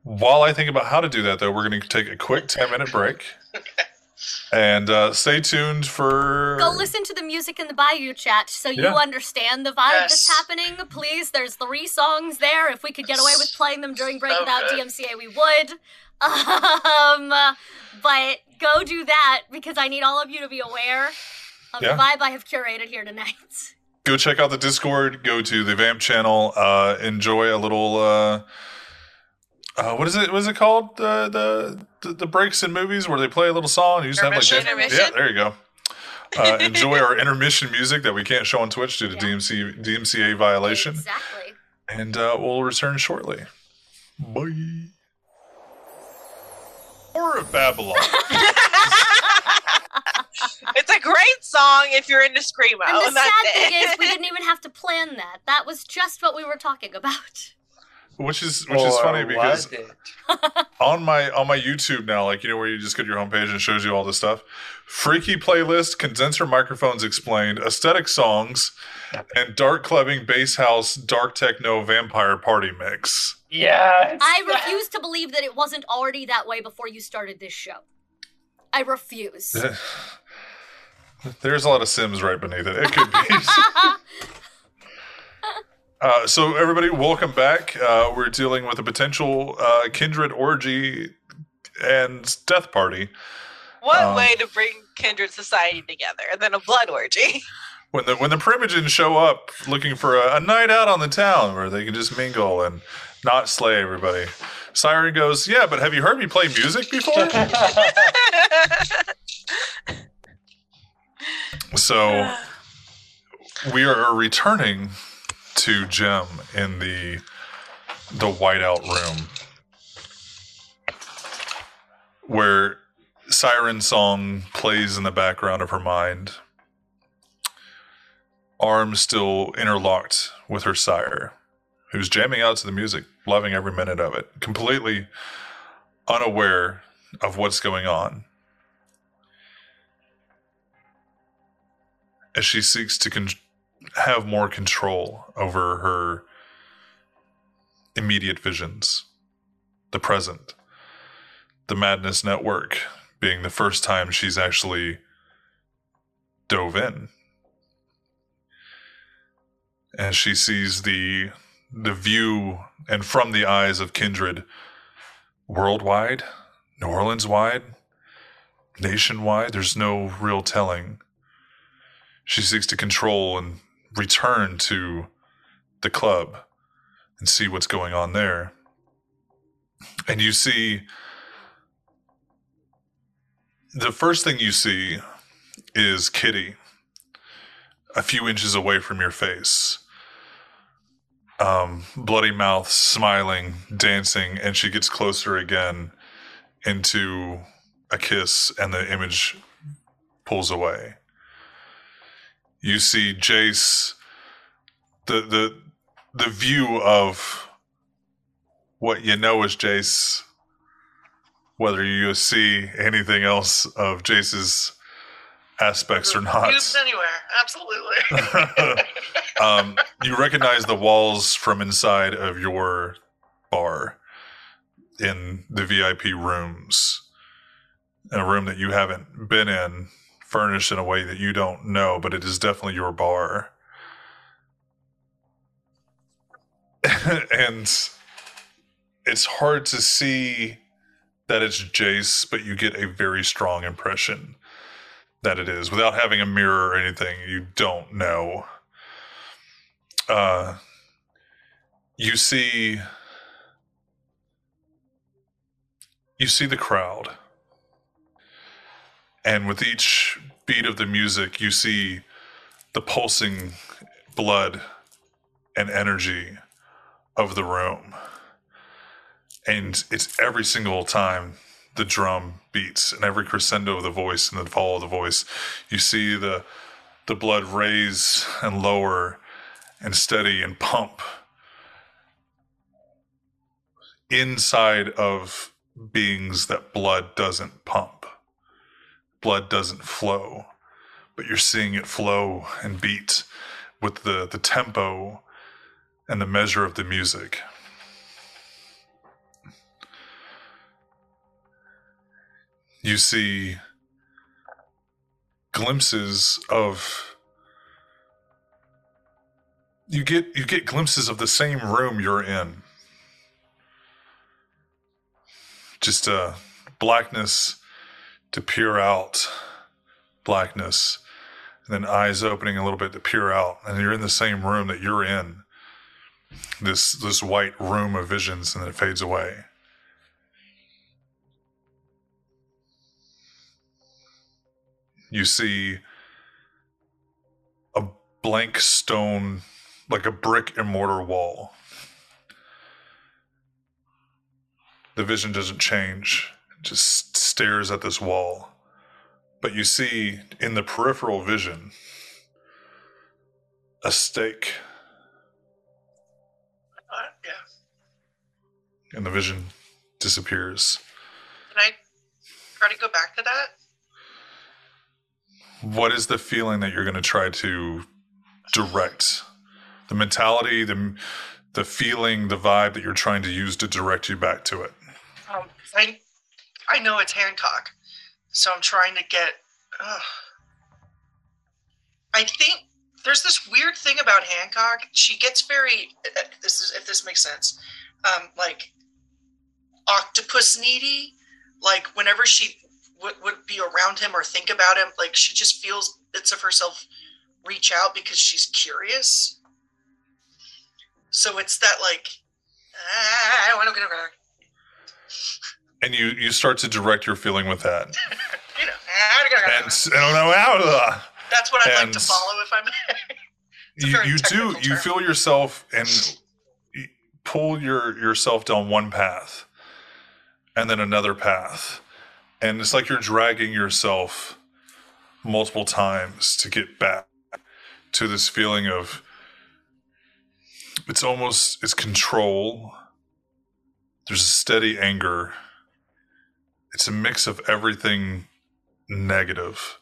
While I think about how to do that, though, we're going to take a quick 10 minute break. And uh, stay tuned for. Go listen to the music in the Bayou chat so you Yeah. understand the vibe that's happening. Please, there's three songs there. If we could get away with playing them during Break It Out Okay. DMCA, we would. Um, but go do that because I need all of you to be aware of Yeah. the vibe I have curated here tonight. Go check out the Discord. Go to the Vamp channel. Uh, enjoy a little. Uh, uh, what is it? What is it called? The, the the the breaks in movies where they play a little song. And you just have like Intermission? yeah, there you go. Uh, enjoy our intermission music that we can't show on Twitch due to Yeah. DMC DMCA violation. Exactly. and uh, we'll return shortly. Bye. Or of Babylon. it's a great song if you're into screamo. And the and sad thing is, we didn't even have to plan that. That was just what we were talking about. Which is which is funny because on my on my YouTube now, like you know where you just go to your homepage and it shows you all this stuff. Freaky playlist, condenser microphones explained, aesthetic songs, and dark clubbing, bass house, dark techno, vampire party mix. Yeah, I refuse to believe that it wasn't already that way before you started this show. I refuse. There's a lot of Sims right beneath it. It could be. Uh, so everybody, welcome back. Uh, we're dealing with a potential uh, kindred orgy and death party. One Um, way to bring kindred society together, and then a blood orgy. When the when the Primogens show up looking for a, a night out on the town where they can just mingle and not slay everybody. Siren goes, "Yeah, but have you heard me play music before?" so we are returning to Gem in the the whiteout room where siren song plays in the background of her mind arms still interlocked with her sire who's jamming out to the music loving every minute of it completely unaware of what's going on. As she seeks to con- have more control over her immediate visions, the present, the Madness Network being the first time she's actually dove in. And she sees the the view and from the eyes of kindred worldwide, New Orleans wide, nationwide, there's no real telling. She seeks to control and return to the club and see what's going on there. And you see the first thing you see is Kitty a few inches away from your face. Um, bloody mouth, smiling, dancing, and she gets closer again into a kiss, and the image pulls away. You see Jace, the the the view of what you know is Jace, whether you see anything else of Jace's aspects or not. Used anywhere, absolutely. um, you recognize the walls from inside of your bar in the VIP rooms, a room that you haven't been in, furnished in a way that you don't know, but it is definitely your bar. and it's hard to see that it's Jace, but you get a very strong impression that it is without having a mirror or anything. You don't know. Uh, you see, you see the crowd, and with each beat of the music, you see the pulsing blood and energy of the room. And it's every single time the drum beats and every crescendo of the voice and the fall of the voice, you see the the blood raise and lower and steady and pump inside of beings that blood doesn't pump. Blood doesn't flow, but you're seeing it flow and beat with the, the tempo and the measure of the music. You see glimpses of you get you get glimpses of the same room you're in just a blackness to peer out blackness and then eyes opening a little bit to peer out and you're in the same room that you're in. This this white room of visions and then it fades away. You see a blank stone like a brick and mortar wall. The vision doesn't change it just stares at this wall but you see in the peripheral vision a stake Uh, yeah. and the vision disappears Can I try to go back to that? what is the feeling that you're going to try to direct the mentality the the feeling the vibe that you're trying to use to direct you back to it Um, I, I know it's Hancock, so I'm trying to get. Uh, I think there's this weird thing about Hancock. She gets very. uh, This is if this makes sense. Um, like octopus needy. Like whenever she would, would be around him or think about him, like she just feels bits of herself reach out because she's curious. So it's that like. "Ah, I to get. And you you start to direct your feeling with that You know, "Ah, I gotta get around." and I don't know how That's what I'd like to follow if I'm. a you, you do technical you feel yourself and you pull your yourself down one path and then another path and it's like you're dragging yourself multiple times to get back to this feeling of it's almost it's control there's a steady anger it's a mix of everything negative.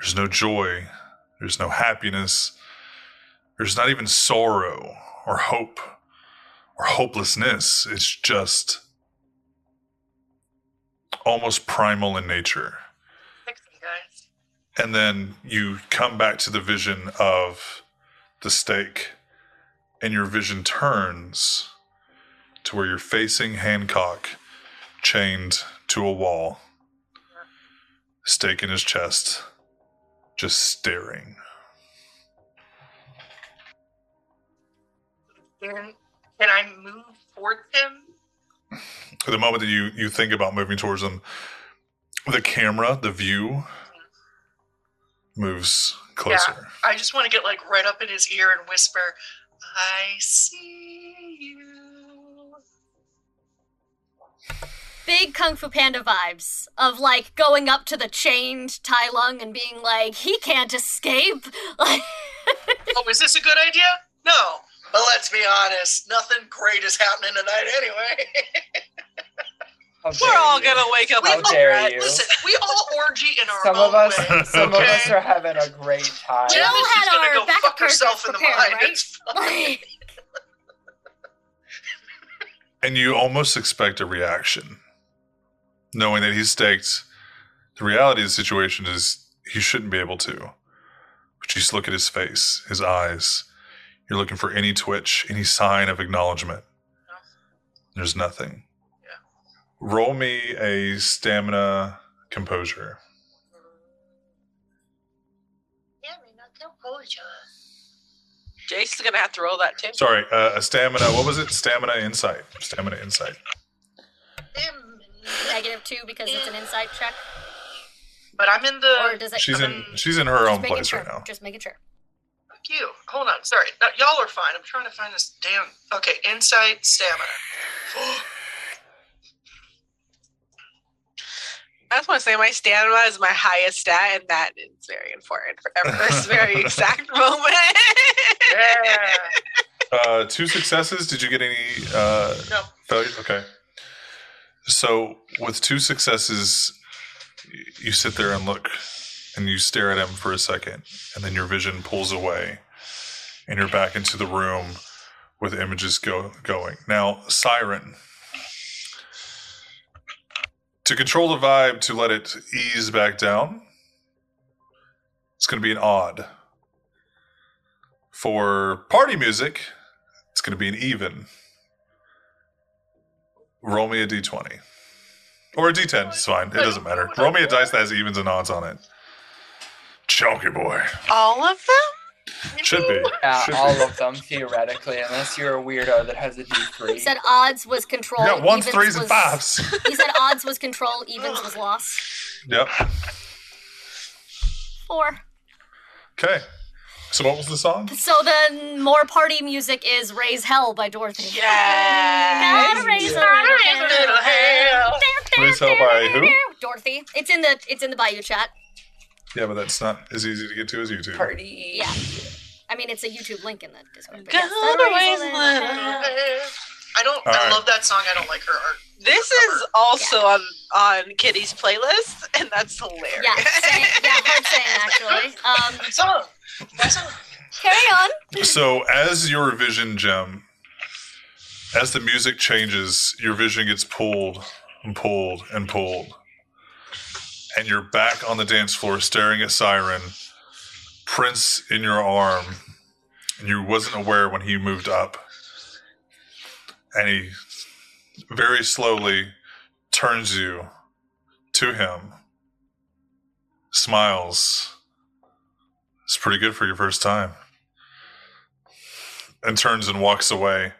There's no joy. There's no happiness. There's not even sorrow or hope or hopelessness. It's just almost primal in nature. Fix me, guys. and then you come back to the vision of the stake and your vision turns to where you're facing hancock chained to a wall stake in his chest just staring Can, can I move towards him? the moment that you you think about moving towards him the camera the view moves closer I just want to get like right up in his ear and whisper, "I see you." Big Kung Fu Panda vibes of like going up to the chained Tai Lung and being like, he can't escape. Like, Oh, is this a good idea? No. But let's be honest, nothing great is happening tonight anyway. We're all you. gonna wake up How with dare regret. you. Listen, we all orgy in our Some own of us, way. some of us are having a great time. We all Janice had gonna our go backup fuck herself in the prepared, mind. right? It's fine. and you almost expect a reaction knowing that he's staked the reality of the situation is he shouldn't be able to. But you just look at his face his eyes. You're looking for any twitch any sign of acknowledgement. There's nothing. Yeah. roll me a stamina composure. Jace is gonna have to roll that too. sorry uh, a stamina what was it? Stamina insight. Stamina insight negative two because it's an insight check. But I'm in the. Or does it she's come in she's in her just own place sure. right now Just making sure. you. Hold on. Sorry. No, y'all are fine. I'm trying to find this damn. Okay, insight, stamina. I just want to say my stamina is my highest stat, and that is very important for this very exact moment. yeah. Uh, two successes. Did you get any uh, No. failures? Okay. So with two successes, you sit there and look, and you stare at him for a second, and then your vision pulls away, and you're back into the room with images go going. Now, siren. To control the vibe, to let it ease back down, it's going to be an odd. For party music, it's going to be an even. Roll me a d20. Or a d10, it's fine. It doesn't matter. Roll me a dice that has evens and odds on it. Chunky boy. All of them? Should be. Yeah, Should all be. of them theoretically, unless you're a weirdo that has a He D3. said odds was control. You got ones, evens threes, and was- fives. He said odds was control, evens was loss. Yep. Four. Okay. So what was the song? So then more party music is Raise Hell by Dorothy. Yes. Gotta raise a Raise a little hell. Raise Hell by who? Dorothy. It's in the it's in the Bayou chat. Yeah, but that's not as easy to get to as YouTube. Party. Yeah. I mean it's a YouTube link in the Discord. but Gotta yes, raise a a little little hell. I don't. All I right. love that song. I don't like her art. This is also on on Kitty's playlist, and that's hilarious. Yeah, same, yeah, hard saying actually. Um, Song. Carry on. So as your vision gem, as the music changes, your vision gets pulled and pulled and pulled. And you're back on the dance floor staring at Siren, Prince in your arm. And you wasn't aware when he moved up. And he very slowly turns you to him, smiles. It's pretty good for your first time and turns and walks away.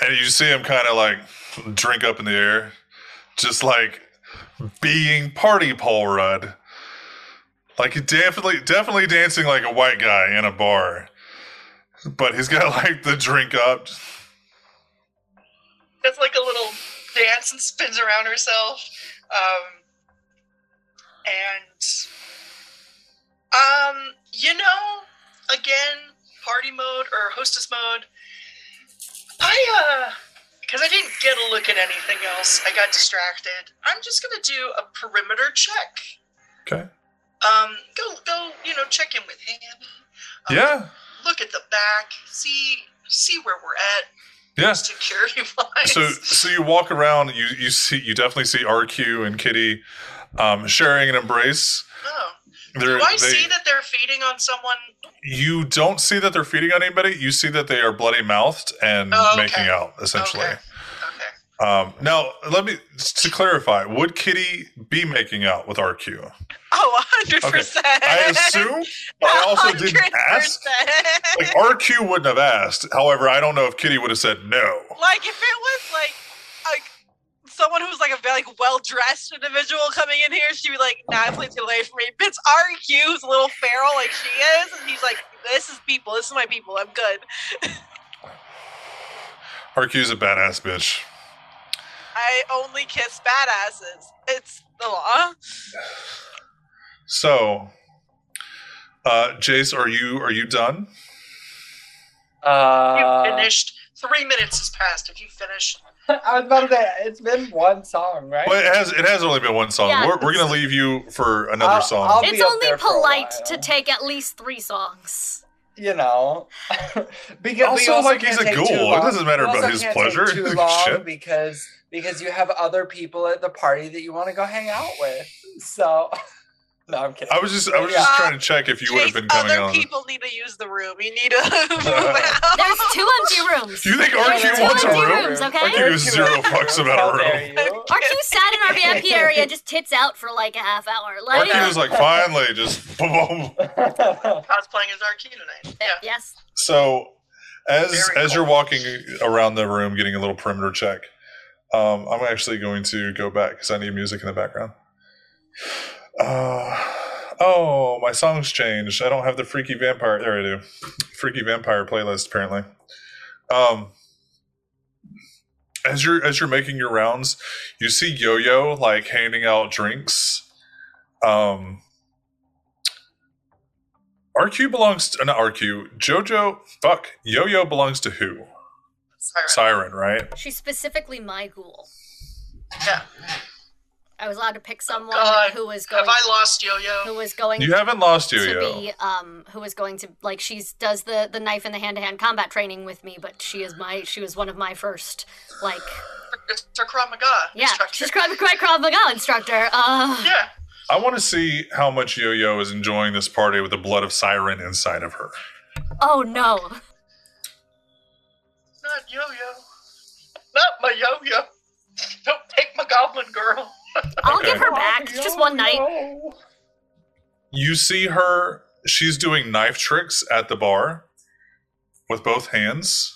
And you see him kind of like drink up in the air, just like being party Paul Rudd. Like definitely, definitely dancing like a white guy in a bar. But he's got like the drink up. Does like a little dance and spins around herself. Um, and um, you know, again, party mode or hostess mode. I uh, because I didn't get a look at anything else, I got distracted. I'm just gonna do a perimeter check. Okay. Um, go go, you know, check in with him. Um, Yeah. Look at the back. See see where we're at Yeah. security wise. So, so you walk around. You you see you definitely see RQ and Kitty um, sharing an embrace. oh. They're, Do I they- see that they're feeding on someone? You don't see that they're feeding on anybody. You see that they are bloody mouthed and Oh, okay. making out, essentially. Okay. Okay. Um, now, let me to clarify: Would Kitty be making out with RQ? Oh, 100%. I assume. but I also didn't ask. Like RQ wouldn't have asked. However, I don't know if Kitty would have said no. like if it was like someone who's like a very like, well dressed individual coming in here, she'd be like, "Nah, please get away from me." But it's RQ who's a little feral like she is, and he's like, "This is people. This is my people. I'm good." RQ's a badass bitch. I only kiss badasses. It's the law. So, uh, Jace, are you are you done? Uh, you finished. Three minutes has passed. Have you finished? I was about to say it's been one song, right? Well, it has it has only been one song. Yeah. We're, we're gonna leave you for another I'll- song. I'll It's only there for a polite to take at least three songs. you know, because we Also, like, he's a ghoul. It doesn't matter about his pleasure. Too long because because you have other people at the party that you want to go hang out with. So, no, I'm kidding. I was just I was just Yeah. trying to check if you would have Chase, been coming other on. people need to use the room. You need to move out. There's two empty rooms. Do you think There's RQ two wants a empty room? rooms, okay? RQ gives zero fucks about a room. dare you. RQ sat in our VIP area, just tits out for like a half hour. Like, RQ was like, finally, just boom, boom. I was playing as RQ tonight. Yeah. yes. So, as Very as you're walking around the room, getting a little perimeter check, um, I'm actually going to go back because I need music in the background. Uh, Oh, my songs changed. I don't have the Freaky Vampire. There I do. Freaky Vampire playlist apparently. Um, as you're as you're making your rounds, you see Yo-Yo like handing out drinks. Um, RQ belongs to not RQ. JoJo. Fuck. Yo-Yo belongs to who? Siren. Siren, right? She's specifically my ghoul. Yeah. I was allowed to pick someone God, who was going Have I lost Yo-Yo? who was going You haven't lost to Yo-Yo. be um who was going to like she's does the the knife and the hand to hand combat training with me, but she is my she was one of my first like It's her Krav Maga yeah instructor. she's Krav, Krav Krav Maga instructor. Uh, Yeah. I want to see how much Yo-Yo is enjoying this party with the blood of Siren inside of her. oh no, Not Yo-Yo. Not my Yo-Yo. Don't take my goblin girl. I'll Okay. give her oh, back. It's just one night. You see her, she's doing knife tricks at the bar with both hands.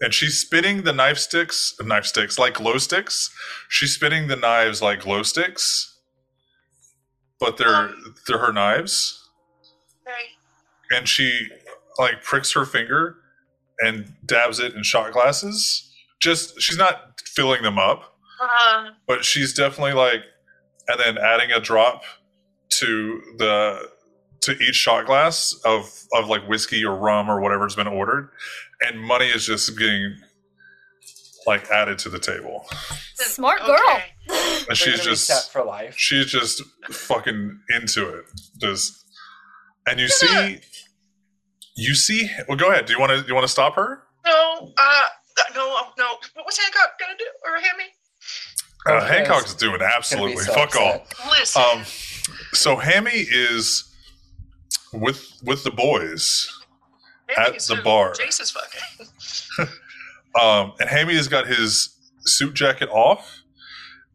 And she's spinning the knife sticks, knife sticks, like glow sticks. She's spinning the knives like glow sticks, but they're um, they're her knives. Hey. And she like pricks her finger and dabs it in shot glasses. Just she's not filling them up, Uh, but she's definitely like and then adding a drop to the to each shot glass of of like whiskey or rum or whatever's been ordered and money is just getting like added to the table smart girl. okay. and she's just set for life. she's just fucking into it just and you see you see well go ahead do you want to you want to stop her No, uh, no, no. What was Hancock gonna do? Or Hammy? Uh, Okay, hancock's doing absolutely so fuck all. Listen. Um, so Hammy is with with the boys, at the bar. Jace is fucking. um, and Hammy has got his suit jacket off,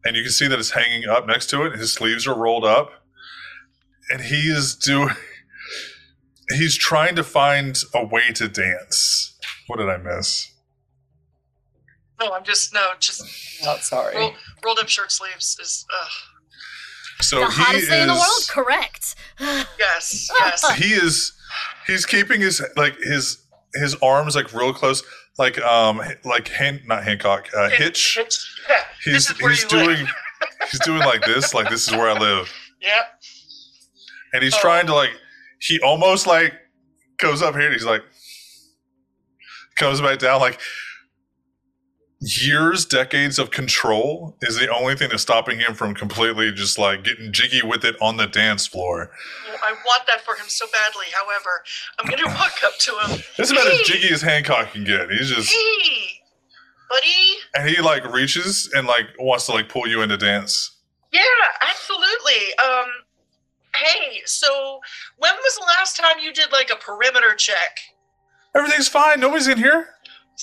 and you can see that it's hanging up next to it. His sleeves are rolled up, and he is doing. He's trying to find a way to dance. What did I miss? No, I'm just no, just Not sorry. roll, rolled up shirt sleeves is. Ugh. So the he hottest is. thing in the world. Correct. Yes, yes. he is he's keeping his like his his arms like real close like um like hand not hancock uh, hitch Hitch. Yeah. he's this is where he's you doing live. he's doing like this like this is where i live Yeah. and he's Oh. trying to like he almost like goes up here and he's like comes back down like years decades of control is the only thing that's stopping him from completely just like getting jiggy with it on the dance floor Well, I want that for him so badly. However, I'm going to walk up to him. it's about as jiggy as hancock can get he's just Hey, buddy. and he like reaches and like wants to like pull you into dance. Yeah, absolutely. Um, hey, so when was the last time you did like a perimeter check? Everything's fine. Nobody's in here.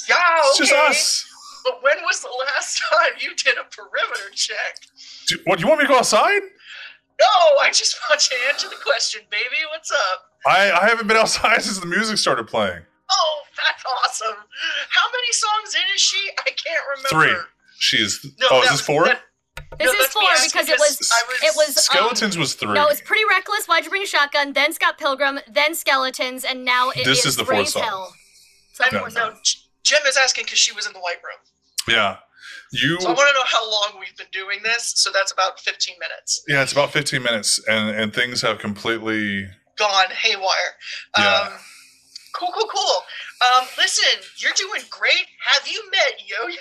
Yeah, It's just us. But when was the last time you did a perimeter check? What do, what? You want me to go outside? No, I just want you to answer the question, baby. What's up? I I haven't been outside since the music started playing. Oh, that's awesome. How many songs in is she? I can't remember. Three. She is. No, oh, that is this was- four? that- This No, is four asking because it was, was- it was um, Skeletons was three. No, it's pretty reckless. Why'd you bring a shotgun? Then Scott Pilgrim, then skeletons, and now it This is the fourth song. Hell. So I No. four no, songs. J- Gem is asking because she was in the white room. Yeah. You. So I want to know how long we've been doing this. So that's about 15 minutes. Yeah, it's about 15 minutes, and and things have completely. Gone haywire. Yeah. Um, cool, cool, cool. Um, listen, you're doing great. Have you met Yo-Yo?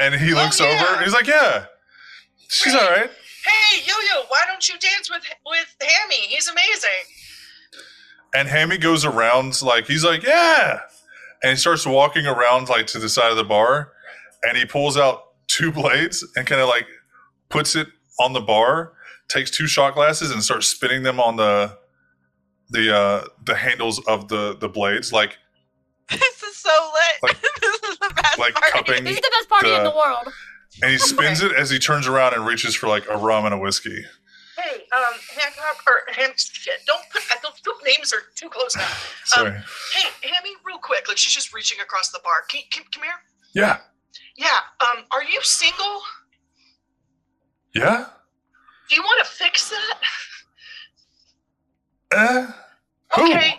And he Oh, looks yeah. over, he's like, "Yeah, she's all right." Hey, Yo-Yo, why don't you dance with with Hammy? He's amazing. And Hammy goes around like he's like, yeah. And he starts walking around like to the side of the bar and he pulls out two blades and kind of like puts it on the bar, takes two shot glasses and starts spinning them on the the uh the handles of the the blades like This is so lit. Like- this is the best like part. cupping This is the best party in the- the world. and he spins it as he turns around and reaches for like a rum and a whiskey. Hey, um, Hancock or Ham, shit, don't put don't, those names are too close now. Sorry. Hey, Hammy, real quick, like she's just reaching across the bar. Can, can, come here. yeah. Yeah. Um, are you single? Yeah. Do you want to fix that? Who? Okay.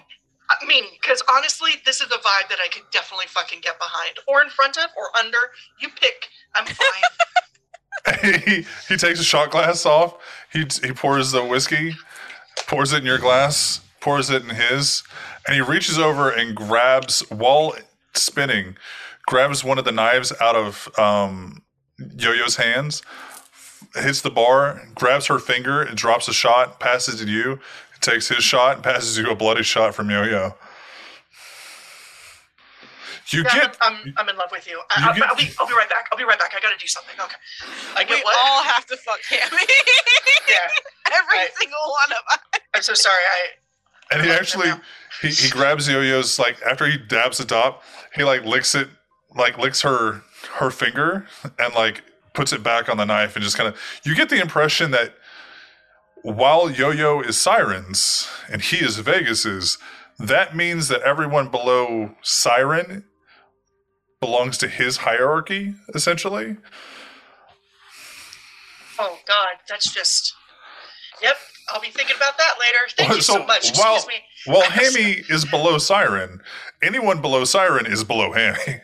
I mean, because honestly, this is a vibe that I could definitely fucking get behind, or in front of, or under. You pick. I'm fine. he he takes a shot glass off. He he pours the whiskey, pours it in your glass, pours it in his, and he reaches over and grabs while spinning, grabs one of the knives out of um, Yo-Yo's hands, hits the bar, grabs her finger, and drops a shot, passes it to you, takes his shot, and passes you a bloody shot from Yo-Yo. You Yeah, get I'm, I'm, I'm in love with you. I, You I'll, get- I'll be I'll be right back. I'll be right back. I gotta do something. Okay. I get We what? all have to fuck Cammy. yeah. Every Right. single one of us. I'm so sorry. I And he actually he, he grabs Yo-Yo's like after he dabs the top, he like licks it like licks her her finger and like puts it back on the knife and just kind of you get the impression that while Yo-Yo is Sirens and he is Vegas's, that means that everyone below Siren belongs to his hierarchy, essentially. Oh God, that's just. Yep, I'll be thinking about that later. Thank Well, you so, so much. while- Excuse me. While Hammy is below Siren, anyone below Siren is below Hammy.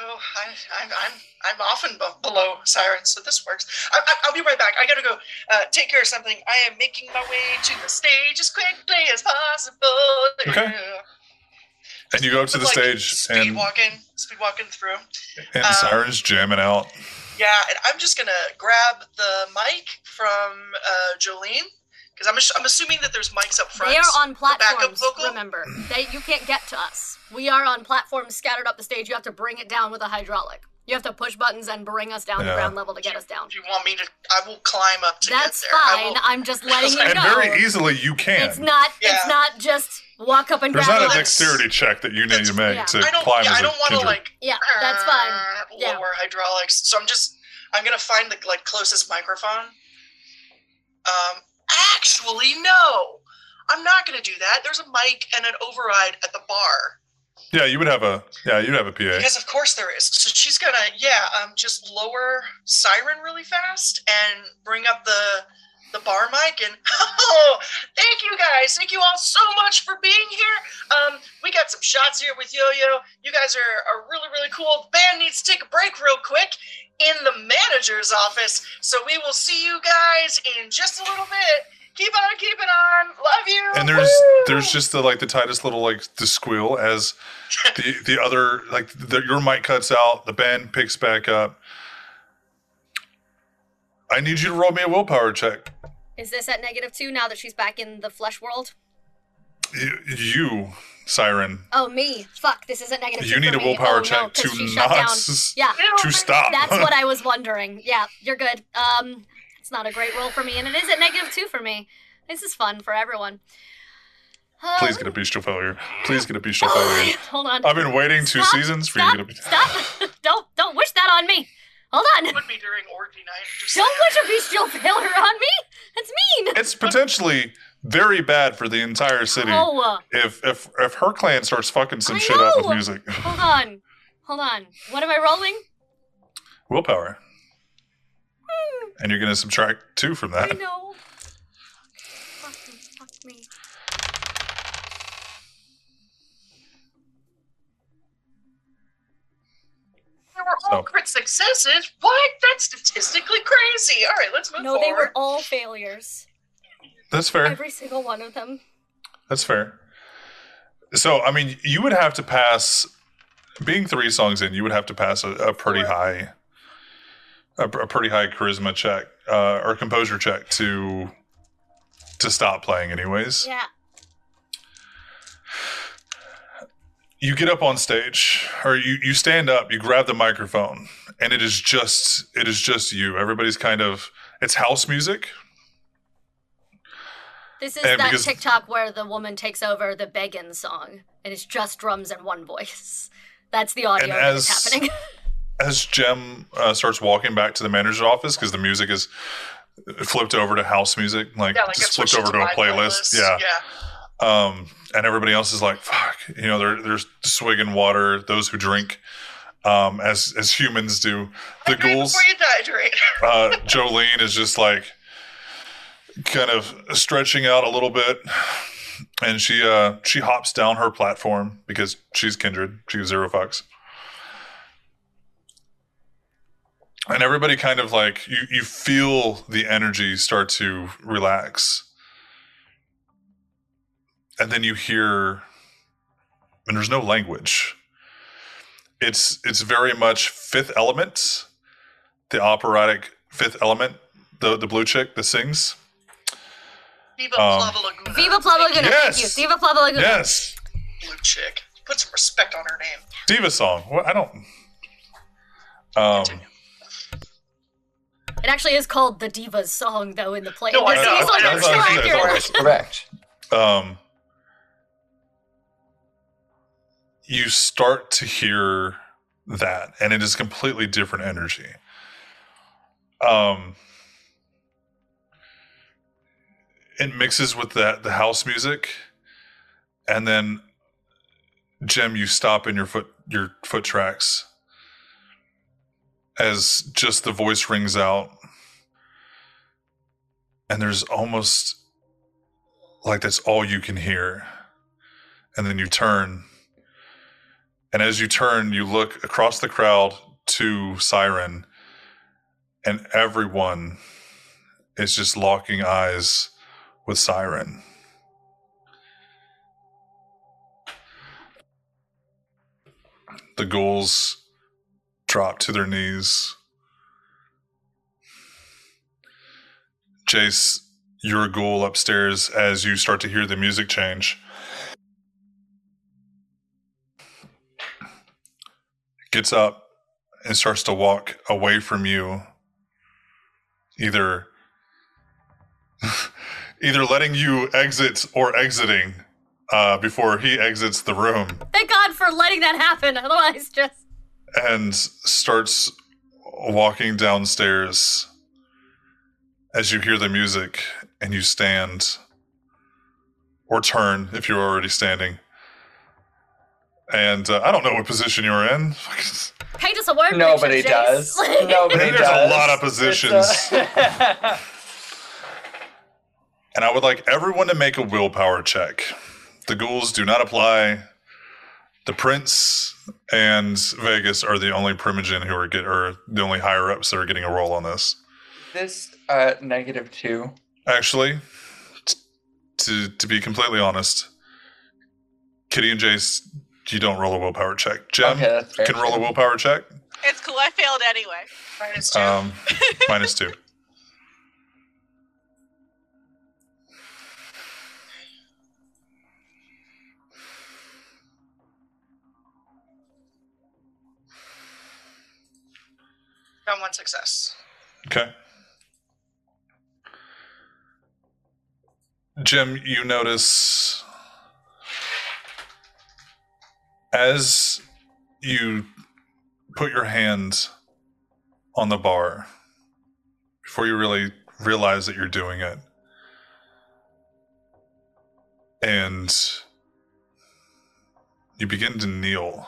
Oh, I, I'm, I'm, I'm often b- below Siren, so this works. I, I, I'll be right back. I gotta go uh, take care of something. I am making my way to the stage as quickly as possible. Okay. And you go up to the Like, stage speed and, walking, speed walking through. and um, Siren's jamming out. Yeah, and I'm just gonna grab the mic from uh, Jolene because I'm, I'm assuming that there's mics up front. They are on platforms. vocal? Remember, they you can't get to us. We are on platforms scattered up the stage. You have to bring it down with a hydraulic. You have to push buttons and bring us down to ground level to get us down. If you want me to, I will climb up to That's get there. I fine. I'm just letting you And know. very easily you can. It's not. Yeah. It's not just walk up and There's grab not a it. Dexterity check that you need to make Yeah. to I don't. climb Yeah, as I a don't want to like. Yeah, that's fine. uh, Yeah. Lower hydraulics. So I'm just. I'm gonna find the like closest microphone. Um. Actually, no. I'm not gonna do that. There's a mic and an override at the bar. Yeah, you would have a yeah, you'd have a PA. Because of course there is. So she's gonna, yeah, um, just lower siren really fast and bring up the the bar mic and oh, thank you guys, thank you all so much for being here. Um, we got some shots here with Yo-Yo. You guys are, are really really cool. Band needs to take a break real quick in the manager's office. So we will see you guys in just a little bit. Keep on keeping on. Love you. And there's Woo! there's just the like the tightest little like the squeal as the the other like the, your mic cuts out, the band picks back up. I need you to roll me a willpower check. Is this at negative two now that she's back in the flesh world? You, you Siren, Oh, me. Fuck. This is at negative two. you need for a me. willpower oh, no, check 'cause to not s- Yeah. to stop. That's what I was wondering. Yeah, you're good. Um, it's not a great roll for me, and it is at negative two for me. This is fun for everyone. Uh, Please get a bestial failure. Please get a bestial failure. Hold on. I've been waiting two Stop, seasons for Stop! you to get a Stop! don't don't wish that on me. Hold on. It would be during orgy night. Just Don't wish a bestial failure on me. That's mean. It's potentially very bad for the entire city Oh, if if if her clan starts fucking some I shit up with music. hold on. Hold on. What am I rolling? Willpower. Hmm. And you're gonna subtract two from that. I that. know. They all So- crit successes. What? That's statistically crazy. All right, let's move No, they were all failures. That's fair. Every single one of them. That's fair. So I mean, you would have to pass. Being three songs in, you would have to pass a, a pretty Four. high, a, a pretty high charisma check uh, or composure check to to stop playing. Anyways, Yeah. You get up on stage or you, you stand up you grab the microphone and it is just it is just you everybody's kind of it's house music This is And that because- TikTok where the woman takes over the Beggin song, and it's just drums and one voice. That's the audio that is happening. as jem uh, starts walking back to the manager's office because the music is flipped over to house music like, yeah, like just it's flipped over to a playlist playlist. yeah yeah. um and everybody else is like fuck you know they're, they're swigging water those who drink um as as humans do the ghouls before you dehydrate. uh, Jolene is just like kind of stretching out a little bit, and she uh she hops down her platform because she's kindred. She's zero fucks. And everybody kind of like you you feel the energy start to relax. And then you hear and there's no language. It's it's very much fifth element, the operatic fifth element, the the blue chick that sings. Viva Um, Plavalaguna. Viva Plavalaguna. Yes. Thank you. Viva Plavalaguna. Yes, Blue chick. Put some respect on her name. diva song. What I don't. Um, Continue. It actually is called the Divas song, though, in the play. No, in I know, series, so I know, it's I know, still I know. accurate. That's correct. um, you start to hear that, and it is completely different energy. Um, it mixes with that the house music, and then Gem, you stop in your foot your foot tracks as just the voice rings out, and there's almost like that's all you can hear. And then you turn. And as you turn, you look across the crowd to Siren, and everyone is just locking eyes with Siren. The ghouls drop to their knees. Jace, you're a ghoul upstairs as you start to hear the music change. Gets up and starts to walk away from you, either either letting you exit or exiting uh, before he exits the room, Thank God for letting that happen. Otherwise, just and starts walking downstairs as you hear the music and you stand or turn if you're already standing. And uh, I don't know what position you're in. paint us a word. Nobody picture, does. Jace. Nobody There's a lot of positions. uh, And I would like everyone to make a willpower check. The ghouls do not apply. The prince and Vegas are the only primogen who are get or the only higher ups that are getting a roll on this. this uh, negative two. Actually, t- to to be completely honest, Kitty and Jace, you don't roll a willpower check. Gem okay, can roll a willpower check. It's cool. I failed anyway. Minus two. Um, minus two. Got one success. Okay. Jim, you notice as you put your hands on the bar before you really realize that you're doing it. And you begin to kneel,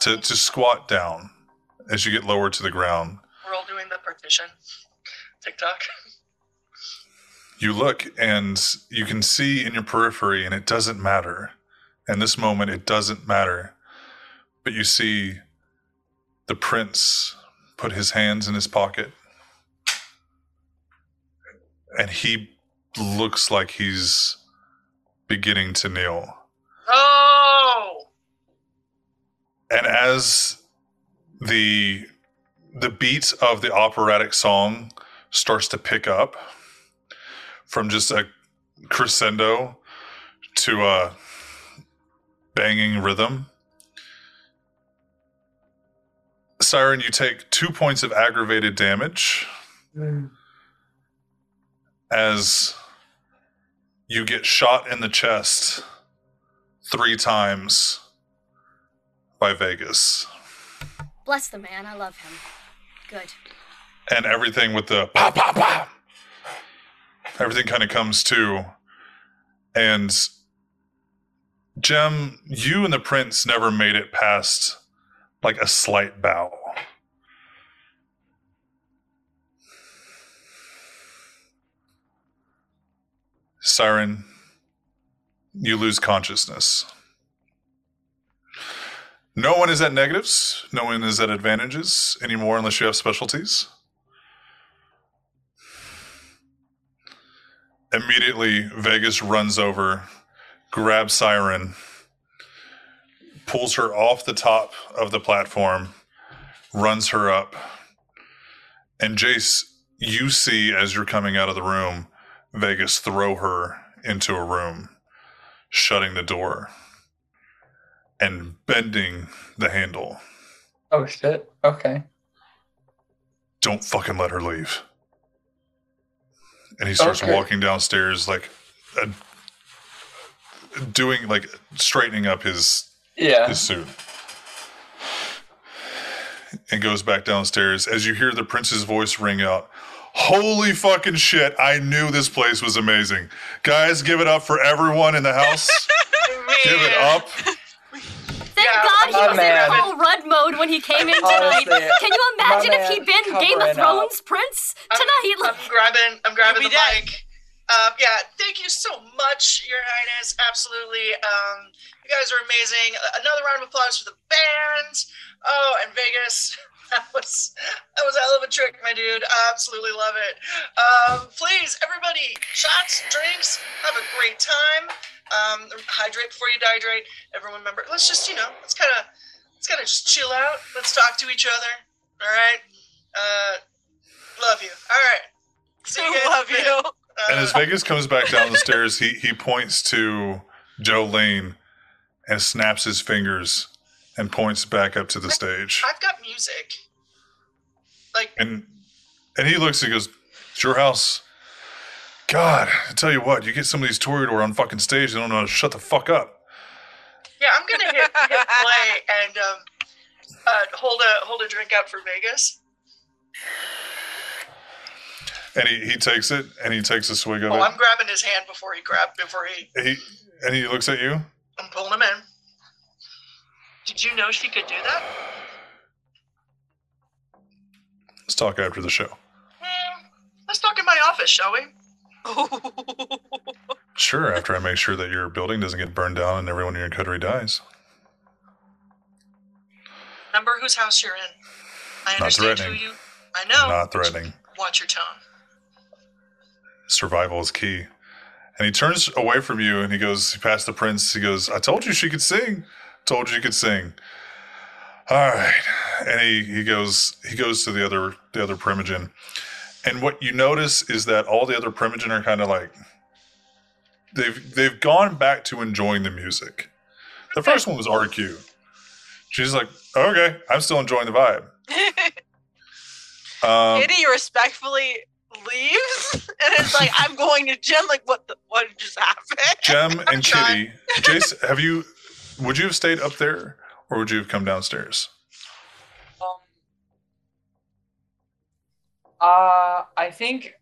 to, to squat down as you get lower to the ground. We're all doing the partition. TikTok. you look and you can see in your periphery, and it doesn't matter. In this moment, it doesn't matter. But you see the prince put his hands in his pocket, and he looks like he's beginning to kneel. Oh! And as the the beat of the operatic song starts to pick up from just a crescendo to a banging rhythm. Siren, you take two points of aggravated damage as you get shot in the chest three times by Vegas. Bless the man. I love him. Good. and everything with the pop pop pop everything kind of comes to and Gem, you and the prince never made it past like a slight bow. Siren, you lose consciousness. No one is at negatives. No one is at advantages anymore unless you have specialties. Immediately, Vegas runs over, grabs Siren, pulls her off the top of the platform, runs her up. And Jace, you see as you're coming out of the room, Vegas throw her into a room, shutting the door and bending the handle. Oh shit. Okay. Don't fucking let her leave. And he starts Okay. walking downstairs, like uh, doing, like straightening up his Yeah. his suit, and goes back downstairs. As you hear the prince's voice ring out, "Holy fucking shit! I knew this place was amazing, guys! Give it up for everyone in the house! give it up!" Thank Yeah, God he was man. in Paul Rudd mode when he came in tonight. Can you imagine my if he'd been Game of covering Thrones prince I'm- tonight? I'm grabbing. I'm grabbing the be mic. Um, yeah, thank you so much, Your Highness. Absolutely. Um, you guys are amazing. Another round of applause for the band. Oh, and Vegas. That was that was a hell of a trick, my dude. I absolutely love it. Um, please, everybody, shots, drinks, have a great time. Um, hydrate before you dehydrate. Everyone, remember. Let's just, you know, let's kind of, let's kind of just chill out. Let's talk to each other. All right. Uh, love you. All right. See you guys Love you. And as Vegas comes back down the stairs, he he points to Jolene and snaps his fingers and points back up to the stage. I've got music. Like, And and he looks and goes, It's your house. God, I tell you what, you get some of these Toreador on fucking stage, they don't know how to shut the fuck up. yeah, I'm gonna hit, hit play and um, uh, hold a hold a drink out for Vegas. And he, he takes it and he takes a swig of it. Oh, I'm grabbing his hand before he grab before he. He and he looks at you. I'm pulling him in. Did you know she could do that? Let's talk after the show. Hmm, let's talk in my office, shall we? Sure, after I make sure that your building doesn't get burned down and everyone in your coterie dies. Remember whose house you're in. I Not understand who you. I know. Not threatening. Watch your tone. Survival is key. And he turns away from you and he goes, he passed the prince. He goes, I told you she could sing. Told you she could sing. All right. And he, he goes, he goes to the other, the other primogen. And what you notice is that all the other primogen are kind of like, they've, they've gone back to enjoying the music. The first one was RQ. She's like, okay, I'm still enjoying the vibe. Um, Kitty respectfully leaves and it's like, I'm going to gym. Like, what the, what just happened? Gem and trying. Kitty, Jace, have you? Would you have stayed up there, or would you have come downstairs? Um, uh, I think,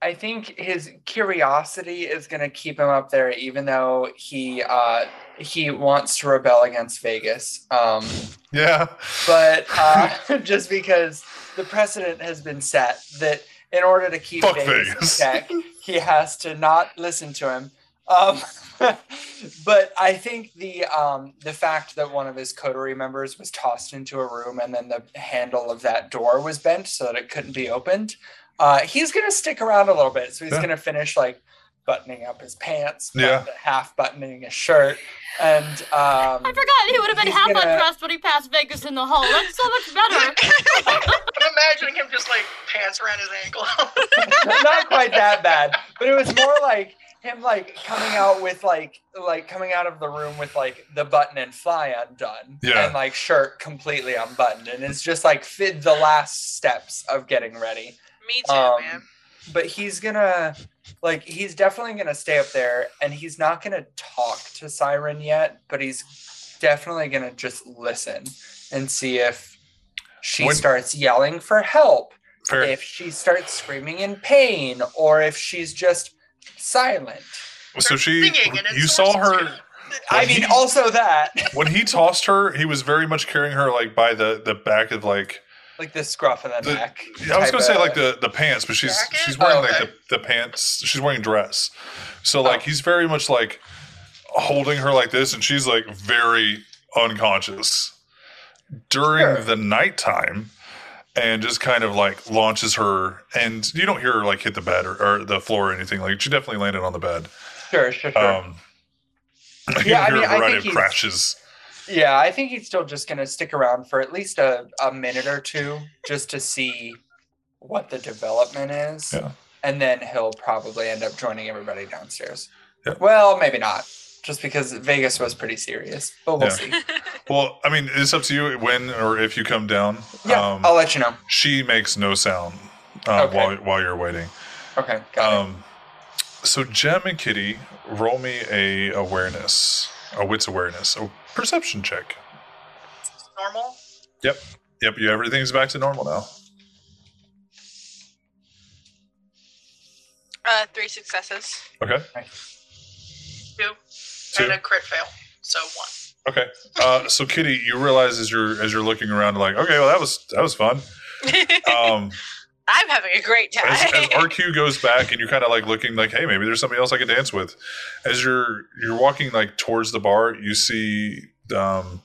I think his curiosity is going to keep him up there, even though he uh, he wants to rebel against Vegas. Um, Yeah, but uh, just because the precedent has been set that in order to keep Fuck Vegas, Vegas. in check, he has to not listen to him. Um, but I think the um, the fact that one of his coterie members was tossed into a room and then the handle of that door was bent so that it couldn't be opened, uh, he's gonna stick around a little bit. So he's Yeah. gonna finish like buttoning up his pants, Yeah. half buttoning his shirt, and um, I forgot he would have been half gonna- undressed when he passed Vegas in the hall. That's so much better. I'm imagining him just like pants around his ankle. not quite that bad, but it was more like him like coming out with like like coming out of the room with like the button and fly undone Yeah. and like shirt completely unbuttoned and it's just like fit the last steps of getting ready Me too, Um, man. but he's gonna like he's definitely gonna stay up there and he's not gonna talk to siren yet but he's definitely gonna just listen and see if she When- starts yelling for help fair. if she starts screaming in pain or if she's just silent. so she, you saw sources, her I mean, he- also that. when he tossed her. He was very much carrying her like by the the back of like like the scruff of the, The- neck. Yeah, I was gonna say like the the pants, but she's Jacket? she's wearing Oh, like the, the pants. She's wearing dress, so like Oh. he's very much like holding her like this, and she's like very unconscious during Sure. the nighttime, and just kind of like launches her, and you don't hear her like hit the bed or, or the floor or anything. Like she definitely landed on the bed. Sure, sure, sure. Um, you Yeah, I hear mean, a I variety think of he's- crashes. Yeah, I think he's still just gonna stick around for at least a, a minute or two just to see what the development is. Yeah. And then he'll probably end up joining everybody downstairs. Yeah. Well, maybe not. Just because Vegas was pretty serious. But we'll Yeah. see. Well, I mean, it's up to you when or if you come down. Yeah, Um, I'll let you know. she makes no sound uh, Okay. while while you're waiting. Okay, got it. Um, so Gem and Kitty, roll me a awareness, a wits awareness, a perception check. Normal. Yep, Yep. you everything's back to normal now. Uh, three successes. Okay, Two. two. And a crit fail. So one. Okay. Uh, so Kitty, you realize as you're as you're looking around, like, okay, well that was that was fun. Um, I'm having a great time. as, as RQ goes back and you're kind of like looking like, hey, maybe there's somebody else I can dance with. As you're you're walking like towards the bar, you see um,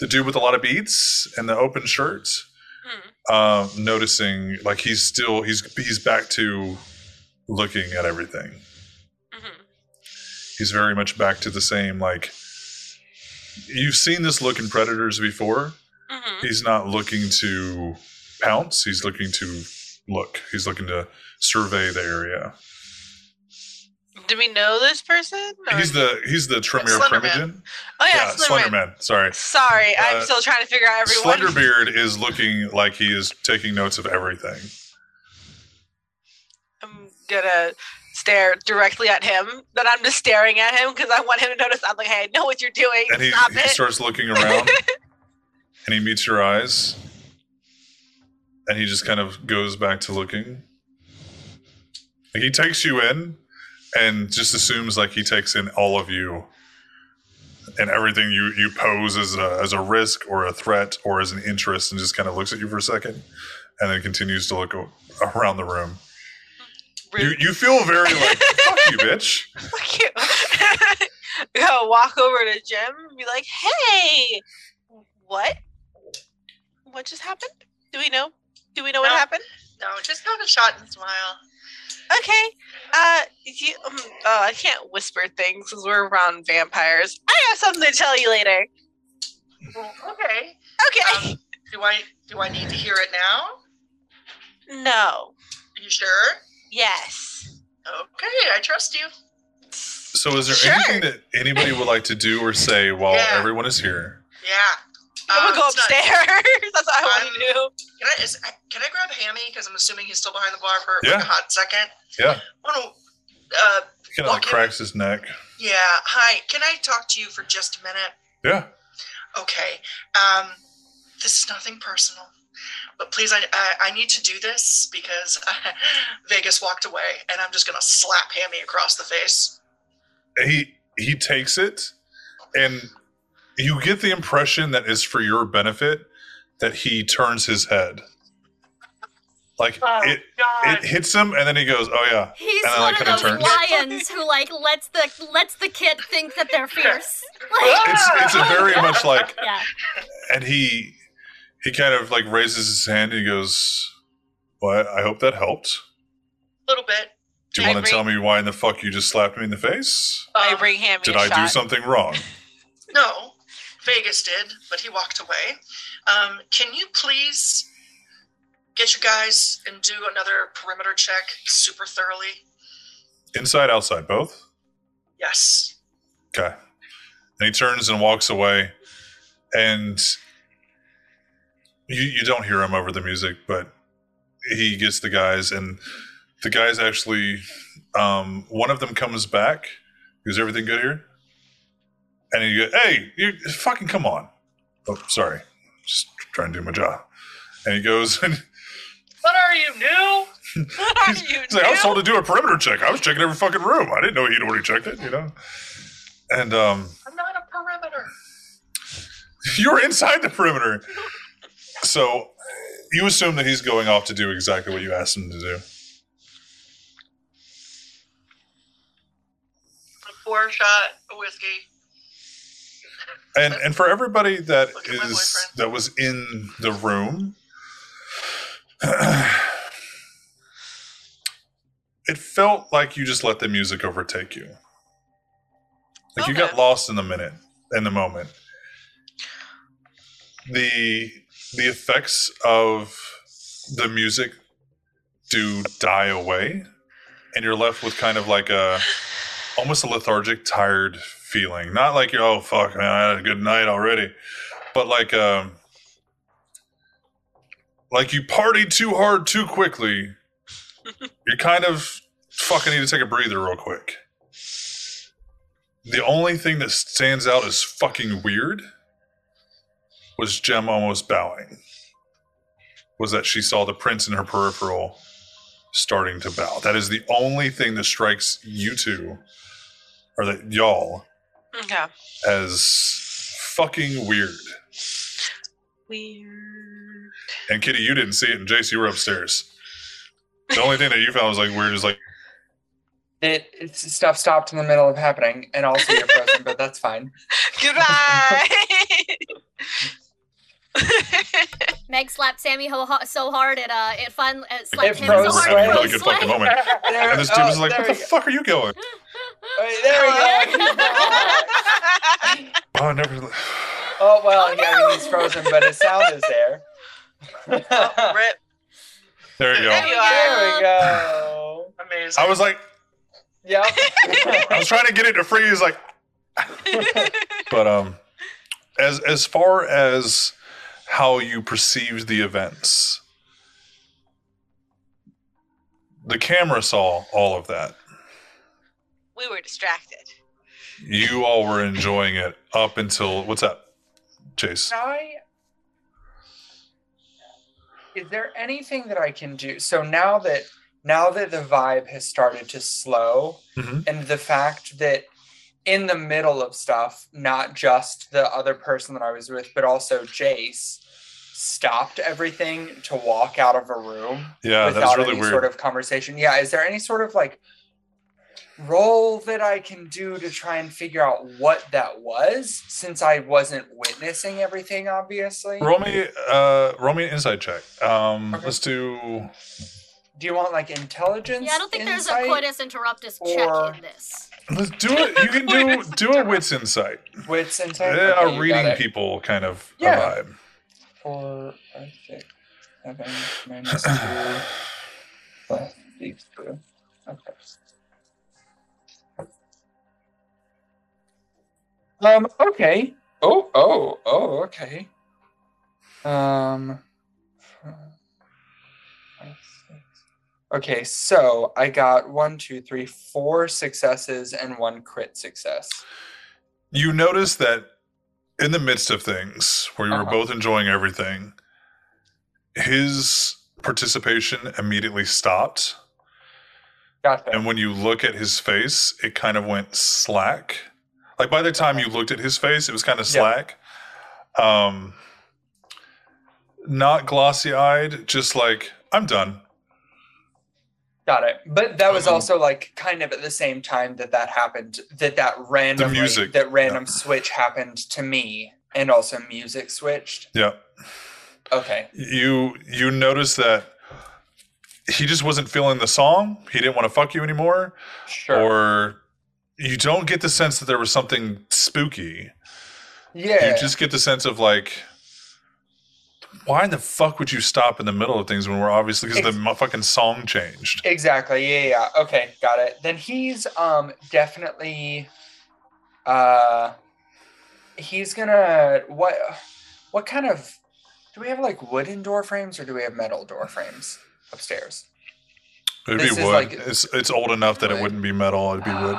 the dude with a lot of beads and the open shirt. Hmm. Um, noticing like he's still he's he's back to looking at everything. Mhm. He's very much back to the same like. You've seen this look in Predators before. Mhm. He's not looking to pounce. He's looking to look. He's looking to survey the area. Do we know this person? or- He's the he's the Tremere. Primogen. oh yeah, Yeah, Slenderman. Slenderman. Sorry. Sorry, Uh, I'm still trying to figure out everyone. Slenderbeard is looking like he is taking notes of everything. I'm gonna stare directly at him. But I'm just staring at him because I want him to notice. I'm like, hey, I know what you're doing. And he, Stop he it. starts looking around and he meets your eyes. And he just kind of goes back to looking. Like, he takes you in and just assumes like he takes in all of you and everything you, you pose as a, as a risk or a threat or as an interest and just kind of looks at you for a second and then continues to look around the room. You, you feel very like, fuck you, bitch. Fuck you. Go walk over to Jim and be like, hey, what? What just happened? Do we know? Do we know what happened? No, just have a shot and smile. Okay. Uh, you, um, uh, I can't whisper things because we're around vampires. I have something to tell you later. Well, okay. Okay. Um, do I do I need to hear it now? no. Are you sure? Yes. Okay, I trust you. So, is there Sure. anything that anybody would like to do or say while Yeah. everyone is here? Yeah. I'm Um, gonna go it's not- upstairs. That's what I want to do. Can I is, can I grab Hammy because I'm assuming he's still behind the bar for Yeah. like a hot second? Yeah. I want to. Uh, He kind of like cracks his neck. yeah. Hi. Can I talk to you for just a minute? Yeah. Okay. Um, this is nothing personal, but please, I I, I need to do this because Vegas walked away, and I'm just gonna slap Hammy across the face. He he takes it, and you get the impression that is for your benefit that he turns his head. Like Oh, it, God. it hits him, and then he goes, "Oh yeah." He's And I, one like, of kinda those lions who like lets the lets the kid think that they're fierce. Like, It's it's a very much like, yeah. and he he kind of like raises his hand and he goes, "Well, I hope that helped." A little bit. Do you I want to tell me why in the fuck you just slapped me in the face? I Um, bring him. Did a I shot. do something wrong? No, Vegas did, but he walked away. Um, can you please get you guys and do another perimeter check super thoroughly? Inside, outside, both? Yes. Okay. And he turns and walks away, and you you don't hear him over the music, but he gets the guys, and the guys actually, um, one of them comes back. Is everything good here? And he goes, "Hey, you fucking come on!" Oh, sorry, just trying to do my job. And he goes, and What are you new? What are you he's like, "I was told to do a perimeter check. I was checking every fucking room. I didn't know he'd already checked it, you know." And um, I'm not a perimeter. You're inside the perimeter. So you assume that he's going off to do exactly what you asked him to do. Pour a shot whiskey. And and for everybody that Look at my is that was in the room, it felt like you just let the music overtake you. Like you got lost in the minute, in the moment. The the effects of the music do die away, and you're left with kind of like a almost a lethargic, tired feeling. Not like you're oh fuck man, I had a good night already, but like um, like you partied too hard too quickly. you kind of fucking need to take a breather real quick. The only thing that stands out as fucking weird was Gem almost bowing. Was that she saw the prince in her peripheral starting to bow. That is the only thing that strikes you two, or that y'all, Okay. as fucking weird. Weird. And Kitty, you didn't see it, and Jace, you were upstairs. The only thing that you found was like weird is like It it's, stuff stopped in the middle of happening, and also you're frozen, but that's fine. Goodbye. Meg slapped Sammy ho- ho- so hard it uh it fun it slapped It him froze so hard Sway. it really good fucking moment. There, And this dude oh, was like, "What the go. fuck are you going?" Wait, there we go. Oh, never. Oh well, Oh, yeah, I mean, he's frozen, but his sound is there. Rip. There you There go. you There we go. Amazing. I was like, Yep. I was trying to get it to freeze, like, but um, as as far as how you perceived the events, the camera saw all of that. We were distracted. You all were enjoying it up until what's up, Chase? I is there anything that I can do? So now that now that the vibe has started to slow, Mhm. and the fact that in the middle of stuff, not just the other person that I was with, but also Jace stopped everything to walk out of a room Yeah, that's without really any weird. sort of conversation. Yeah, is there any sort of like role that I can do to try and figure out what that was since I wasn't witnessing everything obviously? roll me, uh, roll me an insight check. Um, Okay. let's do. Do you want like intelligence? Yeah, I don't think there's a insight? coitus interruptus Or- check in this. Let's do it. You can do do a wits insight. wits insight. Yeah, Okay, a reading people kind of a Yeah. vibe. Four, five, six, seven, minus two, plus these two. Okay. Um. Okay. Oh. Oh. Oh. Okay. Um. Okay, so I got one, two, three, four successes and one crit success. You notice that in the midst of things where you were Uh-huh. both enjoying everything, his participation immediately stopped. Gotcha. And when you look at his face, it kind of went slack. Like by the time you looked at his face, it was kind of Yeah. slack. Um, not glossy eyed, just like, I'm done. Got it. But that was Um, also like kind of at the same time that that happened. That that random music, that random switch happened to me, and also music switched. Yeah. Okay. You you notice that he just wasn't feeling the song. He didn't want to fuck you anymore. Sure. Or you don't get the sense that there was something spooky. yeah. You just get the sense of like, why in the fuck would you stop in the middle of things when we're obviously because the fucking song changed? Exactly. Yeah, yeah. yeah. Okay, got it. Then he's um definitely uh he's gonna what what kind of do we have like wooden door frames or do we have metal door frames upstairs? It'd This be wood. like- it's it's old enough that it wouldn't be metal. It'd be wood.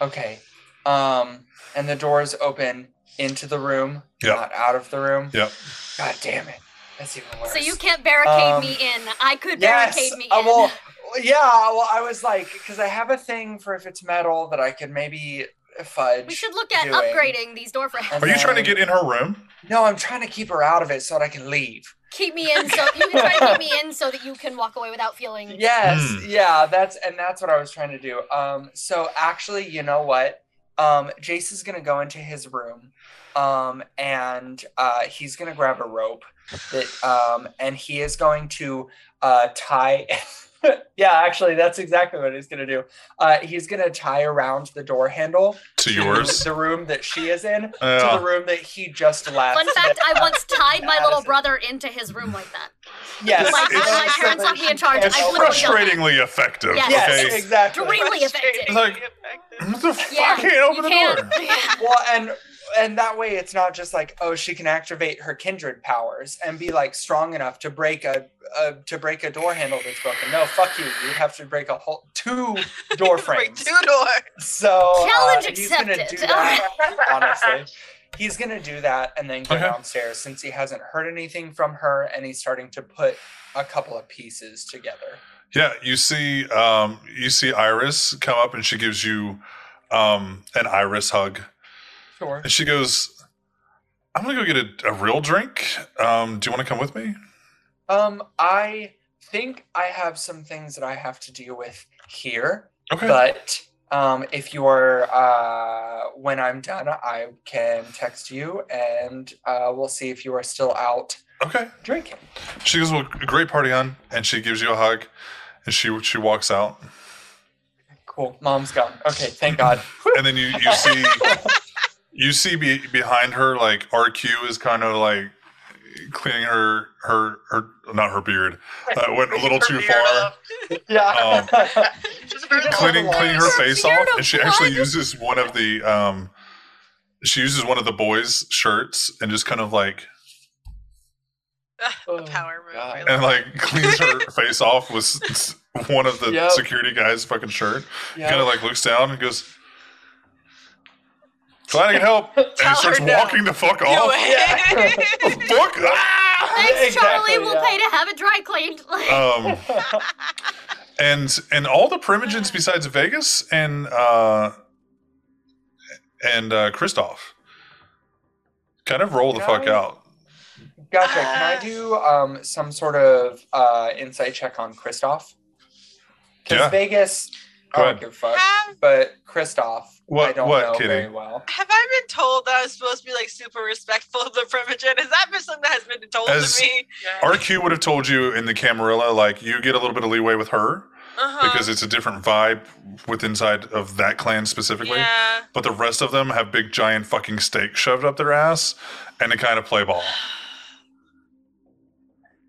Okay. Um and the doors open into the room, Yep. not out of the room. Yep. God damn it. That's even worse. So you can't barricade Um, me in. I could Yes. barricade me uh, in. well, yeah. Well, I was like, because I have a thing for if it's metal that I could maybe fudge. We should look at doing? upgrading these door frames. And Are you trying to get in her room? No, I'm trying to keep her out of it so that I can leave. Keep me in so you can try to keep me in so that you can walk away without feeling. Yes, Hmm. yeah, that's and that's what I was trying to do. Um, so actually, you know what? Um, Jace is gonna go into his room, um, and uh, he's gonna grab a rope that, um, and he is going to uh, tie. yeah, actually, that's exactly what he's gonna do. Uh, he's gonna tie around the door handle To yours? the room that she is in, to the room that he just left. Fun fact: I once tied my little brother into his room like that. Yes, Like, my parents left me in charge. I It's literally frustratingly effective. Yes. Yes, Okay. exactly. Extremely effective. Like, what the fuck? Yeah, I can't open the can't. door. Yeah. well and and that way it's not just like oh she can activate her kindred powers and be like strong enough to break a, a to break a door handle that's broken. No fuck you. You'd have to break a whole two door Break frames. two doors. so uh, Challenge he's gonna do that honestly. He's gonna do that and then go Okay. downstairs since he hasn't heard anything from her and he's starting to put a couple of pieces together. Yeah, you see, um, you see Iris come up and she gives you um, an Iris hug, sure and she goes, "I'm gonna go get a, a real drink. Um, do you want to come with me?" um i think i have some things that i have to deal with here Okay. But um, if you're, uh, when I'm done, I can text you and uh, we'll see if you are still out okay. drinking. She goes, "Well, great party on," and she gives you a hug, and she she walks out, Cool. Mom's gone. Okay, thank God. and then you you see you see be, behind her like RQ is kind of like cleaning her her her not her beard uh, went a little too far. up. yeah. She's a very long cleaning cleaning her face off, and she actually uses one of the um, she uses one of the boys' shirts and just kind of like Oh, Power move. God. I and like cleans her face off with s- s- one of the Yep. security guys' fucking shirt. Yeah. Kind of like looks down and goes, "Glad I can help," and he starts her no. walking the fuck Do off. it. Fuck! Ah! Thanks, Charlie. We'll yeah. pay to have it dry cleaned. Um, and and all the primogens besides Vegas and uh and uh Christoph kind of roll the fuck out. gotcha. Can I do um, some sort of uh, insight check on Christoph? Because Yeah. Vegas, Go I don't give a fuck. But Christoph, I What- don't what, know Kitty? very well. have I been told that I was supposed to be like super respectful of the primogen? Is that been something that has been told As- to me? RQ would have told you in the Camarilla, like you get a little bit of leeway with her Uh-huh. because it's a different vibe with inside of that clan specifically. yeah. But the rest of them have big giant fucking stakes shoved up their ass and they kind of play ball.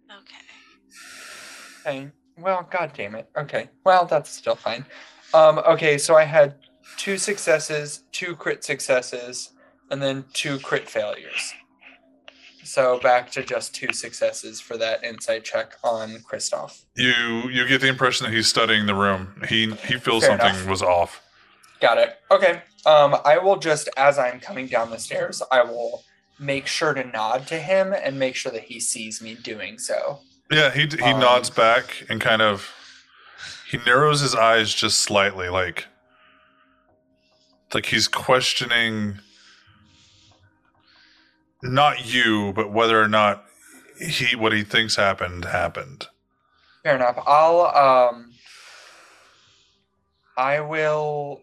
Okay. Okay. Well, god damn it. Okay. Well, that's still fine. Um, okay, so I had two successes, two crit successes, and then two crit failures. So back to just two successes for that insight check on Christoph. You you get the impression that he's studying the room. He he feels Fair something enough. was off. Got it. Okay. Um, I will just as I'm coming down the stairs, I will make sure to nod to him and make sure that he sees me doing so. Yeah, he he Um, nods back and kind of he narrows his eyes just slightly, like like he's questioning not you, but whether or not he what he thinks happened happened. Fair enough. I'll um I will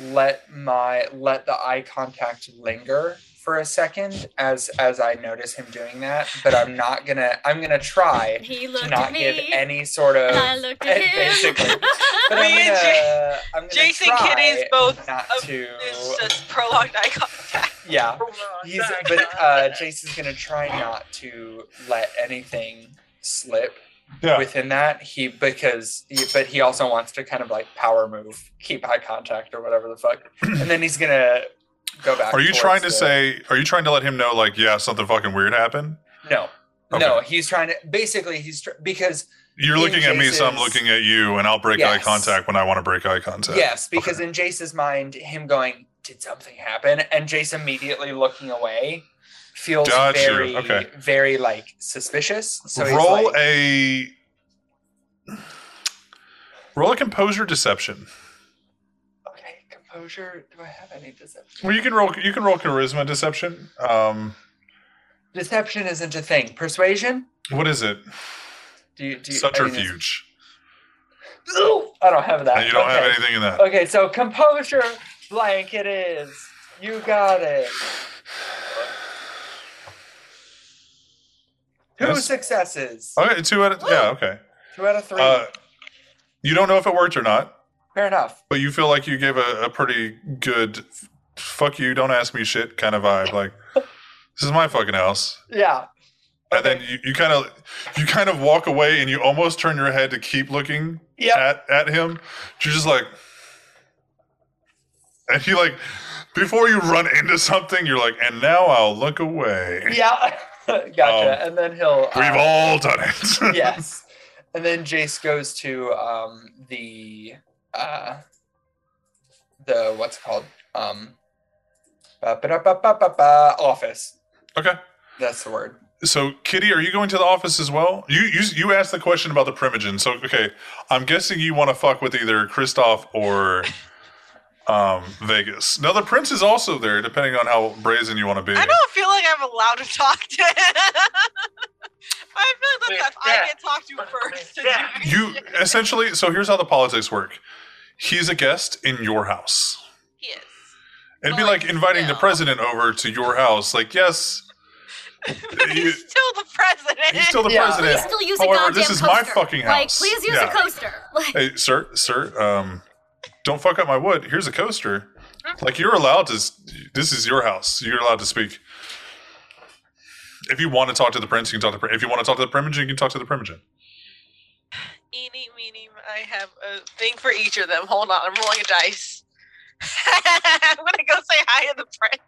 let my let the eye contact linger for a second as as I notice him doing that, but I'm not gonna I'm gonna try he to looked at not me. give any sort of I looked at him. basically. But I'm Me and gonna, I'm gonna Jason try Kitty's both not of- to It's just prolonged eye contact. yeah. He's but uh Jason's gonna try not to let anything slip Yeah. within that he because he, but he also wants to kind of like power move keep eye contact or whatever the fuck and then he's gonna go back Are you trying to the- say are you trying to let him know like yeah, something fucking weird happened? no Okay. no he's trying to basically he's tr- because You're In looking at me, so I'm looking at you, and I'll break eye contact when I want to break eye contact. yes because in jace's mind him going did something happen and jace immediately looking away feels Got very Okay. very like suspicious so he's roll like, a roll a composure deception. Okay composure. Do I have any deception? Well, you can roll. You can roll charisma deception. Um, Deception isn't a thing. Persuasion? what is it? Do you do you, I mean, Subterfuge. I don't have that. You don't have anything in that. Okay, so composure blank it is. You got it. Two Yes. successes. Okay, two out of yeah. Okay. Two out of three. Uh, you don't know if it worked or not, Fair enough. but you feel like you gave a, a pretty good "fuck you, don't ask me shit" kind of vibe. Like this is my fucking house. Yeah. And then you, kind of you kind of walk away and you almost turn your head to keep looking Yep. at at him. You're just like, and he like before you run into something, you're like, and now I'll look away. Yeah. gotcha. and then he'll We've uh, all done it. yes. And then Jace goes to um the uh the what's it called? Um ba- ba- ba- ba- ba- ba- office. okay. That's the word. So, Kitty, are you going to the office as well? You you you asked the question about the primogen. So, okay, I'm guessing you want to fuck with either Kristoff or um, Vegas. Now, the prince is also there, depending on how brazen you want to be. I don't feel like I'm allowed to talk to him. I feel like that's I get talked to first. Yeah. do You essentially. So here's how the politics work. He's a guest in your house. He is. It'd be Well, like inviting the president over to your house. Like, yes, But you- he's still the president. he's still the Yeah. president. Please still use a However, goddamn this is coaster. my fucking house. Like, please use Yeah. a coaster. Like, Hey, sir, sir, um, don't fuck up my wood. Here's a coaster. Like you're allowed to. This is your house. You're allowed to speak. If you want to talk to the prince, you can talk to the prince. If you want to talk to the primogen, you can talk to the primogen. Eeny, meeny, I have a thing for each of them. Hold on, I'm rolling a dice. I'm gonna go say hi to the prince.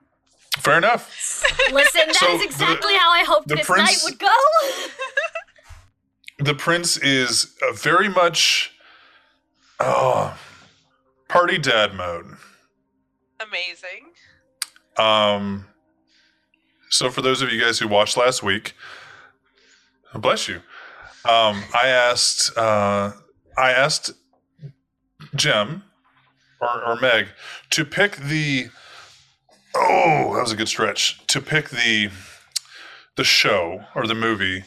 Fair enough. listen, that is So the- exactly how I hoped this prince- night would go. The prince is uh, very much, oh, party dad mode. Amazing. Um, so for those of you guys who watched last week, bless you. Um, I asked, uh, I asked Gem or, or Meg to pick the. Oh, that was a good stretch. To pick the the show or the movie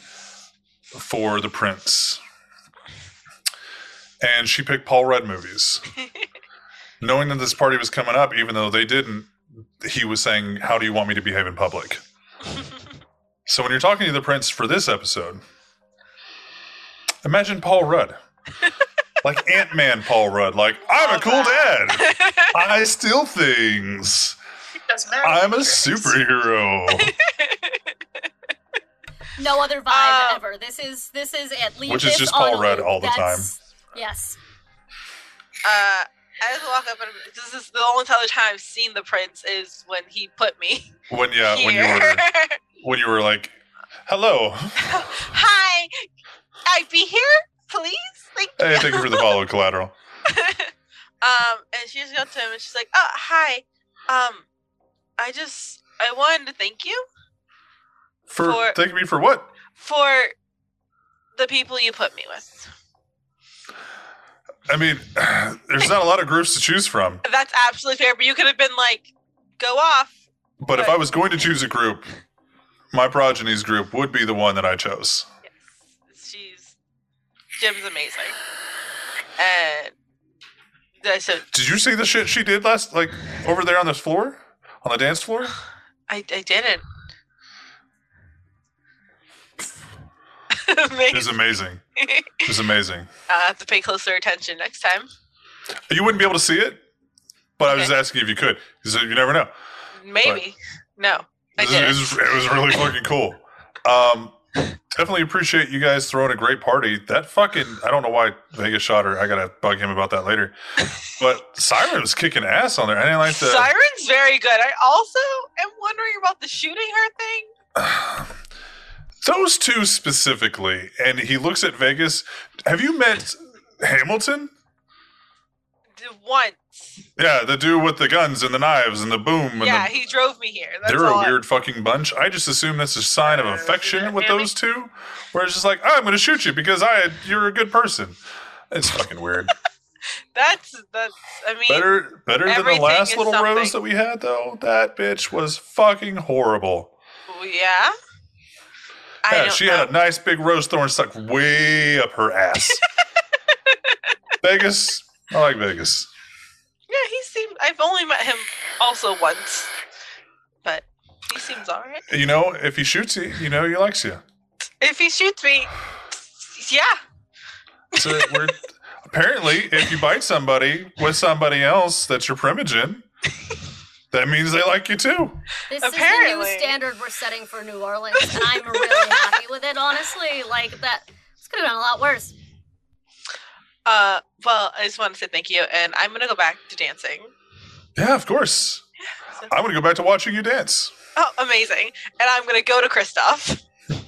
for the Prince, and she picked Paul Rudd movies, knowing that this party was coming up, even though they didn't he was saying, How do you want me to behave in public? So when you're talking to the prince for this episode, imagine Paul Rudd. like Ant Man Paul Rudd. Like, I'm a cool dad. I steal things. I'm a superhero. No other vibe Um, ever. This is this is at least Which is just Paul Rudd all the time. Yes. Uh, I just walk up and this is the only other time I've seen the prince is when he put me When yeah, when you were when you were like, Hello. Hi, I be here, please. Thank you. Hey, thank you for the follow collateral. um, and she just got to him and she's like, "Oh, hi. Um, I just I wanted to thank you For, For- thank me for what? for the people you put me with. I mean, there's not a lot of groups to choose from. That's absolutely fair. But you could have been like, go off. But if I was going to choose a group, my progeny's group would be the one that I chose. Yes. She's Jim's amazing, and I said Did you see the shit she did last, like over there on this floor, on the dance floor? I I didn't. It was amazing. amazing. It was amazing. I have to pay closer attention next time. You wouldn't be able to see it, but I was just asking if you could. So you never know. Maybe. No, I It was, did. it was, really fucking cool. Um, definitely appreciate you guys throwing a great party. That fucking I don't know why Vegas shot her. I gotta bug him about that later. But Siren was kicking ass on there. I didn't like the. Siren's very good. I also am wondering about the shooting her thing. Those two specifically, and he looks at Vegas. Have you met Hamilton? Once. Yeah, the dude with the guns and the knives and the boom. And Yeah, the, he drove me here. That's they're a I- weird fucking bunch. I just assume that's a sign of Uh, affection with those two, where it's just like, "Oh, I'm going to shoot you because I you're a good person. It's fucking weird. That's that's. I mean, Better, better than the last little something. rose that we had, though. That bitch was fucking horrible. yeah. I Yeah, she know. had a nice big rose thorn stuck way up her ass. Vegas, I like Vegas. Yeah, he seems. I've only met him also once, but he seems alright. You know, if he shoots you, you know he likes you. If he shoots me, yeah. So we're apparently, if you bite somebody with somebody else that's your primogen, that means they like you too. This is the new standard we're setting for New Orleans, and I'm really happy with it. Honestly, like that. This could have been a lot worse. Uh, well, I just want to say thank you, and I'm gonna go back to dancing. Yeah, of course. So- I'm gonna go back to watching you dance. oh, amazing! And I'm gonna go to Christoph.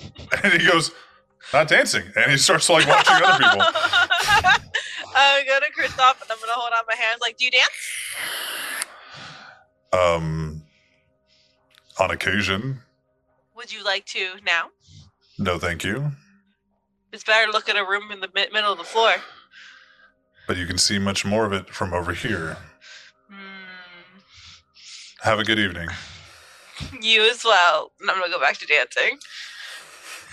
And he goes, not dancing, and he starts like watching other people. I'm gonna Christoph, and I'm gonna hold out my hands like, "Do you dance?" Um, on occasion, Would you like to now? no, thank you. It's better to look at a room in the middle of the floor. But you can see much more of it from over here. Hmm. Have a good evening. You as well. And I'm gonna go back to dancing.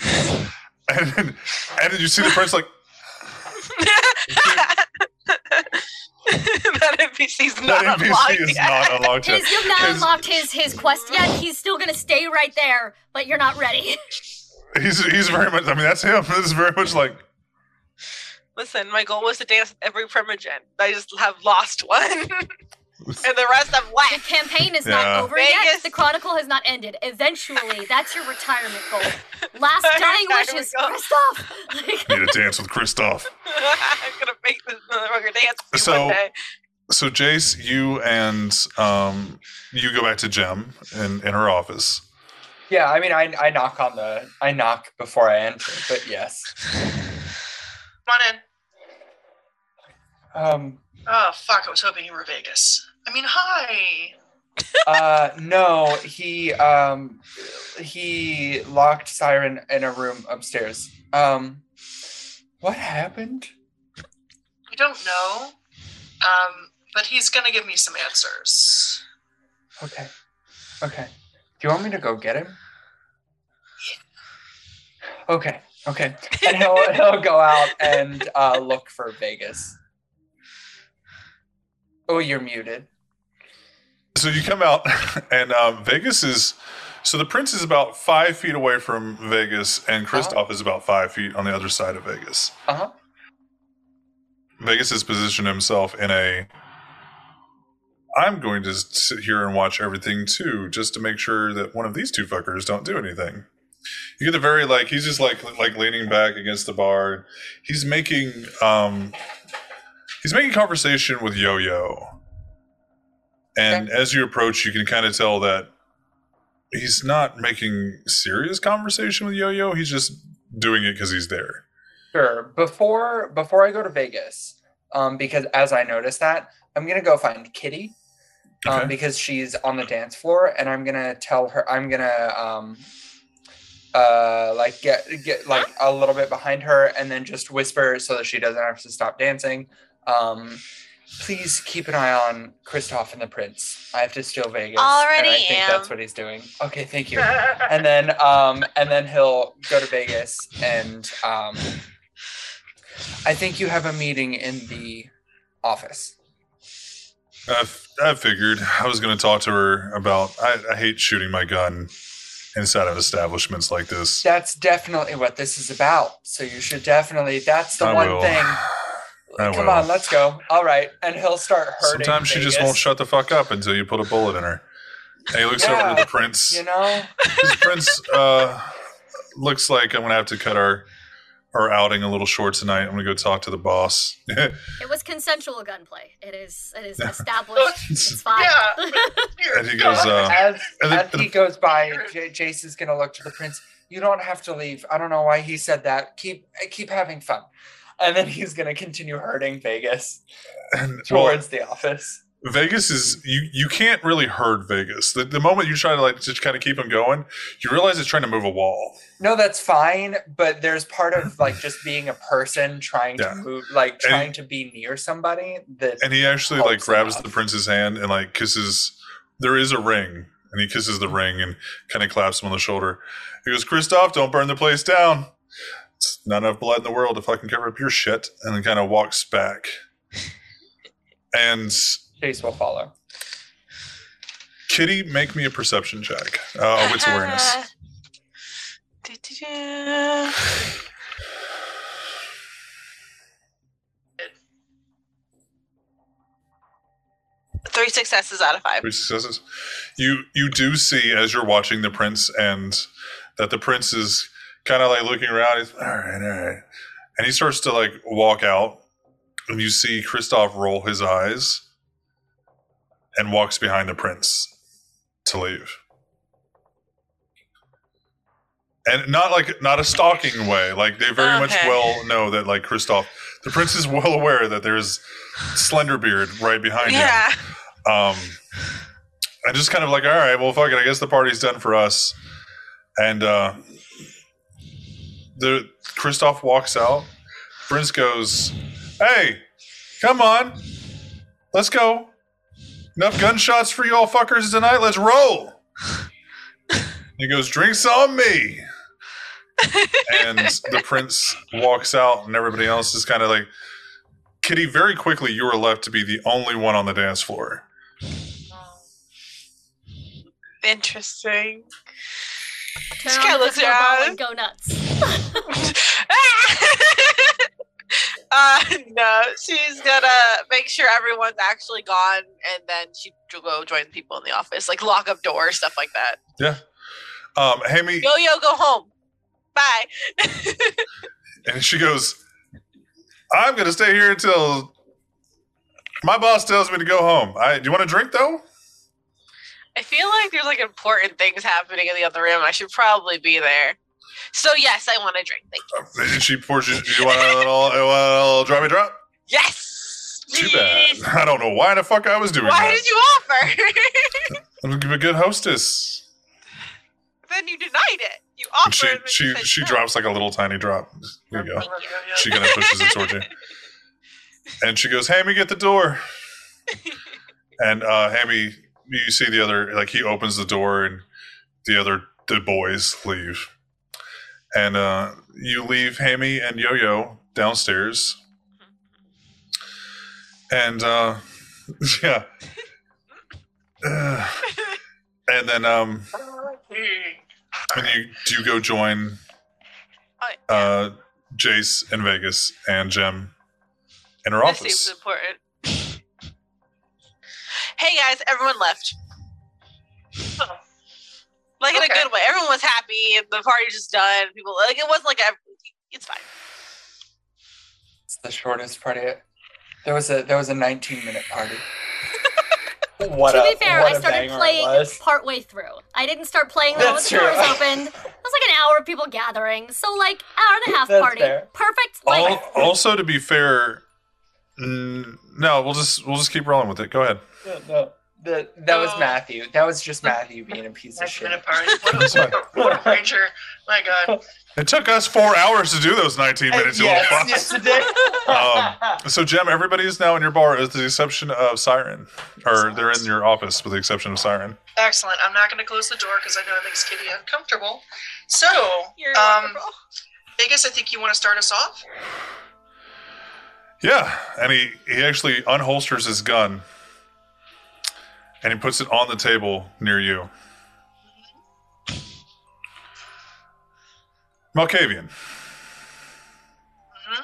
And then, and then you see the prince like that NPC's not that unlocked NPC is yet. not unlocked yet. His, you've not His- unlocked his his quest yet. He's still gonna stay right there, but you're not ready. He's he's very much. I mean, that's him. This is very much like Listen, my goal was to dance every primogen. I just have lost one, and the rest of what? The campaign is Yeah. not over yet. The chronicle has not ended. Eventually, that's your retirement goal. Last dying retirement wishes, goal. Christoph. Like, need to dance with Christoph. I'm gonna make this motherfucker dance with So- one day. So Jace, you and um, you go back to Gem in in her office. Yeah, I mean, I I knock on the I knock before I enter, but yes. Come on in. Um, Oh fuck! I was hoping you were Vegas. I mean, hi. uh, no, he um, he locked Siren in a room upstairs. Um, what happened? I don't know. Um, but he's gonna give me some answers. Okay, okay. Do you want me to go get him? Okay, okay. And he'll he'll go out and uh, look for Vegas. Oh, you're muted. So you come out, and um, Vegas is. So the prince is about five feet away from Vegas, and Christoph is about five feet on the other side of Vegas. Uh huh. Vegas has positioned himself in a. I'm going to sit here and watch everything too, just to make sure that one of these two fuckers don't do anything. You get the very like he's just like like leaning back against the bar. He's making um he's making conversation with Yo Yo, and as you approach, you can kind of tell that he's not making serious conversation with Yo Yo. He's just doing it because he's there. Sure. Before before I go to Vegas, um, because as I noticed that, I'm gonna go find Kitty, um, Okay. because she's on the dance floor, and I'm gonna tell her I'm gonna um, uh, like get get like a little bit behind her, and then just whisper so that she doesn't have to stop dancing. Um, please keep an eye on Kristoff and the Prince. I have to steal Vegas. and I think am. that's what he's doing. Okay, thank you and then um and then he'll go to Vegas and um I think you have a meeting in the office. I, I figured I was going to talk to her about. I, I hate shooting my gun inside of establishments like this. That's definitely what this is about. So you should definitely that's the I one will. thing. I Come will. on, let's go. All right. And he'll start hurting. Sometimes she just won't shut the fuck up until you put a bullet in her. And he looks over to the prince. You know? This prince uh, looks like I'm gonna have to cut our our outing a little short tonight. I'm gonna go talk to the boss. It was consensual gunplay. It is it is established. it's fine. Yeah. Here, And he goes, uh, as and then- as he goes by, J- Jace is gonna look to the prince. You don't have to leave. I don't know why he said that. Keep keep having fun. And then he's gonna continue hurting Vegas and, well, towards the office. Vegas is you you can't really hurt Vegas. The, the moment you try to like just kind of keep him going, you realize it's trying to move a wall. No, that's fine, but there's part of like just being a person trying Yeah. to move, like trying to be near somebody that And he actually like grabs enough. the prince's hand and like kisses. There is a ring, and he kisses the ring and kind of claps him on the shoulder. He goes, "Christoph, don't burn the place down. It's not enough blood in the world if I can cover up your shit." And then kind of walks back. And Chase will follow. Kitty, make me a perception check. Uh, oh, it's awareness. Three successes out of five. Three successes. You you do see as you're watching the prince and that the prince is kind of like looking around. He's all right, all right, and he starts to like walk out, and you see Kristoff roll his eyes and walks behind the prince to leave. And not like not a stalking way. Like they very much well know that like Kristoff, the prince is well aware that there's Slenderbeard right behind him. Yeah. Um, I just kind of like, all right, well, fuck it. I guess the party's done for us. And uh, the Kristoff walks out. Prince goes, "Hey, come on, let's go. Enough gunshots for you all fuckers tonight. Let's roll." he goes, "Drinks on me." and the prince walks out, and everybody else is kind of like, Kitty. Very quickly, you are left to be the only one on the dance floor. Interesting. Turn This on guy the looks ball and go nuts. uh, no, she's gonna make sure everyone's actually gone, and then she will go join people in the office, like lock up doors, stuff like that. Yeah. Um, Hammy, Yo, yo, go home. Bye. and she goes, "I'm gonna stay here until my boss tells me to go home. I, do you want a drink though?" I feel like there's like important things happening in the other room. I should probably be there. So yes, I want a drink. Thank you. And she pours you. Do you want a little, you want a little drop me drop? Yes. Too bad. I don't know why the fuck I was doing Why that. did you offer? I'm gonna be a good hostess. then you denied it. You offered. she she she no. drops like a little tiny drop. Here you go. She kind of pushes it towards you, and she goes, "Hammy, get the door." And uh, Hammy, you see the other like he opens the door, and the other the boys leave, and uh, you leave Hammy and Yo Yo downstairs, and uh, yeah, Uh, and then um, and you do you go join Oh, uh, Jace in Vegas and Gem in her this office. seems important. Hey guys, everyone left. Like in a good way. Everyone was happy. The party just done. People like it wasn't like ev- it's fine. It's the shortest party. There was a there was a 19 minute party. what to a, be fair, what I a started playing was. partway through. I didn't start playing when all the That's true. doors opened. It was like an hour of people gathering. So like hour and a half That's party. fair. Perfect. Like also, to be fair, mm, no, we'll just we'll just keep rolling with it. Go ahead. No, no. The, that was Oh. Matthew. That was just Matthew being a piece of shit. What a, what a ranger. My God. It took us four hours to do those 19 minutes. you yes, little yes, it did. Um, So, Gem, everybody is now in your bar, with the exception of Siren, or they're in your office with the exception of Siren. Excellent. I'm not going to close the door because I know it makes Kitty uncomfortable. So, You're um, wonderful. Vegas, I think you want to start us off. Yeah, and he he actually unholsters his gun, and he puts it on the table near you. Malkavian, Mm-hmm.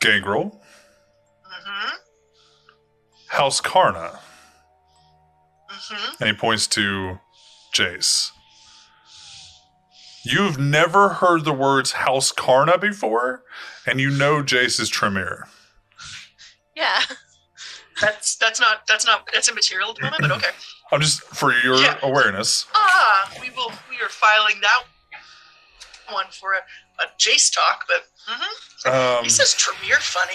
Gangrel, Mm-hmm. House Carna, Mm-hmm. and he points to Jace. You've never heard the words House Carna before, and you know Jace is Tremere. Yeah. That's that's not that's not that's immaterial moment, but okay. I'm just for your Yeah. awareness. Ah, we will we are filing that one for a, a Jace talk, but mhm. Um, he says Tremere funny.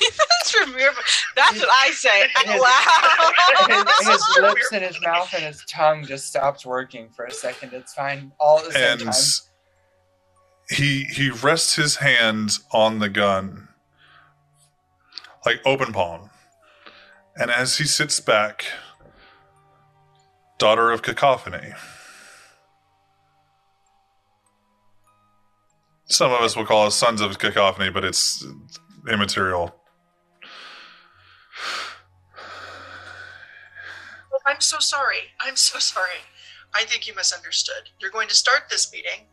That's from your. That's what I say out his, loud. his lips and his mouth and his tongue just stops working for a second. It's fine. All at the same and time. he he rests his hand on the gun like open palm and as he sits back daughter of cacophony some of us will call us sons of cacophony but it's immaterial I'm so sorry. I'm so sorry. I think you misunderstood. You're going to start this meeting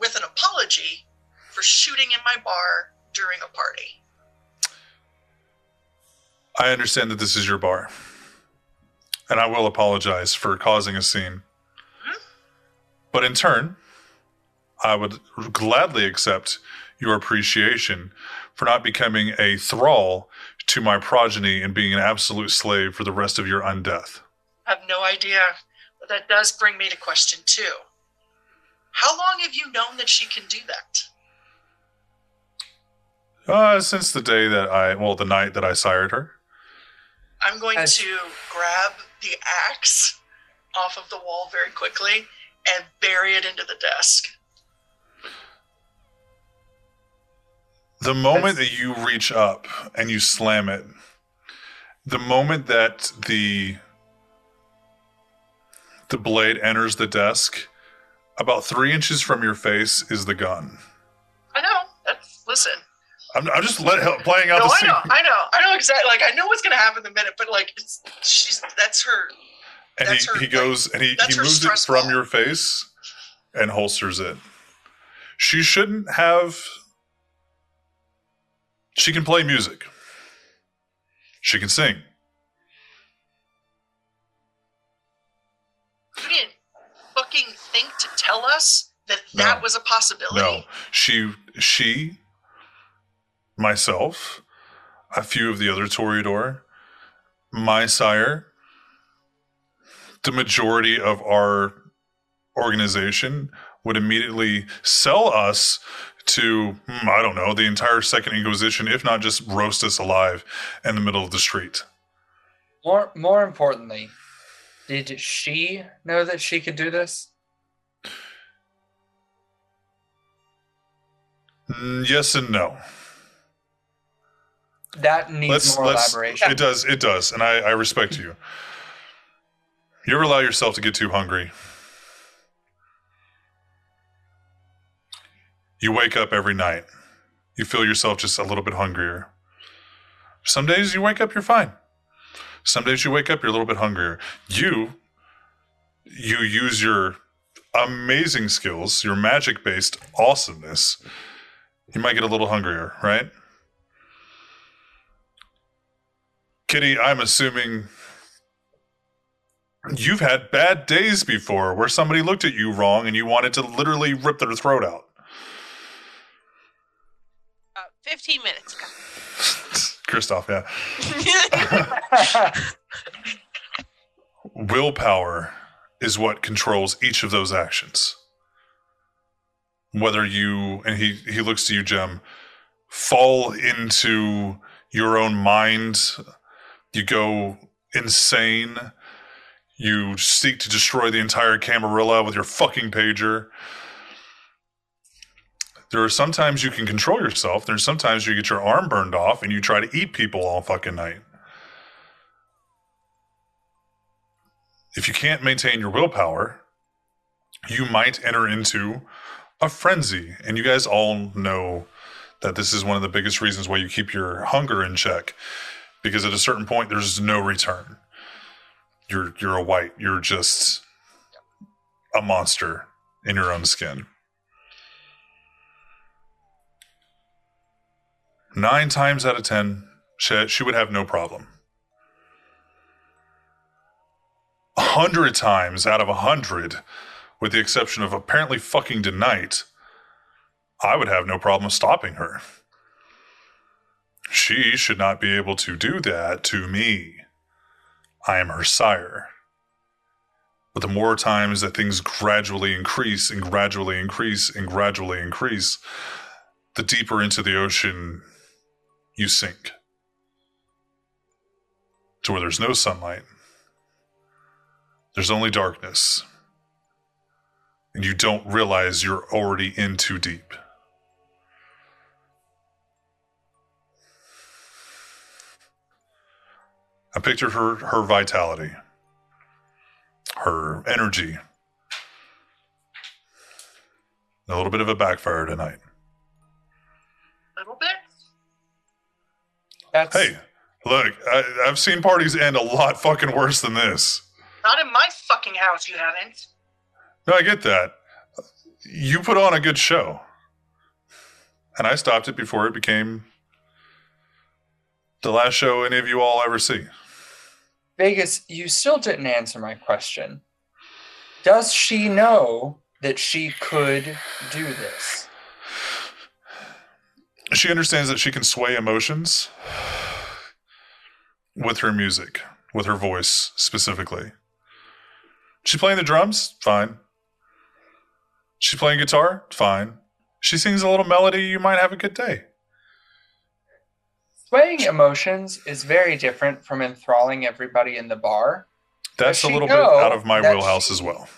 with an apology for shooting in my bar during a party. I understand that this is your bar, and I will apologize for causing a scene. Mm-hmm. But in turn, I would gladly accept your appreciation for not becoming a thrall to my progeny and being an absolute slave for the rest of your undeath. I have no idea. But that does bring me to question two. How long have you known that she can do that? Uh, since the day that I, well, the night that I sired her. I'm going As- to grab the axe off of the wall very quickly and bury it into the desk. The moment That's- that you reach up and you slam it, the moment that the the blade enters the desk, about three inches from your face is the gun. I know. That's listen. I'm, I'm just let, playing out No, the I know, I know, I know exactly. Like I know what's gonna happen in a minute, but like it's she's that's her. and that's he, her, he like, goes and he, he moves it from ball. your face and holsters it. She shouldn't have. She can play music. She can sing. You didn't fucking think to tell us that that No. was a possibility. No, she, she, myself, a few of the other Toreador, my sire, the majority of our organization would immediately sell us to, hmm, I don't know, the entire Second Inquisition, if not just roast us alive in the middle of the street. More, more importantly, did she know that she could do this? Mm, Yes and no. That needs more elaboration. It does. It does, and I, I respect you. You ever allow yourself to get too hungry? You wake up every night. You feel yourself just a little bit hungrier. Some days you wake up, you're fine. Some days you wake up, you're a little bit hungrier. You, you use your amazing skills, your magic-based awesomeness. You might get a little hungrier, right? Kitty, I'm assuming you've had bad days before where somebody looked at you wrong and you wanted to literally rip their throat out. Uh, Fifteen minutes. Kristoff, yeah. Willpower is what controls each of those actions. Whether you, and he, he looks to you, Gem, fall into your own mind, you go insane, you seek to destroy the entire Camarilla with your fucking pager. There are sometimes you can control yourself. There's sometimes you get your arm burned off and you try to eat people all fucking night. If you can't maintain your willpower, you might enter into a frenzy. And you guys all know that this is one of the biggest reasons why you keep your hunger in check. Because at a certain point, there's no return. You're you're a white. You're just a monster in your own skin. Nine times out of ten, she, she would have no problem. A hundred times out of a hundred, with the exception of apparently fucking tonight, I would have no problem stopping her. She should not be able to do that to me. I am her sire. But the more times that things gradually increase and gradually increase and gradually increase, the deeper into the ocean you sink. to where there's no sunlight. There's only darkness. And you don't realize you're already in too deep. I pictured her her vitality, her energy. A little bit of a backfire tonight. A little bit. That's Hey, look, I, I've seen parties end a lot fucking worse than this. Not in my fucking house, you haven't. No, I get that. You put on a good show. And I stopped it before it became the last show any of you all ever see. Vegas, you still didn't answer my question. Does she know that she could do this? She understands that she can sway emotions with her music, with her voice specifically. She playing the drums? Fine. She playing guitar? Fine. She sings a little melody, you might have a good day. Swaying emotions is very different from enthralling everybody in the bar. That's a little bit out of my wheelhouse she- as well.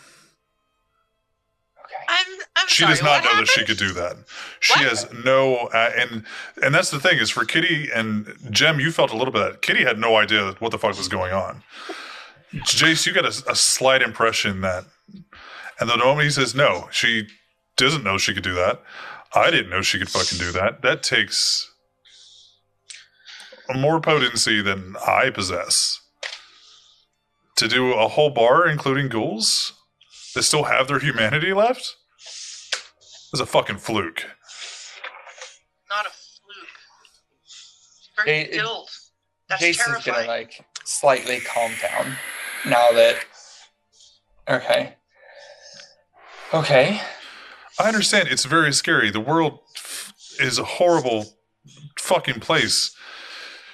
I'm. She sorry, does not know that she could do that. She What? has no, uh, and and that's the thing is for Kitty and Gem, you felt a little bit. of that. Kitty had no idea what the fuck was going on. Jace, you got a, a slight impression that, and the moment he says no, she doesn't know she could do that. I didn't know she could fucking do that. That takes more potency than I possess to do a whole bar, including ghouls, that still have their humanity left. It's a fucking fluke. Not a fluke. She's very Hey, skilled. That's Jason's terrifying. gonna like slightly calm down now that. Okay. Okay. I understand it's very scary. The world f- is a horrible fucking place.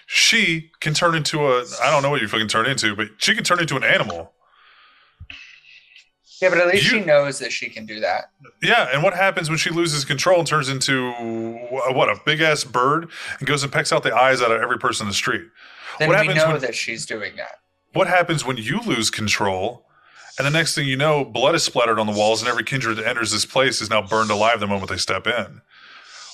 She can turn into a I don't know what you fucking turn into, but she can turn into an animal. Yeah, but at least You- she knows that she can do that. Yeah, and what happens when she loses control and turns into what a big ass bird and goes and pecks out the eyes out of every person in the street? Then What we happens know when- that she's doing that. What happens when you lose control and the next thing you know, blood is splattered on the walls and every kindred that enters this place is now burned alive the moment they step in?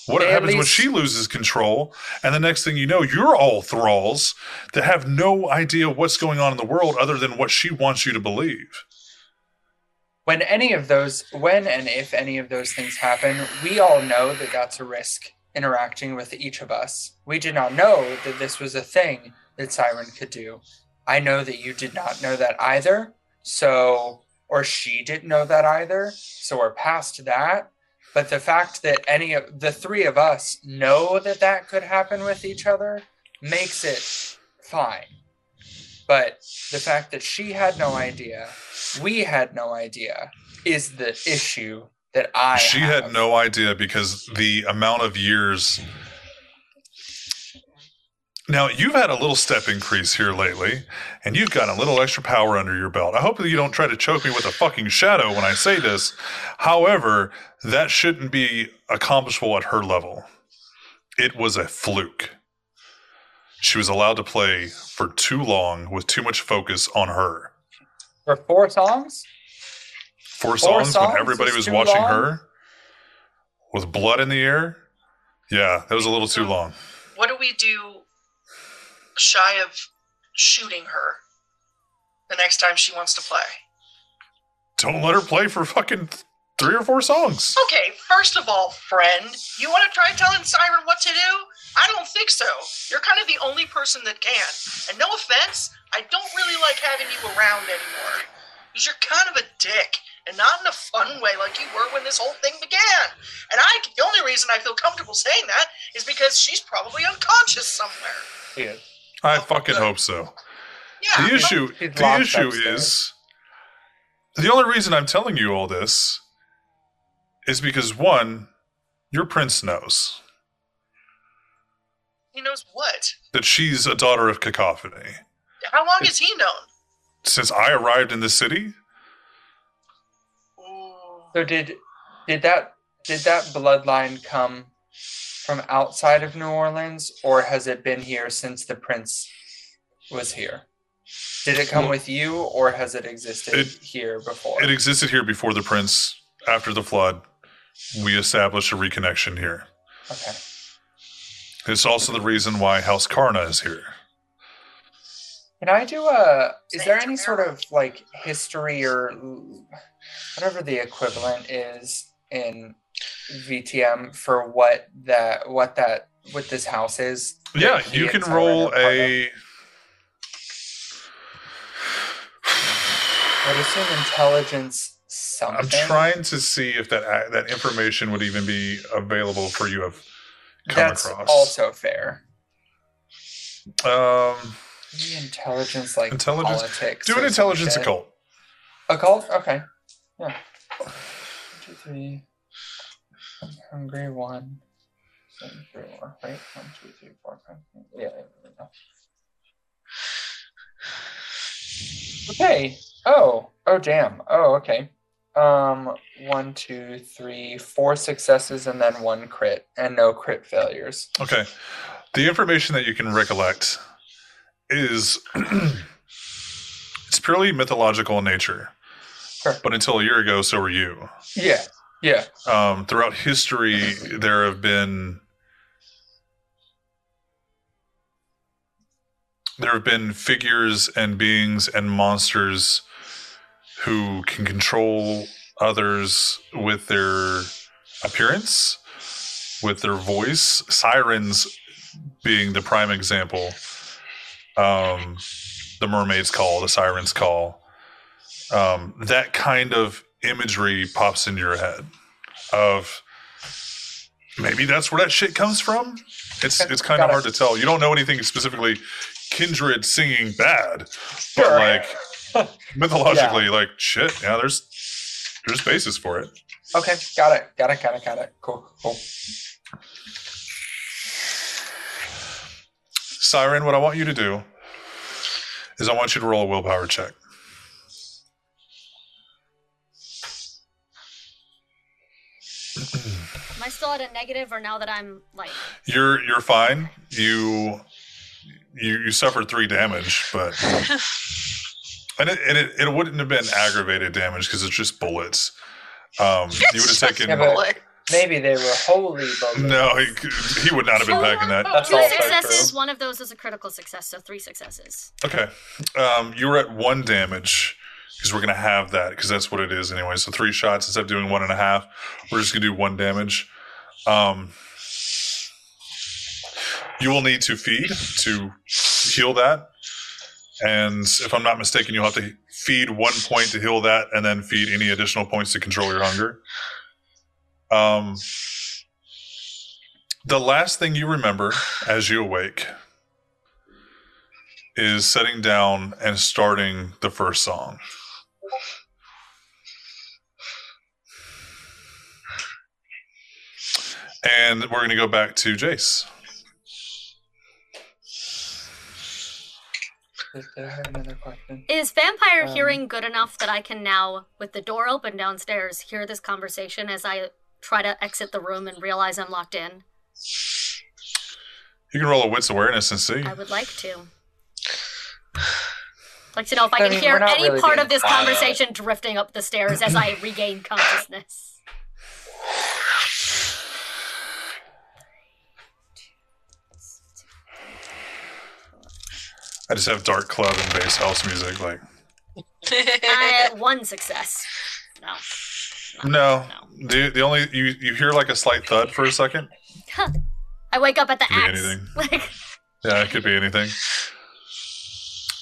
What At happens when she loses control and the next thing you know, you're all thralls that have no idea what's going on in the world other than what she wants you to believe? When any of those, when and if any of those things happen, we all know that that's a risk interacting with each of us. We did not know that this was a thing that Siren could do. I know that you did not know that either. So, or she didn't know that either. So we're past that. But the fact that any of the three of us know that that could happen with each other makes it fine. But the fact that she had no idea, we had no idea, is the issue that I. she have. had no idea because the amount of years. Now, you've had a little step increase here lately, and you've got a little extra power under your belt. I hope that you don't try to choke me with a fucking shadow when I say this. However, that shouldn't be accomplishable at her level. It was a fluke. She was allowed to play for too long with too much focus on her. for four songs. Four Four songs, songs when everybody was watching long? her with blood in the air. Yeah, that was a little too long. What do we do shy of shooting her the next time she wants to play? Don't let her play for fucking three or four songs. Okay, first of all, friend, you want to try telling Siren what to do? I don't think so. You're kind of the only person that can. And no offense, I don't really like having you around anymore. Because you're kind of a dick. And not in a fun way like you were when this whole thing began. And I, the only reason I feel comfortable saying that is because she's probably unconscious somewhere. Yeah. I fucking hope so. Yeah. The issue, the issue is the only reason I'm telling you all this is because one, your prince knows He knows what. that she's a daughter of cacophony. How long has he known? Since I arrived in the city, So did did that did that bloodline come from outside of New Orleans, or has it been here since the prince was here? Did it come Well- with you, or has it existed It- here before? It existed here before the prince. After the flood, we established a reconnection here. okay. It's also the reason why House Carna is here. Can I do a? Is there any sort of like history or whatever the equivalent is in VTM for what that what that what this house is? Yeah, you can roll a. I'd assume intelligence something. I'm trying to see if that that information would even be available for you Of have come That's across. also fair. um, Maybe intelligence like Intelligence- politics. do an intelligence shit. occult. Occult? Okay. Yeah. One, two, three. I'm hungry. One. Three, four. Right? One, two, three, four, five. Yeah. there we go. Okay. Oh. Oh, damn. Oh, okay. Um, one, two, three, four successes and then one crit, and no crit failures. Okay. The information that you can recollect is it's purely mythological in nature. Sure. But until a year ago, so were you. Yeah. Yeah. Um, throughout history, there have been there have been figures and beings and monsters who can control others with their appearance, with their voice. Sirens being the prime example. Um, the mermaid's call, the siren's call. Um, that kind of imagery pops into your head of maybe that's where that shit comes from. It's it's kind got of it. hard to tell. You don't know anything specifically kindred singing bad, but Sure. like mythologically, like shit. Yeah, there's there's basis for it. Okay. Got it. Got it. Got it. Got it. Cool. Cool. Siren, what I want you to do is I want you to roll a willpower check. Am I still at a negative, or now that I'm like, You're you're fine. You you you suffered three damage, but and it and it, it wouldn't have been aggravated damage because it's just bullets. Um, you would have taken Yeah, but- Maybe they were holy bullets. no. He, he would not have been packing that. That's two successes. One of those is a critical success, so three successes. Okay, um, you were at one damage because we're gonna have that because that's what it is anyway. So three shots instead of doing one and a half, we're just gonna do one damage. Um, you will need to feed to heal that, and if I'm not mistaken, you'll have to feed one point to heal that, and then feed any additional points to control your hunger. Um, the last thing you remember as you awake is setting down and starting the first song. And we're going to go back to Jace. I have another question? Is vampire Um, hearing good enough that I can now, with the door open downstairs, hear this conversation as I try to exit the room and realize I'm locked in? You can roll a wits awareness and see. I would like to. Like to know if I I can mean, hear any really part of this conversation drifting up the stairs as I regain consciousness. I just have dark club and bass house music. Like, Uh, one success. No. no, No. the the only you you hear like a slight thud for a second. I wake up at the Could be axe. anything. Like, Yeah, it could be anything.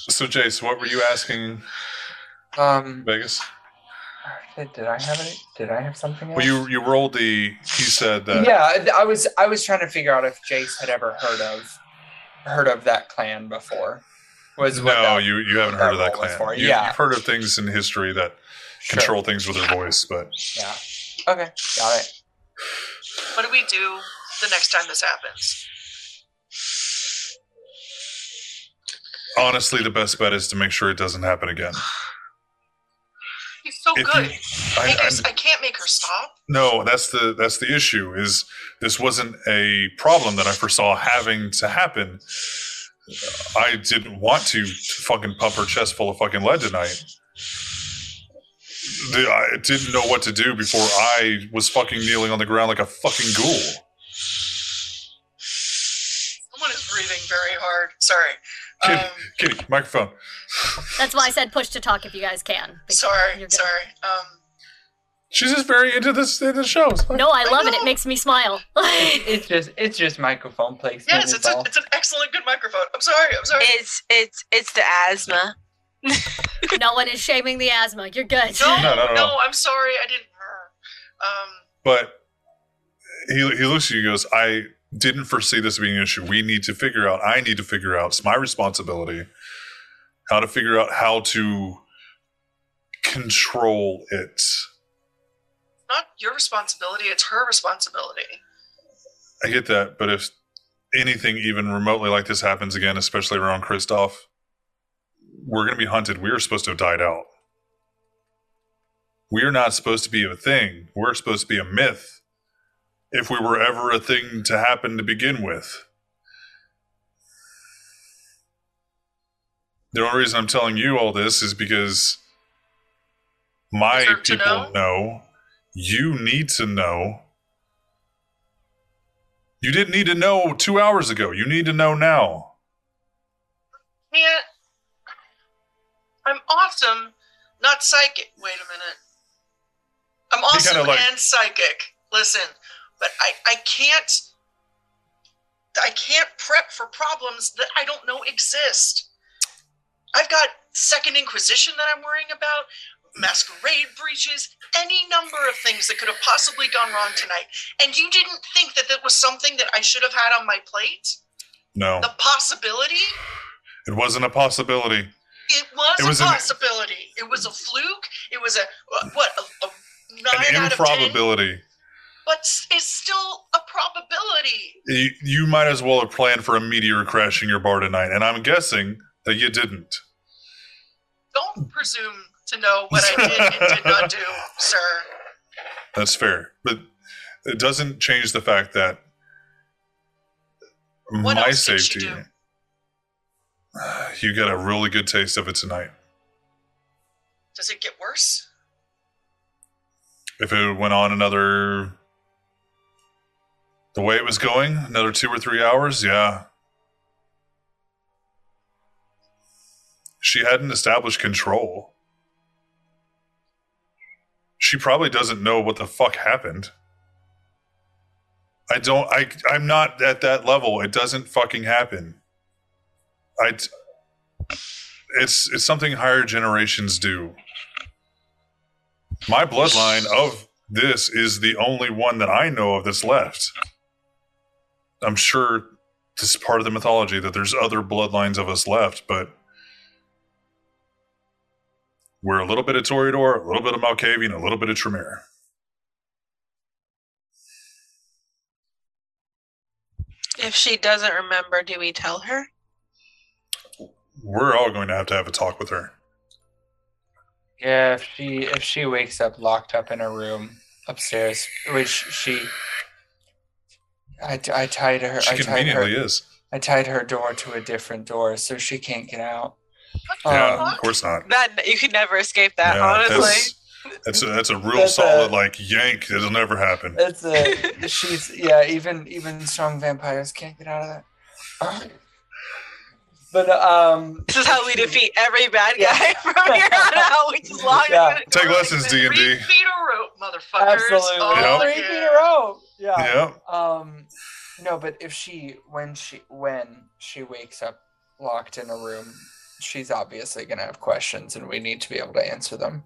So, Jace, what were you asking Um, Vegas? did, did I have it? Did I have something else? Well, you you rolled the. He said that. yeah, I was I was trying to figure out if Jace had ever heard of heard of that clan before. Was what No, that- you you haven't heard of that that roll clan. for. You, Yeah. You've heard of things in history that Sure. control things with their voice, but Yeah. Okay, got it. What do we do the next time this happens? honestly, the best bet is to make sure it doesn't happen again. He's so If good. you- I- Make her, I- I can't make her stop. No, that's the that's the issue. Is this wasn't a problem that I foresaw having to happen. I didn't want to fucking pump her chest full of fucking lead tonight. I didn't know what to do before I was fucking kneeling on the ground like a fucking ghoul. Someone is breathing very hard. Sorry. Kitty, Um, Kitty, microphone. That's why I said push to talk if you guys can. sorry. Sorry. Um, She's just very into this into shows. No, I I love it. It makes me smile. It's just it's just microphone placement. yes, it's, a, it's an excellent, good microphone. I'm sorry. I'm sorry. It's it's it's the asthma. no one is shaming the asthma. You're good. No, No, no, no, no. I'm sorry. I didn't. Um, But he he looks at you and goes, I didn't foresee this being an issue. We need to figure out, I need to figure out, it's my responsibility, how to figure out how to control it. Not your responsibility. It's her responsibility. I get that, but if anything even remotely like this happens again, especially around Kristoff, we're going to be hunted. We are supposed to have died out. We are not supposed to be a thing. We're supposed to be a myth. If we were ever a thing to happen to begin with. The only reason I'm telling you all this is because my people know? know. You need to know. You didn't need to know two hours ago. You need to know now. Can't. I'm awesome, not psychic. Wait a minute. I'm awesome like- and psychic. Listen, but I I can't. I can't prep for problems that I don't know exist. I've got Second Inquisition that I'm worrying about, masquerade breaches, any number of things that could have possibly gone wrong tonight. And you didn't think that that was something that I should have had on my plate? No, The possibility? it wasn't a possibility. It was, It was a an- possibility. it was a fluke. It was a what a, a nine An out of ten, improbability. but it's still a probability. You, you might as well have planned for a meteor crashing your bar tonight, and I'm guessing that you didn't. Don't presume to know what I did and did not do, sir. That's fair, but it doesn't change the fact that What my else did she safety. You got a really good taste of it tonight. Does it get worse? If it went on another, the way it was going, another two or three hours, yeah. She hadn't established control. She probably doesn't know what the fuck happened. I don't. I. I'm not at that level. It doesn't fucking happen. I. It's it's something higher generations do. My bloodline of this is the only one that I know of that's left. I'm sure this is part of the mythology that there's other bloodlines of us left, but we're a little bit of Toreador, a little bit of Malkavian, a little bit of Tremere. If she doesn't remember, do we tell her? We're all going to have to have a talk with her. Yeah, if she if she wakes up locked up in a room upstairs, which she, I, I tied her. She I tied her. conveniently is. I tied her door to a different door so she can't get out. Yeah, Um, of course not. That you could never escape that. Yeah, honestly, that's, that's a that's a real That's a- solid like yank. It'll never happen. It's a she's yeah. Even even strong vampires can't get out of that. But um, this is how we defeat every bad guy Yeah. from here on out. We just log Yeah. in. Take lessons, D and D. Three D. feet of rope, motherfuckers. absolutely Oh, Yep. three feet yeah. in a row. Yeah. Yeah, Um, no, but if she when she when she wakes up locked in a room, she's obviously gonna have questions, and we need to be able to answer them.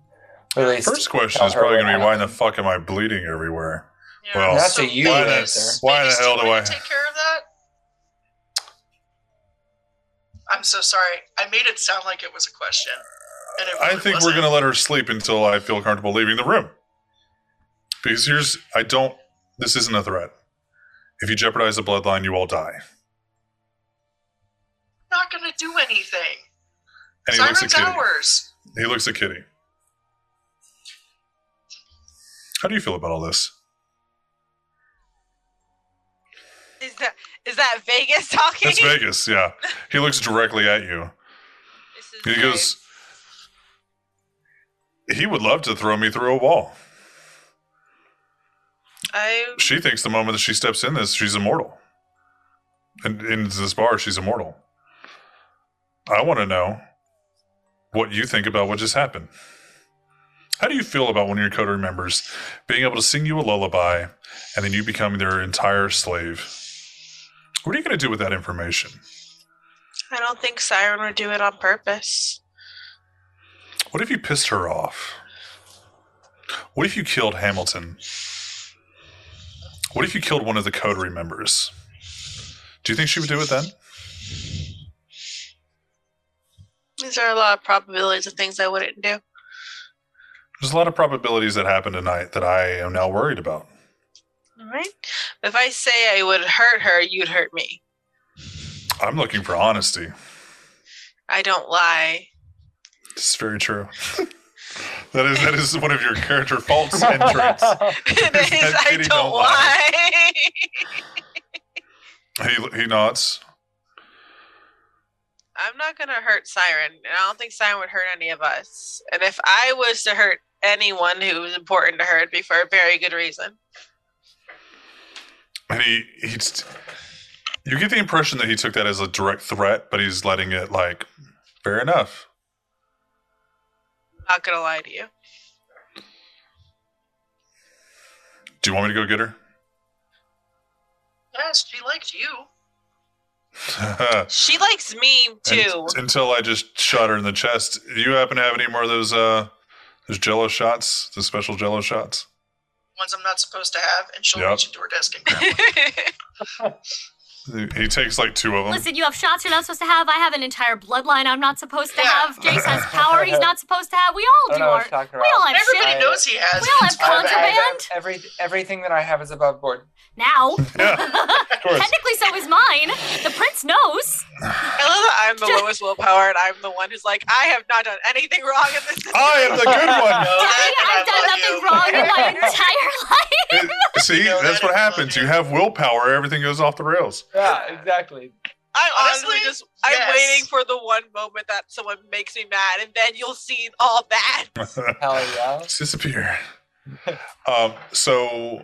Or at least First question is probably going to be, why in the fuck am I bleeding everywhere? Yeah. Well, That's So a you why the- why the hell do I- take care of that? I'm so sorry. I made it sound like it was a question. And it I really think we're going to let her sleep until I feel comfortable leaving the room. Because here's, I don't, this isn't a threat. If you jeopardize the bloodline, you all die. not going to do anything. And he looks at Siren Kitty. He looks at Kitty. How do you feel about all this? Is that Is that Vegas talking? That's Vegas. Yeah, he looks directly at you. He goes, he would love to throw me through a wall. I She thinks the moment that she steps in this, she's immortal. And in this bar, she's immortal. I want to know what you think about what just happened. How do you feel about one of your coterie members being able to sing you a lullaby and then you become their entire slave? What are you going to do with that information? I don't think Siren would do it on purpose. What if you pissed her off? What if you killed Hamilton? What if you killed one of the coterie members? Do you think she would do it then? These are a lot of probabilities of things I wouldn't do. There's a lot of probabilities that happen tonight that I am now worried about. All right. If I say I would hurt her, you'd hurt me. I'm looking for honesty. I don't lie. This is very true. that is that is one of your character faults and traits. it is. that I don't don't lie. lie. He he nods. I'm not gonna hurt Siren, and I don't think Siren would hurt any of us. And if I was to hurt anyone who was important to her, it'd be for a very good reason. And he he's you get the impression that he took that as a direct threat, but he's letting it like fair enough. Not gonna lie to you. Do you want me to go get her? Yes, she liked you. She likes me too. And- until I just shot her in the chest. Do you happen to have any more of those uh those jello shots? The special jello shots? Ones I'm not supposed to have, and she'll Yep. reach into her desk and grab one. He he takes like two of them. Listen, you have shots you're not supposed to have. I have an entire bloodline I'm not supposed to Yeah. have. Jace has power he's not supposed to have. We all do. don't Our, what you're talking we all about. have Everybody shit I- knows he has. We all have It's fine. contraband. every everything that I have is above board. now. Yeah, of. Technically, so is mine. The prince knows. I love that I'm the lowest willpower, and I'm the one who's like, I have not done anything wrong in this. I am the good one. No, Daddy, I I've done nothing you. wrong in my entire life. See, No, that's that what is happens. love, You have willpower, everything goes off the rails. Yeah, exactly. I honestly Honestly, just I'm waiting for the one moment that someone makes me mad, and then you'll see all that. Hell yeah. disappear. um, so,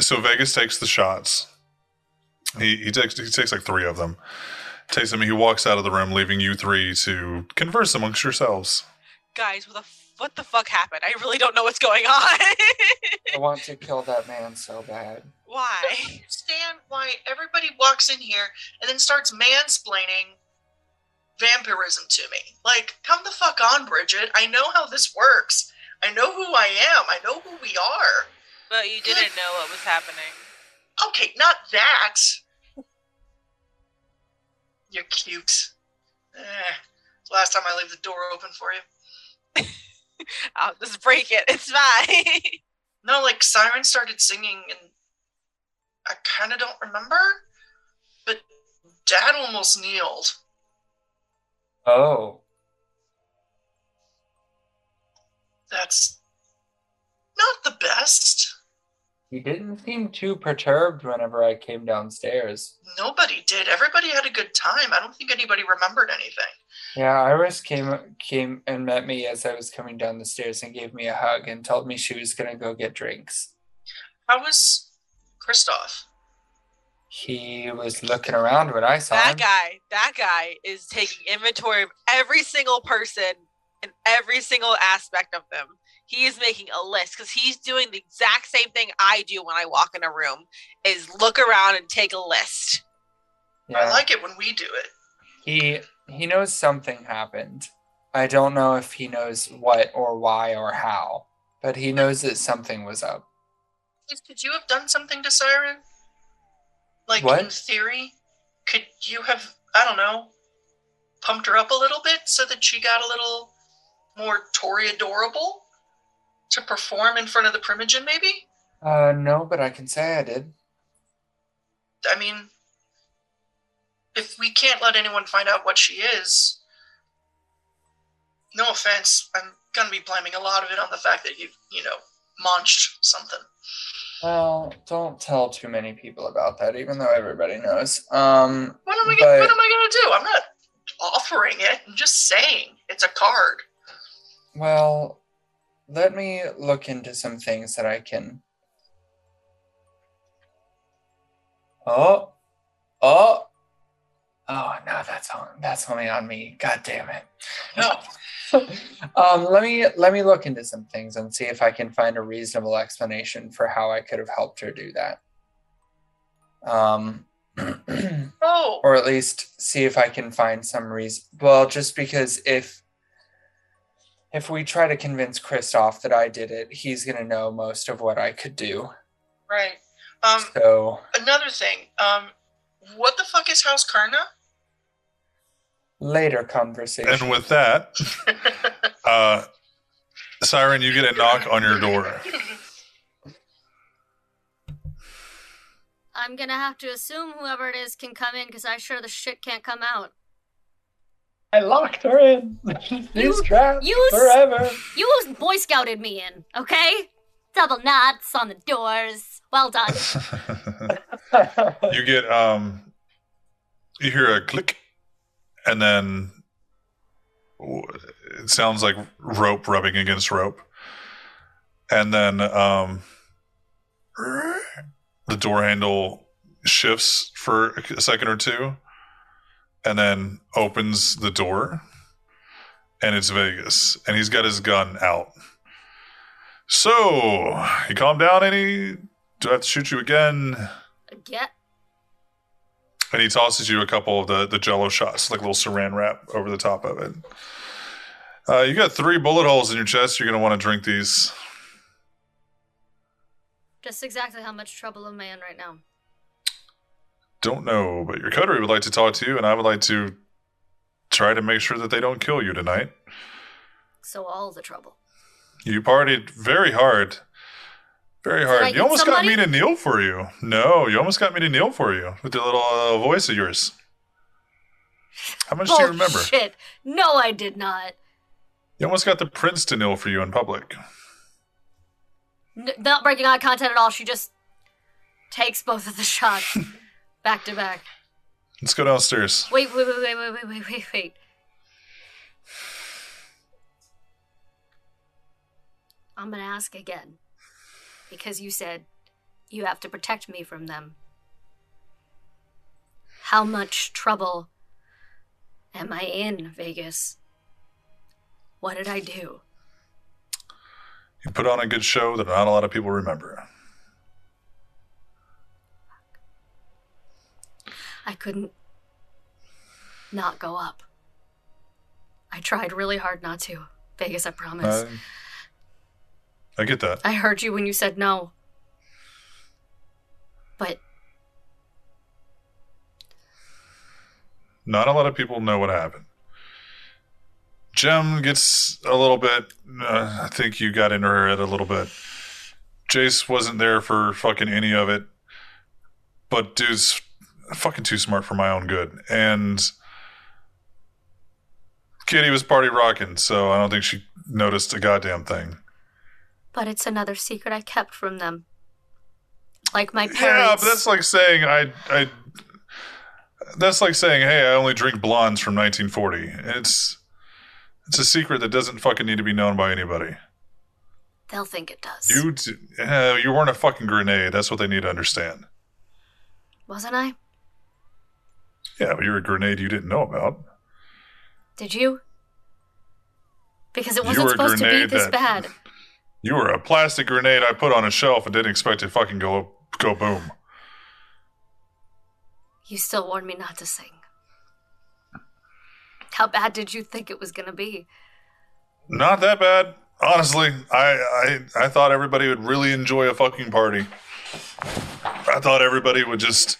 so Vegas takes the shots. He he takes he takes like three of them. Takes them. He walks out of the room, leaving you three to converse amongst yourselves. Guys, what the what the fuck happened? I really don't know what's going on. I want to kill that man so bad. Why? I don't understand why everybody walks in here and then starts mansplaining vampirism to me. Like, come the fuck on, Bridget. I know how this works. I know who I am. I know who we are. But you didn't know what was happening. Okay, not that. You're cute. Eh, last time I leave the door open for you. I'll just break it. It's fine. No, like Siren started singing, and I kind of don't remember, but Dad almost kneeled. Oh. That's not the best. He didn't seem too perturbed whenever I came downstairs. Nobody did. Everybody had a good time. I don't think anybody remembered anything. Yeah, Iris came came and met me as I was coming down the stairs and gave me a hug and told me she was gonna go get drinks. How was Kristoff? He was looking around when I saw that him. guy, that guy is taking inventory of every single person and every single aspect of them. He is making a list because he's doing the exact same thing I do when I walk in a room is look around and take a list. I like it when we do it. He he knows something happened. I don't know if he knows what or why or how, but he knows that something was up. Could you have done something to Siren? Like What? in theory, could you have I don't know, pumped her up a little bit so that she got a little more Tory adorable to perform in front of the Primogen, maybe? Uh no, but I can say I did. I mean, if we can't let anyone find out what she is, no offense, I'm gonna be blaming a lot of it on the fact that you, you know, munched something. Well, don't tell too many people about that, even though everybody knows. Um, What am I? But- what am I gonna do? I'm not offering it. I'm just saying it's a card. well, let me look into some things that I can. Oh, oh, oh! No, that's on. That's only on me. God damn it. No. um, let me let me look into some things and see if I can find a reasonable explanation for how I could have helped her do that. Um, Oh, or at least see if I can find some reason. Well, just because if if we try to convince Kristoff that I did it, he's gonna know most of what I could do. right. Um, So another thing. Um, what the fuck is House Carna? later conversation. And with that, uh, Siren, you get a knock on your door. I'm gonna have to assume whoever it is can come in because I sure the shit can't come out. I locked her in. You- She's trapped you forever. You Boy Scouted me in, okay? Double knots on the doors. Well done. you get um you hear a click and then it sounds like rope rubbing against rope. And then um the door handle shifts for a second or two and then opens the door and it's Vegas and he's got his gun out. So you calm down any do I have to shoot you again Get and he tosses you a couple of the, the jello shots, like a little saran wrap over the top of it. Uh, you got three bullet holes in your chest. You're going to want to drink these. just exactly how much trouble am I in right now? Don't know, but your coterie would like to talk to you, and I would like to try to make sure that they don't kill you tonight. So all the trouble. You partied very hard. Very hard. You almost some got me to kneel for you. No, you almost got me to kneel for you with the little uh, voice of yours. How much do you remember? Shit. No, I did not. You almost got the prince to kneel for you in public. N- not breaking eye contact at all. She just takes both of the shots back to back. Let's go downstairs. Wait, wait, wait, wait, wait, wait, wait, wait, wait. I'm gonna ask again. Because you said you have to protect me from them. How much trouble am I in, Vegas? What did I do? You put on a good show that not a lot of people remember. I couldn't not go up. I tried really hard not to. Vegas, I promise. Uh, I get that. I heard you when you said no. But Not a lot of people know what happened. Gem gets a little bit. Uh, I think you got into her head a little bit. Jace wasn't there for fucking any of it, but dude's fucking too smart for my own good. And Kitty was party rocking, so I don't think she noticed a goddamn thing. But it's another secret I kept from them. Like my parents. Yeah, but that's like saying I I. That's like saying, "Hey, I only drink blondes from 1940." It's it's a secret that doesn't fucking need to be known by anybody. They'll think it does. You d- uh, you weren't a fucking grenade. That's what they need to understand. Wasn't I? Yeah, but you're a grenade you didn't know about. Did you? Because it wasn't supposed to be this that- bad. You were a plastic grenade I put on a shelf and didn't expect to fucking go go boom. You still warned me not to sing. How bad did you think it was gonna be? Not that bad, honestly. I I I thought everybody would really enjoy a fucking party. I thought everybody would just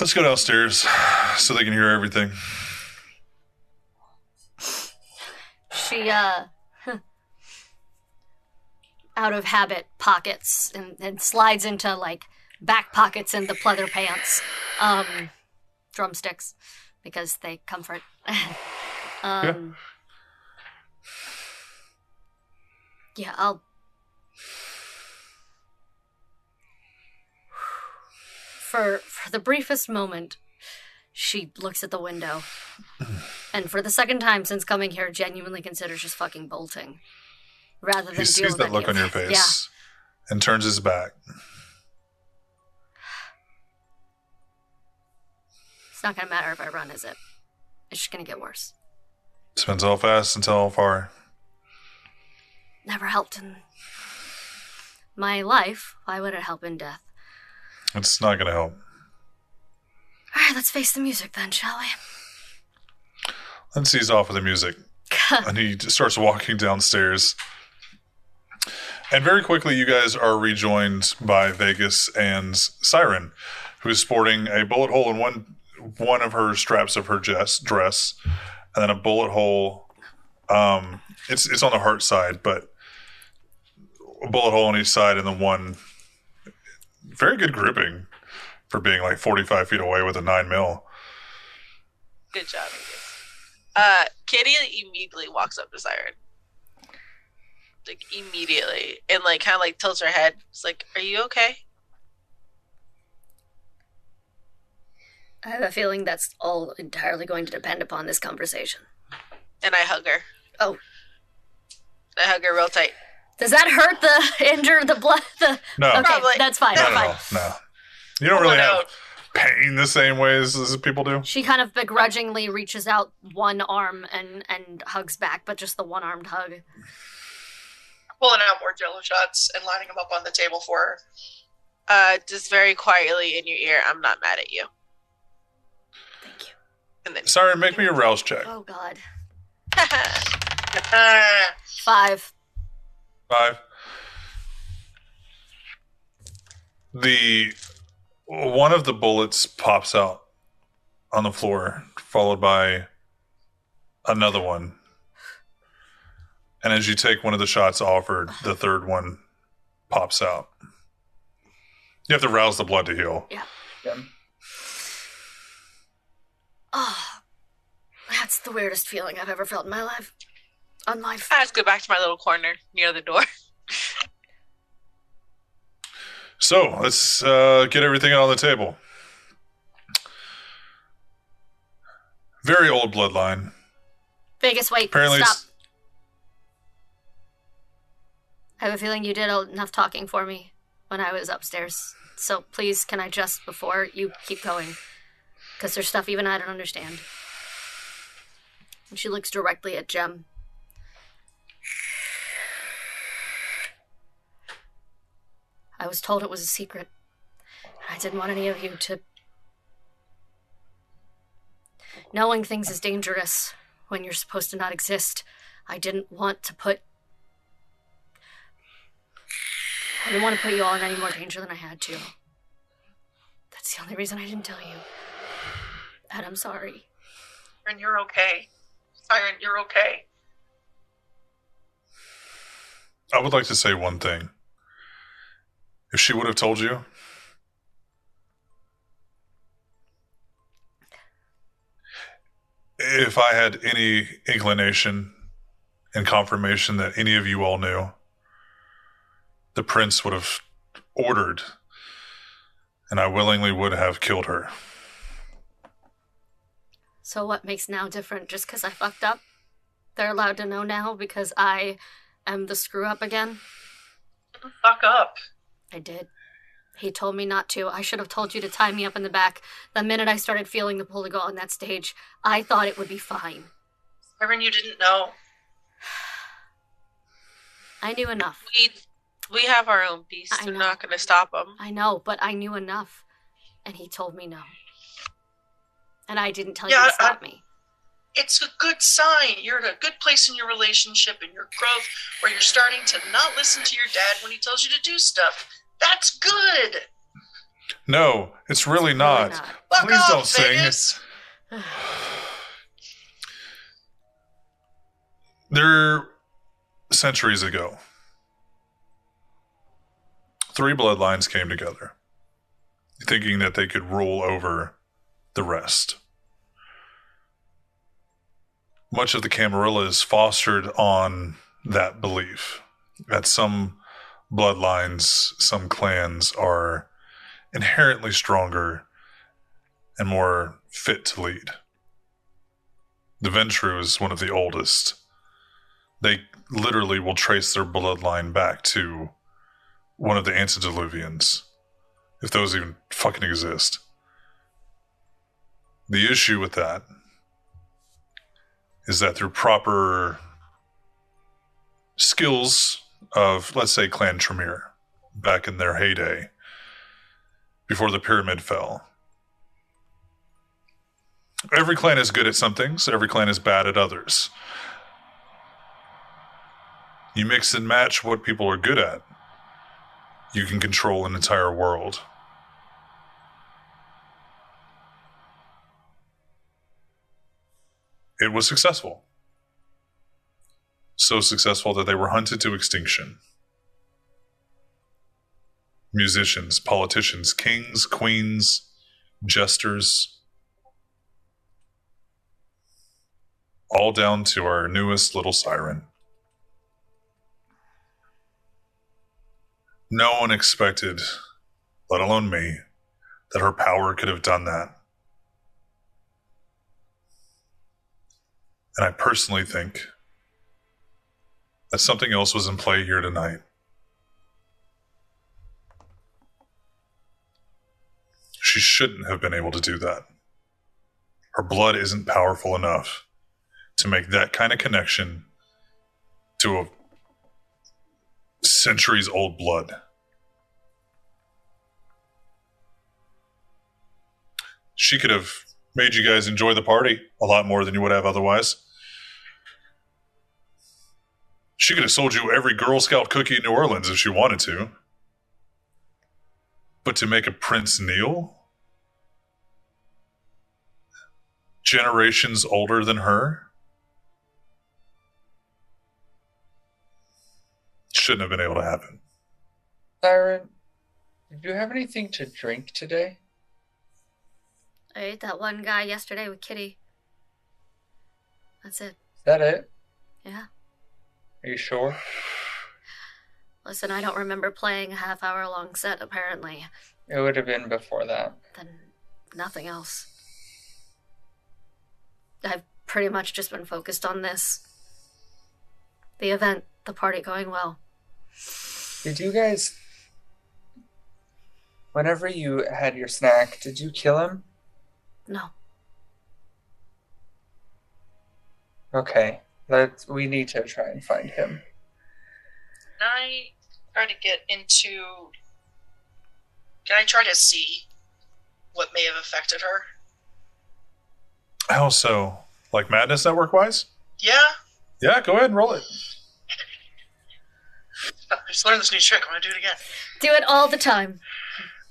let's go downstairs so they can hear everything. She, uh, out of habit, pockets and, and slides into like back pockets in the pleather pants, um, drumsticks because they comfort. um, yeah, I'll. for for the briefest moment, she looks at the window, and for the second time since coming here, genuinely considers just fucking bolting, rather than He sees that look on your face Yeah, and turns his back. it's not gonna matter if I run, is it? It's just gonna get worse. Spins how fast until how far. Never helped in my life. Why would it help in death? It's not going to help. All right, let's face the music then, shall we? Sees off with the music. and he starts walking downstairs. And very quickly, you guys are rejoined by Vegas and Siren, who is sporting a bullet hole in one one of her straps of her dress, and then a bullet hole. Um, it's it's on the heart side, but a bullet hole on each side, and then one very good grouping for being like forty five feet away with a nine mil. Good job. Uh, Kitty immediately walks up to Siren. Like immediately, and like kind of like tilts her head. It's like, "Are you okay?" I have a feeling that's all entirely going to depend upon this conversation. And I hug her. Oh. I hug her real tight. Does that hurt the injure the blood? The No, okay, Probably. that's fine. not at fine. all. No, you don't oh, really have pain the same ways as people do. She kind of begrudgingly reaches out one arm and and hugs back, but just the one armed hug. Pulling out more jello shots and lining them up on the table for her. Uh, just very quietly in your ear. I'm not mad at you. Thank you. And then, Siren, make me a rouse check. Oh God. Five. Five. The one of the bullets pops out on the floor, followed by another one. And as you take one of the shots offered, the third one pops out. You have to rouse the blood to heal. Yeah. Oh, that's the weirdest feeling I've ever felt in my life. On life. I just go back to my little corner near the door. So let's uh, get everything on the table. Very old bloodline. Vegas, wait. Apparently, Stop. I have a feeling you did enough talking for me when I was upstairs. So please, can I just, before you keep going? Because there's stuff even I don't understand. And she looks directly at Gem. I was told it was a secret. I didn't want any of you to. Knowing things is dangerous when you're supposed to not exist. I didn't want to put. I didn't want to put you all in any more danger than I had to. That's the only reason I didn't tell you. And I'm sorry. and you're okay. Siren, you're okay. I would like to say one thing. If she would have told you, if I had any inclination and confirmation that any of you all knew, the prince would have ordered, and I willingly would have killed her. So what makes now different just because I fucked up? They're allowed to know now because I am the screw up again? Fuck up. I did. He told me not to. I should have told you to tie me up in the back. The minute I started feeling the pull to go on that stage, I thought it would be fine. Siren, you didn't know. I knew enough. We we have our own beast. I We're not going to stop them. I know, but I knew enough. And he told me no. And I didn't tell Yeah, you to I- stop me. It's a good sign. You're at a good place in your relationship and your growth where you're starting to not listen to your dad when he tells you to do stuff. That's good. No, it's really Really not. not. Please off, don't sing. Vegas. There, centuries ago, three bloodlines came together, thinking that they could rule over the rest. Much of the Camarilla is fostered on that belief that some bloodlines, some clans are inherently stronger and more fit to lead. The Ventrue is one of the oldest. They literally will trace their bloodline back to one of the antediluvians, if those even fucking exist. The issue with that is that through proper skills of, let's say, Clan Tremere back in their heyday, before the pyramid fell, every clan is good at some things, every clan is bad at others. You mix and match what people are good at, you can control an entire world. It was successful. So successful that they were hunted to extinction. Musicians, politicians, kings, queens, jesters, all down to our newest little siren. No one expected, let alone me, that her power could have done that. And I personally think that something else was in play here tonight. She shouldn't have been able to do that. Her blood isn't powerful enough to make that kind of connection to a centuries old blood. She could have made you guys enjoy the party a lot more than you would have otherwise. She could have sold you every Girl Scout cookie in New Orleans if she wanted to. But to make a Prince kneel? Generations older than her? Shouldn't have been able to happen. Siren, did you have anything to drink today? I ate that one guy yesterday with Kitty. That's it. Is that it? Yeah. Are you sure? Listen, I don't remember playing a half hour long set, apparently. It would have been before that. Then nothing else. I've pretty much just been focused on this. The event, the party going well. Did you guys. Whenever you had your snack, did you kill him? No. Okay. Let's we need to try and find him. Can I try to get into? Can I try to see what may have affected her? How so? Like Madness Network wise? Yeah, Yeah, go ahead and roll it. I just learned this new trick. I'm gonna do it again. Do it all the time.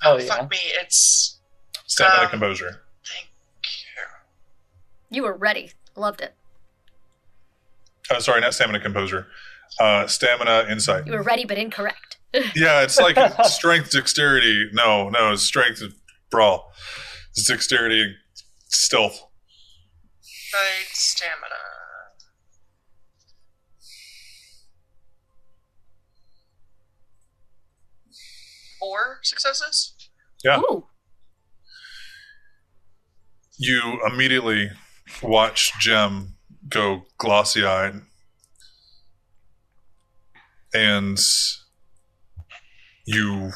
Oh, Oh, yeah. fuck me! It's Stamina Um, composure. thank you. You were ready. Loved it. Uh, sorry, not stamina composure. Uh, stamina insight. You were ready but incorrect. Yeah, it's like strength, dexterity. No, no, it's strength, brawl. It's dexterity, stealth. Right, stamina. Four successes. Yeah. Ooh. You immediately watch Gem go glossy eyed. And you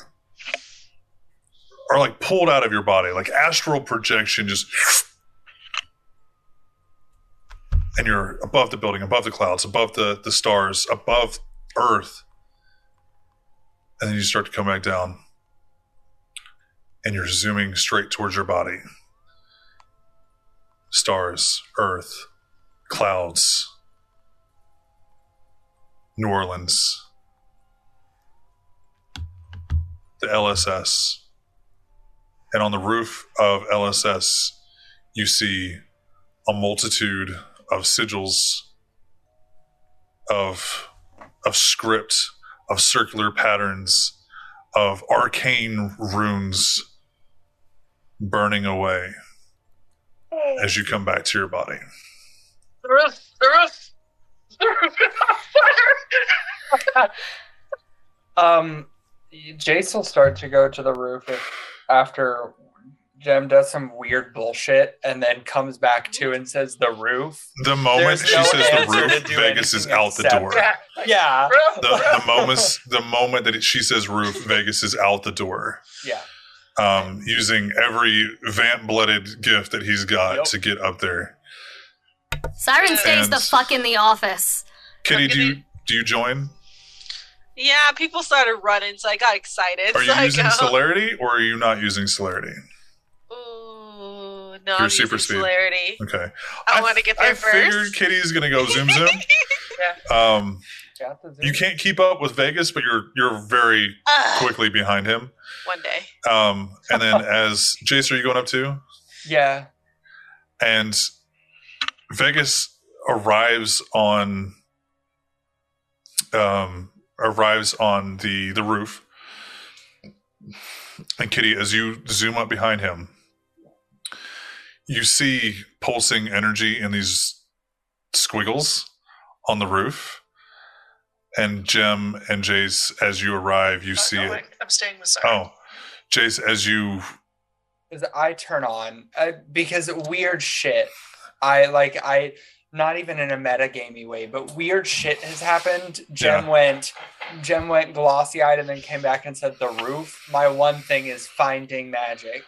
are like pulled out of your body, like astral projection, just. And you're above the building, above the clouds, above the, the stars, above Earth. And then you start to come back down. And you're zooming straight towards your body stars, Earth, clouds, New Orleans, the LSS. And on the roof of LSS, you see a multitude of sigils, of, of script, of circular patterns, of arcane runes burning away as you come back to your body. The roof. The roof. The roof is on fire. Um, Jace will start to go to the roof if after Gem does some weird bullshit and then comes back to and says the roof. The moment There's she no says the roof, Vegas is anything out the door. Yeah. Yeah, The, the moment the moment that she says roof, Vegas is out the door. yeah. Um, using every vamp blooded gift that he's got Yep. to get up there. Siren stays the fuck in the office. Kitty, do you do you join? Yeah, people started running, so I got excited. Are so you I using go, celerity or are you not using celerity? Ooh, no, Your I'm super using speed. celerity. Okay. I, want to get there I first. figured Kitty's gonna go zoom zoom. Yeah. Um, Got the zoom. you can't keep up with Vegas, but you're you're very Ugh, quickly behind him. one day. Um, and then as Jace, are you going up too? Yeah. And Vegas arrives on um arrives on the the roof. And Kitty, as you zoom up behind him, you see pulsing energy in these squiggles on the roof. And Gem and Jace, as you arrive, you Not see going. it. I'm staying with Sarah. Oh, Jace, as you Because I turn on uh, because weird shit. I like I not even in a metagamey way, but weird shit has happened. Gem Yeah. went Gem went glossy eyed and then came back and said the roof. My one thing is finding magic.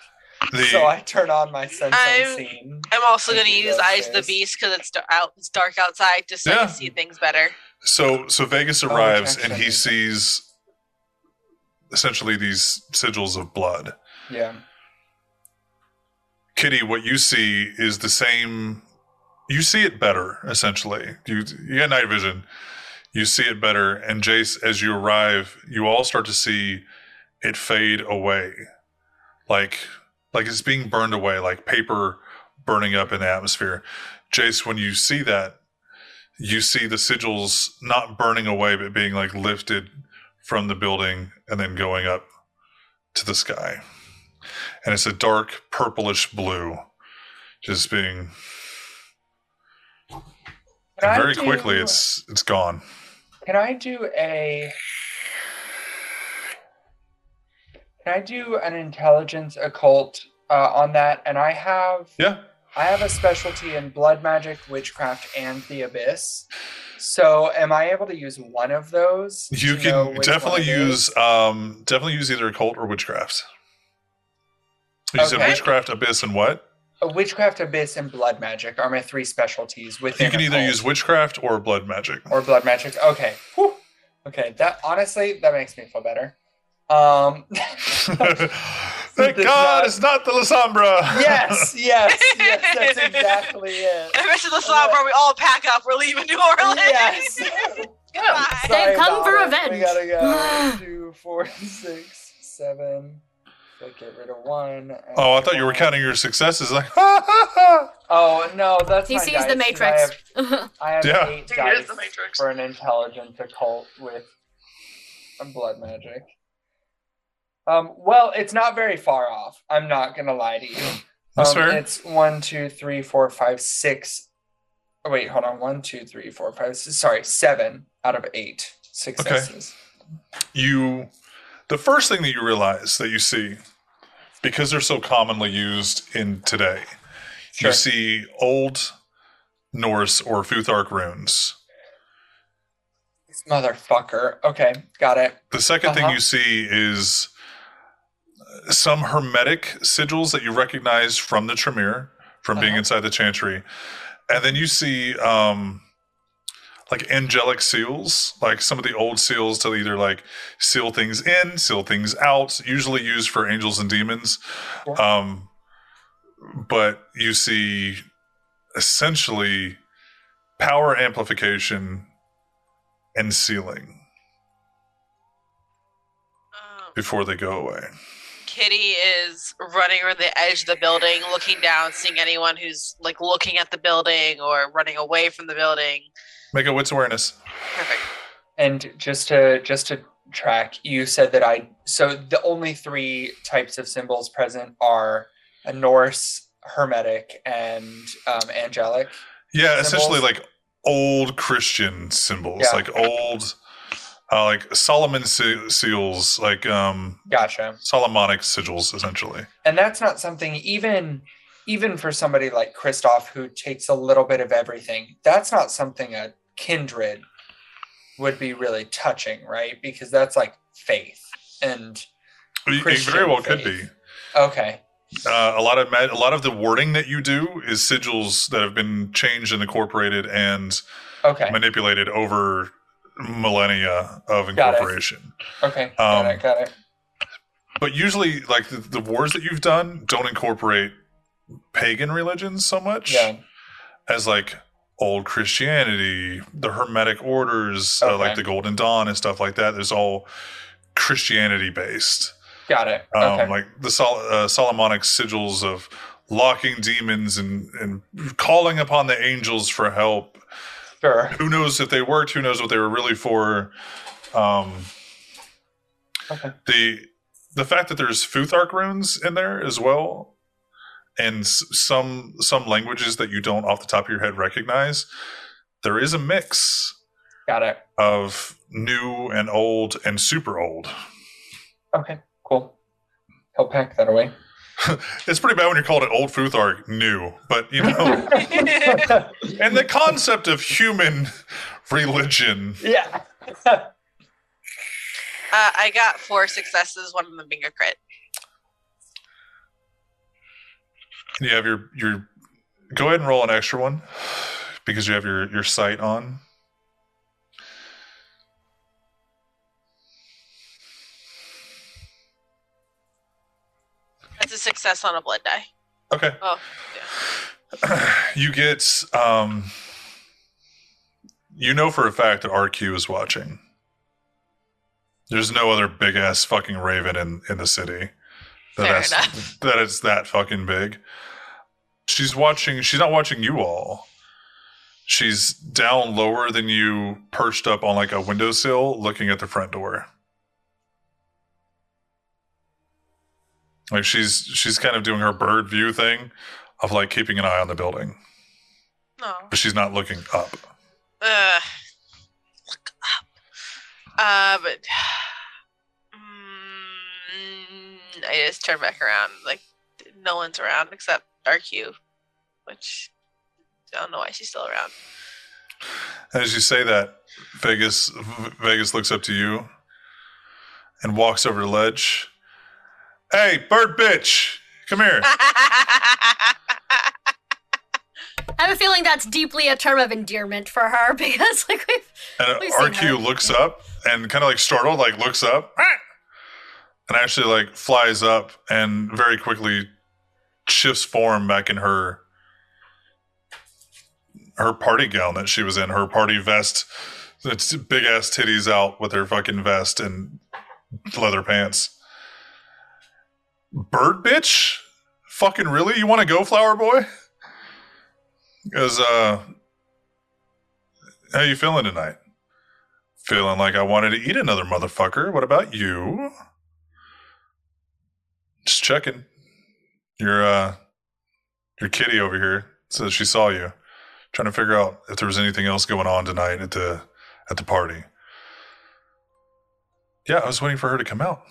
The so I turn on my sense I'm- unseen. I'm also going to use. Eyes of the Beast because it's out. It's dark outside, just so I can see things better. So so Vegas Oh, arrives protection. and he sees essentially these sigils of blood. Yeah. Kitty, what you see is the same. You see it better, essentially. You you get night vision. You see it better, and Jace, as you arrive, you all start to see it fade away, like like it's being burned away, like paper burning up in the atmosphere. Jace, when you see that, you see the sigils not burning away, but being like lifted from the building and then going up to the sky. And it's a dark purplish blue, just being very do- quickly it's it's gone. Can I do a I do an intelligence occult uh, on that? And I have Yeah. I have a specialty in blood magic, witchcraft, and the abyss. So, am I able to use one of those? You can definitely one it is? use um definitely use either occult or witchcraft. You said witchcraft, abyss, and what? A witchcraft, abyss, and blood magic are my three specialties. Within You can either use witchcraft or blood magic. or blood magic. Okay. Whew. Okay. That honestly, that makes me feel better. Um. Thank It's God not- it's not the Lasombra. yes. Yes. Yes. That's exactly it. If it's the slumber, we all pack up. We're leaving New Orleans. Yes. Goodbye. They've come about for it. revenge. We gotta go. Two, four, six, seven. So get rid of one. Oh, I thought you were counting your successes. Like. Oh no, that's he my sees dice, the 'cause Matrix. I have, I have Yeah. eight He dice the Matrix. for an intelligence occult with blood magic. Um, well, it's not very far off. I'm not gonna lie to you. That's Um, fair. It's one, two, three, four, five, six. Oh, wait, hold on. One, two, three, four, five. Six, sorry, seven out of eight successes. you the first thing that you realize that you see because they're so commonly used in today Sure. you see old norse or futhark runes This motherfucker. Okay, got it. the 2nd thing Uh-huh. you see is some hermetic sigils that you recognize from the tremere from being Uh-huh. inside the chantry and then you see um like angelic seals like some of the old seals to either like seal things in seal things out usually used for angels and demons Sure. um but you see essentially power amplification and sealing Um, before they go away Kitty is running around the edge of the building, looking down, seeing anyone who's like looking at the building or running away from the building. make a wits awareness Perfect. And just to just to track, you said that I so the only three types of symbols present are a Norse, Hermetic, and um, angelic. Yeah, symbols. essentially like old Christian symbols, Yeah. like old uh, like Solomon se- seals, like um, Gotcha. Solomonic sigils, essentially. And that's not something even even for somebody like Kristoff who takes a little bit of everything. That's not something a kindred would be really touching, right? Because that's like faith and It- It very well could be. okay. Uh, a lot of a lot of the wording that you do is sigils that have been changed and incorporated and Okay. manipulated over millennia of Got incorporation. Okay. Got Um, it. Got it. But usually, like the, the wars that you've done don't incorporate pagan religions so much Yeah. as like old Christianity, the Hermetic orders, uh, like the Golden Dawn and stuff like that. There's all Christianity based. Got it. Um, Okay. Like the Sol- uh, Solomonic sigils of locking demons and, and calling upon the angels for help. Sure. Who knows if they worked? Who knows what they were really for? Um, Okay. the the fact that there's Futhark runes in there as well, and s- some some languages that you don't off the top of your head recognize, there is a mix Got it. of new and old and super old. Okay. Cool. I'll pack that away. It's pretty bad when you're called an old Futhark new, but you know, and the concept of human religion. yeah. Uh, I got four successes, one of them being a crit. You have your your. Go ahead and roll an extra one because you have your your sight on. That's a success on a blood die. Okay. Oh, you get um you know for a fact that RQ is watching. There's no other big ass fucking raven in in the city. That enough. that it's that fucking big. She's watching she's not watching you all. She's down lower than you, perched up on like a windowsill looking at the front door. Like she's she's kind of doing her bird view thing of like keeping an eye on the building no. but she's not looking up. Uh, look up. Uh, but mm, I just turn back around. Like no one's around except RQ, which I don't know why she's still around. As you say that, Vegas Vegas looks up to you and walks over the ledge. Hey, bird bitch, come here. I have a feeling that's deeply a term of endearment for her because, like, we've. And We've RQ looks up and kind of like startled, like looks up and actually like flies up and very quickly shifts form back in her her party gown that she was in, her party vest. It's big ass titties out with her fucking vest and leather pants. Bird bitch? Fucking really? You want to go, flower boy? Because uh how you feeling tonight? Feeling like I wanted to eat another motherfucker. What about you? Just checking. Your uh your kitty over here says she saw you. Trying to figure out if there was anything else going on tonight at the at the party. Yeah, I was waiting for her to come out.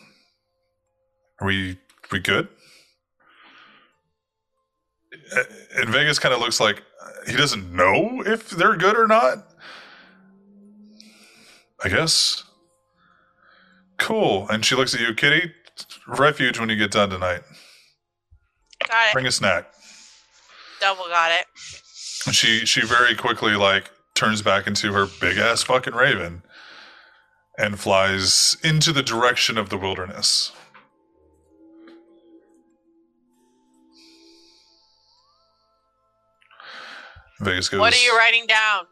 Are we we good? And Vegas kind of looks like he doesn't know if they're good or not. I guess. Cool. And she looks at you, Kitty. Refuge when you get done tonight. got it. Bring a snack. Double got it. And she she very quickly like turns back into her big ass fucking raven and flies into the direction of the wilderness. Vegas goes. What are you writing down?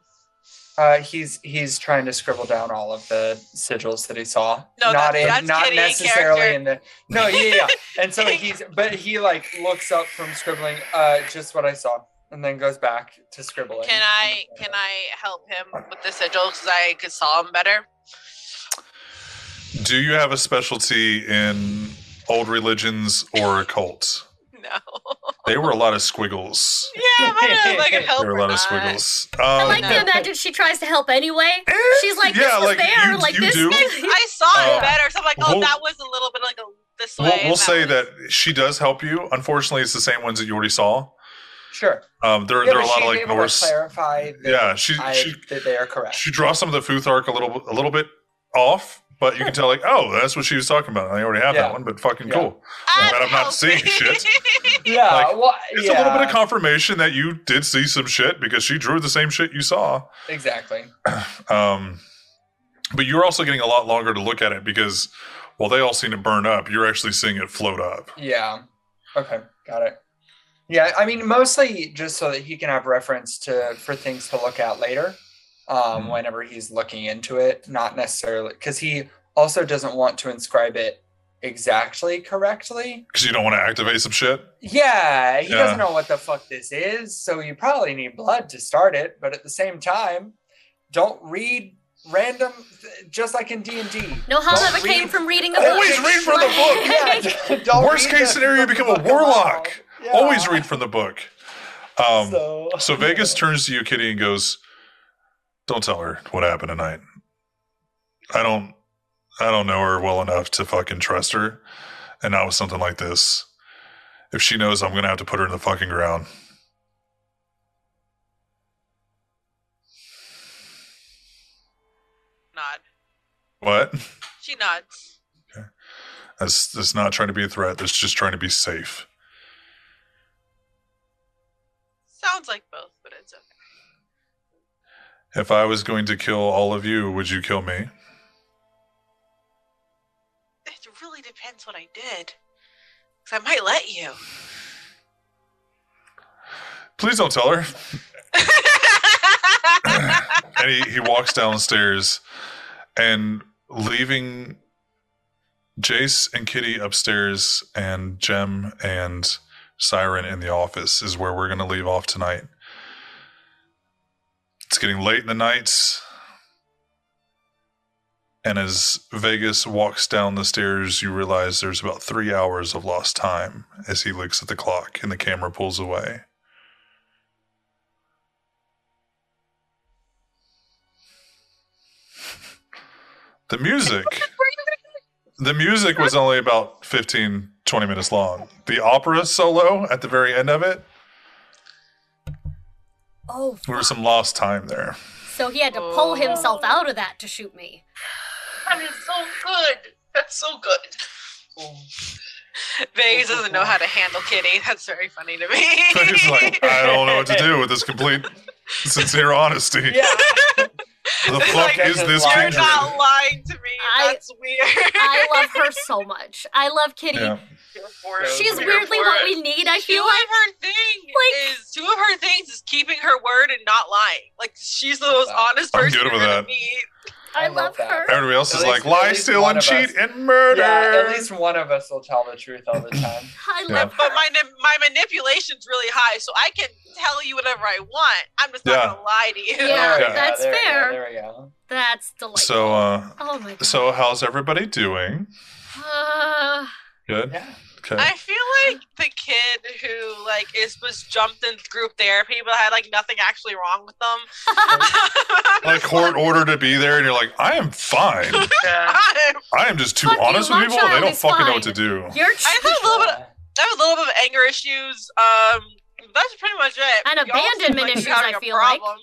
Uh, he's he's trying to scribble down all of the sigils that he saw. No, not that's- in, that's not Kitty necessarily character. in the. No, yeah, yeah. and so he's, but he like looks up from scribbling. Uh, just what I saw, and then goes back to scribbling. Can I can I help him with the sigils because I could saw him better? Do you have a specialty in old religions or occults? No. They were a lot of squiggles. yeah, I don't know if I help There are a or lot of not. squiggles. I Um, like to imagine she tries to help anyway. She's like, this yeah, was like, there, you- like you this. do. I saw it Uh, better, so I'm like, oh, we'll- that was a little bit like a this way. we'll, we'll say was- that she does help you. Unfortunately, it's the same ones that you already saw. Sure. Um, there, Yeah, there are a lot of like able to Norse. clarify. That Yeah, she I, she that they are correct. she draws some of the Futhark a little a little bit off, but you can tell like, oh, that's what she was talking about. I already have Yeah. that one, but fucking Yeah. cool. I'm But I'm not seeing shit. yeah, like, well, It's yeah, a little bit of confirmation that you did see some shit because she drew the same shit you saw. exactly. Um, but you're also getting a lot longer to look at it because while they all seen it burn up, you're actually seeing it float up. Yeah. Okay, got it. Yeah, I mean, mostly just so that he can have reference to for things to look at later, um, Mhm. whenever he's looking into it. Not necessarily because he also doesn't want to inscribe it exactly correctly. Because you don't want to activate some shit. Yeah, he Yeah. doesn't know what the fuck this is, so you probably need blood to start it. But at the same time, don't read random, just like in D and D. No harm ever came from reading a book. Always read from the book. Yeah, don't Worst case the- scenario, you become a warlock. Yeah. Always read from the book. Um, so, so Vegas turns to you, Kitty, and goes, "Don't tell her what happened tonight. I don't, I don't know her well enough to fucking trust her, and not with something like this. If she knows, I'm gonna have to put her in the fucking ground." Nod. What? She nods. Okay. That's that's not trying to be a threat. That's just trying to be safe. Sounds like both, but it's okay. If I was going to kill all of you, would you kill me? It really depends what I did. Because I might let you. Please don't tell her. and he, he walks downstairs and leaving Jace and Kitty upstairs and Gem and Siren in the office is where we're going to leave off tonight. It's getting late in the night. And as Vegas walks down the stairs, you realize there's about three hours of lost time as he looks at the clock and the camera pulls away. The music. The music was only about 15, 20 minutes long. The opera solo at the very end of it, Oh, there was some lost time there. so he had to pull oh. himself out of that to shoot me. That is so good. That's so good. Vegas doesn't know how to handle Kitty. That's very funny to me. He's like, I don't know what to do with this complete sincere honesty. yeah. The fuck like, is this You're kindred? not lying to me. I- That's weird. I love her so much. I love Kitty. Yeah. Here for it. She's weirdly what it. we need, I two feel of like. her thing Like- is two of her things is keeping her word and not lying. Like she's the most Wow. honest I'm person good you're with gonna that. meet. I, I love love that. her. Everybody else At is least- like, lie, steal, and cheat, us. and murder. Yeah, at least one of us will tell the truth all the time. I Yeah. love But my my manipulation's really high, so I can tell you whatever I want. I'm just not Yeah. gonna lie to you. Yeah, There we that's there we go, fair. there we go. That's delightful. So, uh, oh my god. so how's everybody doing? Uh, Good. Yeah. Okay. I feel like the kid who like is was jumped in group therapy but had like nothing actually wrong with them. like court order to be there, and you're like, I am fine. Yeah. I'm- just too Fuck you, honest with my people. They child don't is fucking know what to do. you're I have a little bit. Of, I have a little bit of anger issues. Um, that's pretty much it. And Y'all seem abandonment like issues, you're having I a feel like. problem.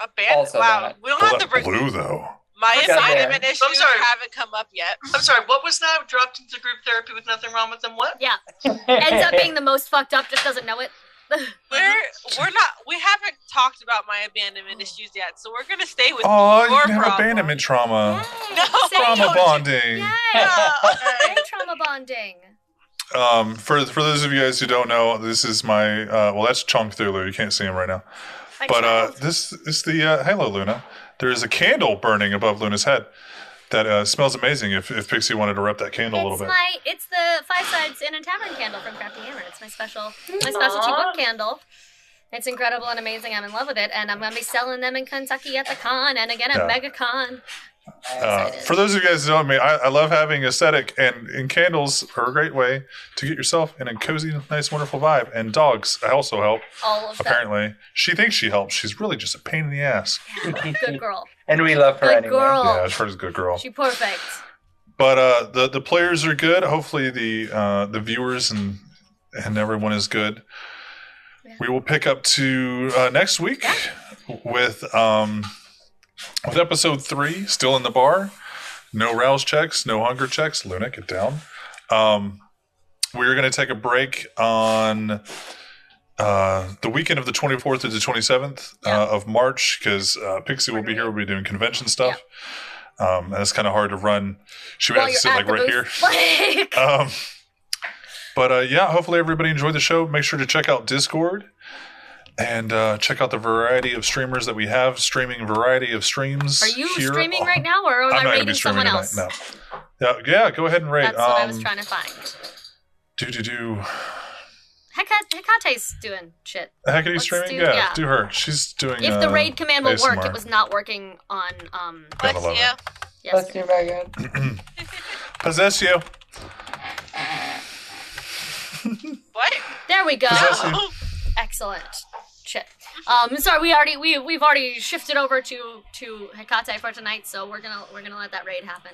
Abandon. Also wow, that. we don't Well, have to that bring blue though. My Okay. abandonment I'm issues sorry. haven't come up yet. I'm sorry. What was that? Dropped into group therapy with nothing wrong with them. What? yeah. Ends up being the most fucked up, just doesn't know it. We're we're not we haven't talked about my abandonment issues yet, so we're gonna stay with Oh, you your can have problem. abandonment trauma. Yay. No. Say- Trauma bonding. Yay. Yeah. Yay, trauma bonding. Um, for for those of you guys who don't know, this is my uh, well, that's Chunk Thulu. You can't see him right now, My but uh, this is the uh, Halo Luna. There is a candle burning above Luna's head that uh, smells amazing. If if Pixie wanted to rep that candle a little it's bit, my it's the five sides in a tavern candle from Crafty Hammer. It's my special my specialty Aw. book candle. It's incredible and amazing. I'm in love with it, and I'm gonna be selling them in Kentucky at the con, and again at Yeah. MegaCon. Uh, for those of you guys who don't know me, I, I love having aesthetic, and, and candles are a great way to get yourself in a cozy, nice, wonderful vibe. And dogs also help. All of them. Apparently, she thinks she helps. She's really just a pain in the ass. Good girl. and we love her Good anyway. girl. Yeah, Shredder's a good girl. She perfect. But uh, the the players are good. Hopefully, the uh, the viewers and and everyone is good. Yeah. We will pick up to uh, next week with um with episode three. Still in the bar. No rouse checks. No hunger checks. Luna, get down. Um, we're going to take a break on uh, the weekend of the 24th to the 27th Yeah. uh, of March because uh, Pixie will be here. We'll be doing convention stuff. Um, and it's kind of hard to run. She would have to sit like right here. Um, but uh, yeah, hopefully everybody enjoyed the show. Make sure to check out Discord and uh, check out the variety of streamers that we have streaming variety of streams. are you here streaming on- right now, or am I'm I not gonna rating be streaming someone tonight. else? No. Yeah, yeah. Go ahead and rate. That's what I was Um, trying to find. Do do do. Heka- Hekate's doing shit. Hackety Let's streaming. do- yeah, yeah. do her. She's doing. If the uh, raid command will work, it was not working on um Gotta Bless love you. it. yes. Let's do Megan. Possess you. What? There we go. Possess you. Oh, Excellent. Um, sorry, we already we we've already shifted over to to Hekate for tonight, so we're gonna we're gonna let that raid happen.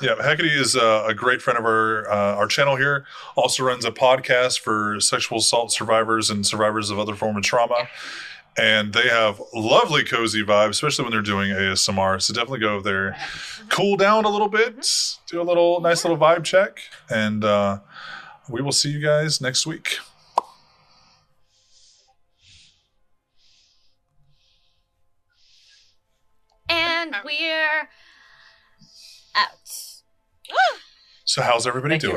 Yeah, Hecate is uh, a great friend of our uh, our channel here. Also runs a podcast for sexual assault survivors and survivors of other form of trauma. And they have lovely cozy vibes, especially when they're doing ASMR. So definitely go over there, cool down a little bit, do a little nice little vibe check, and uh, we will see you guys next week. And we're out. So how's everybody Thank you. doing?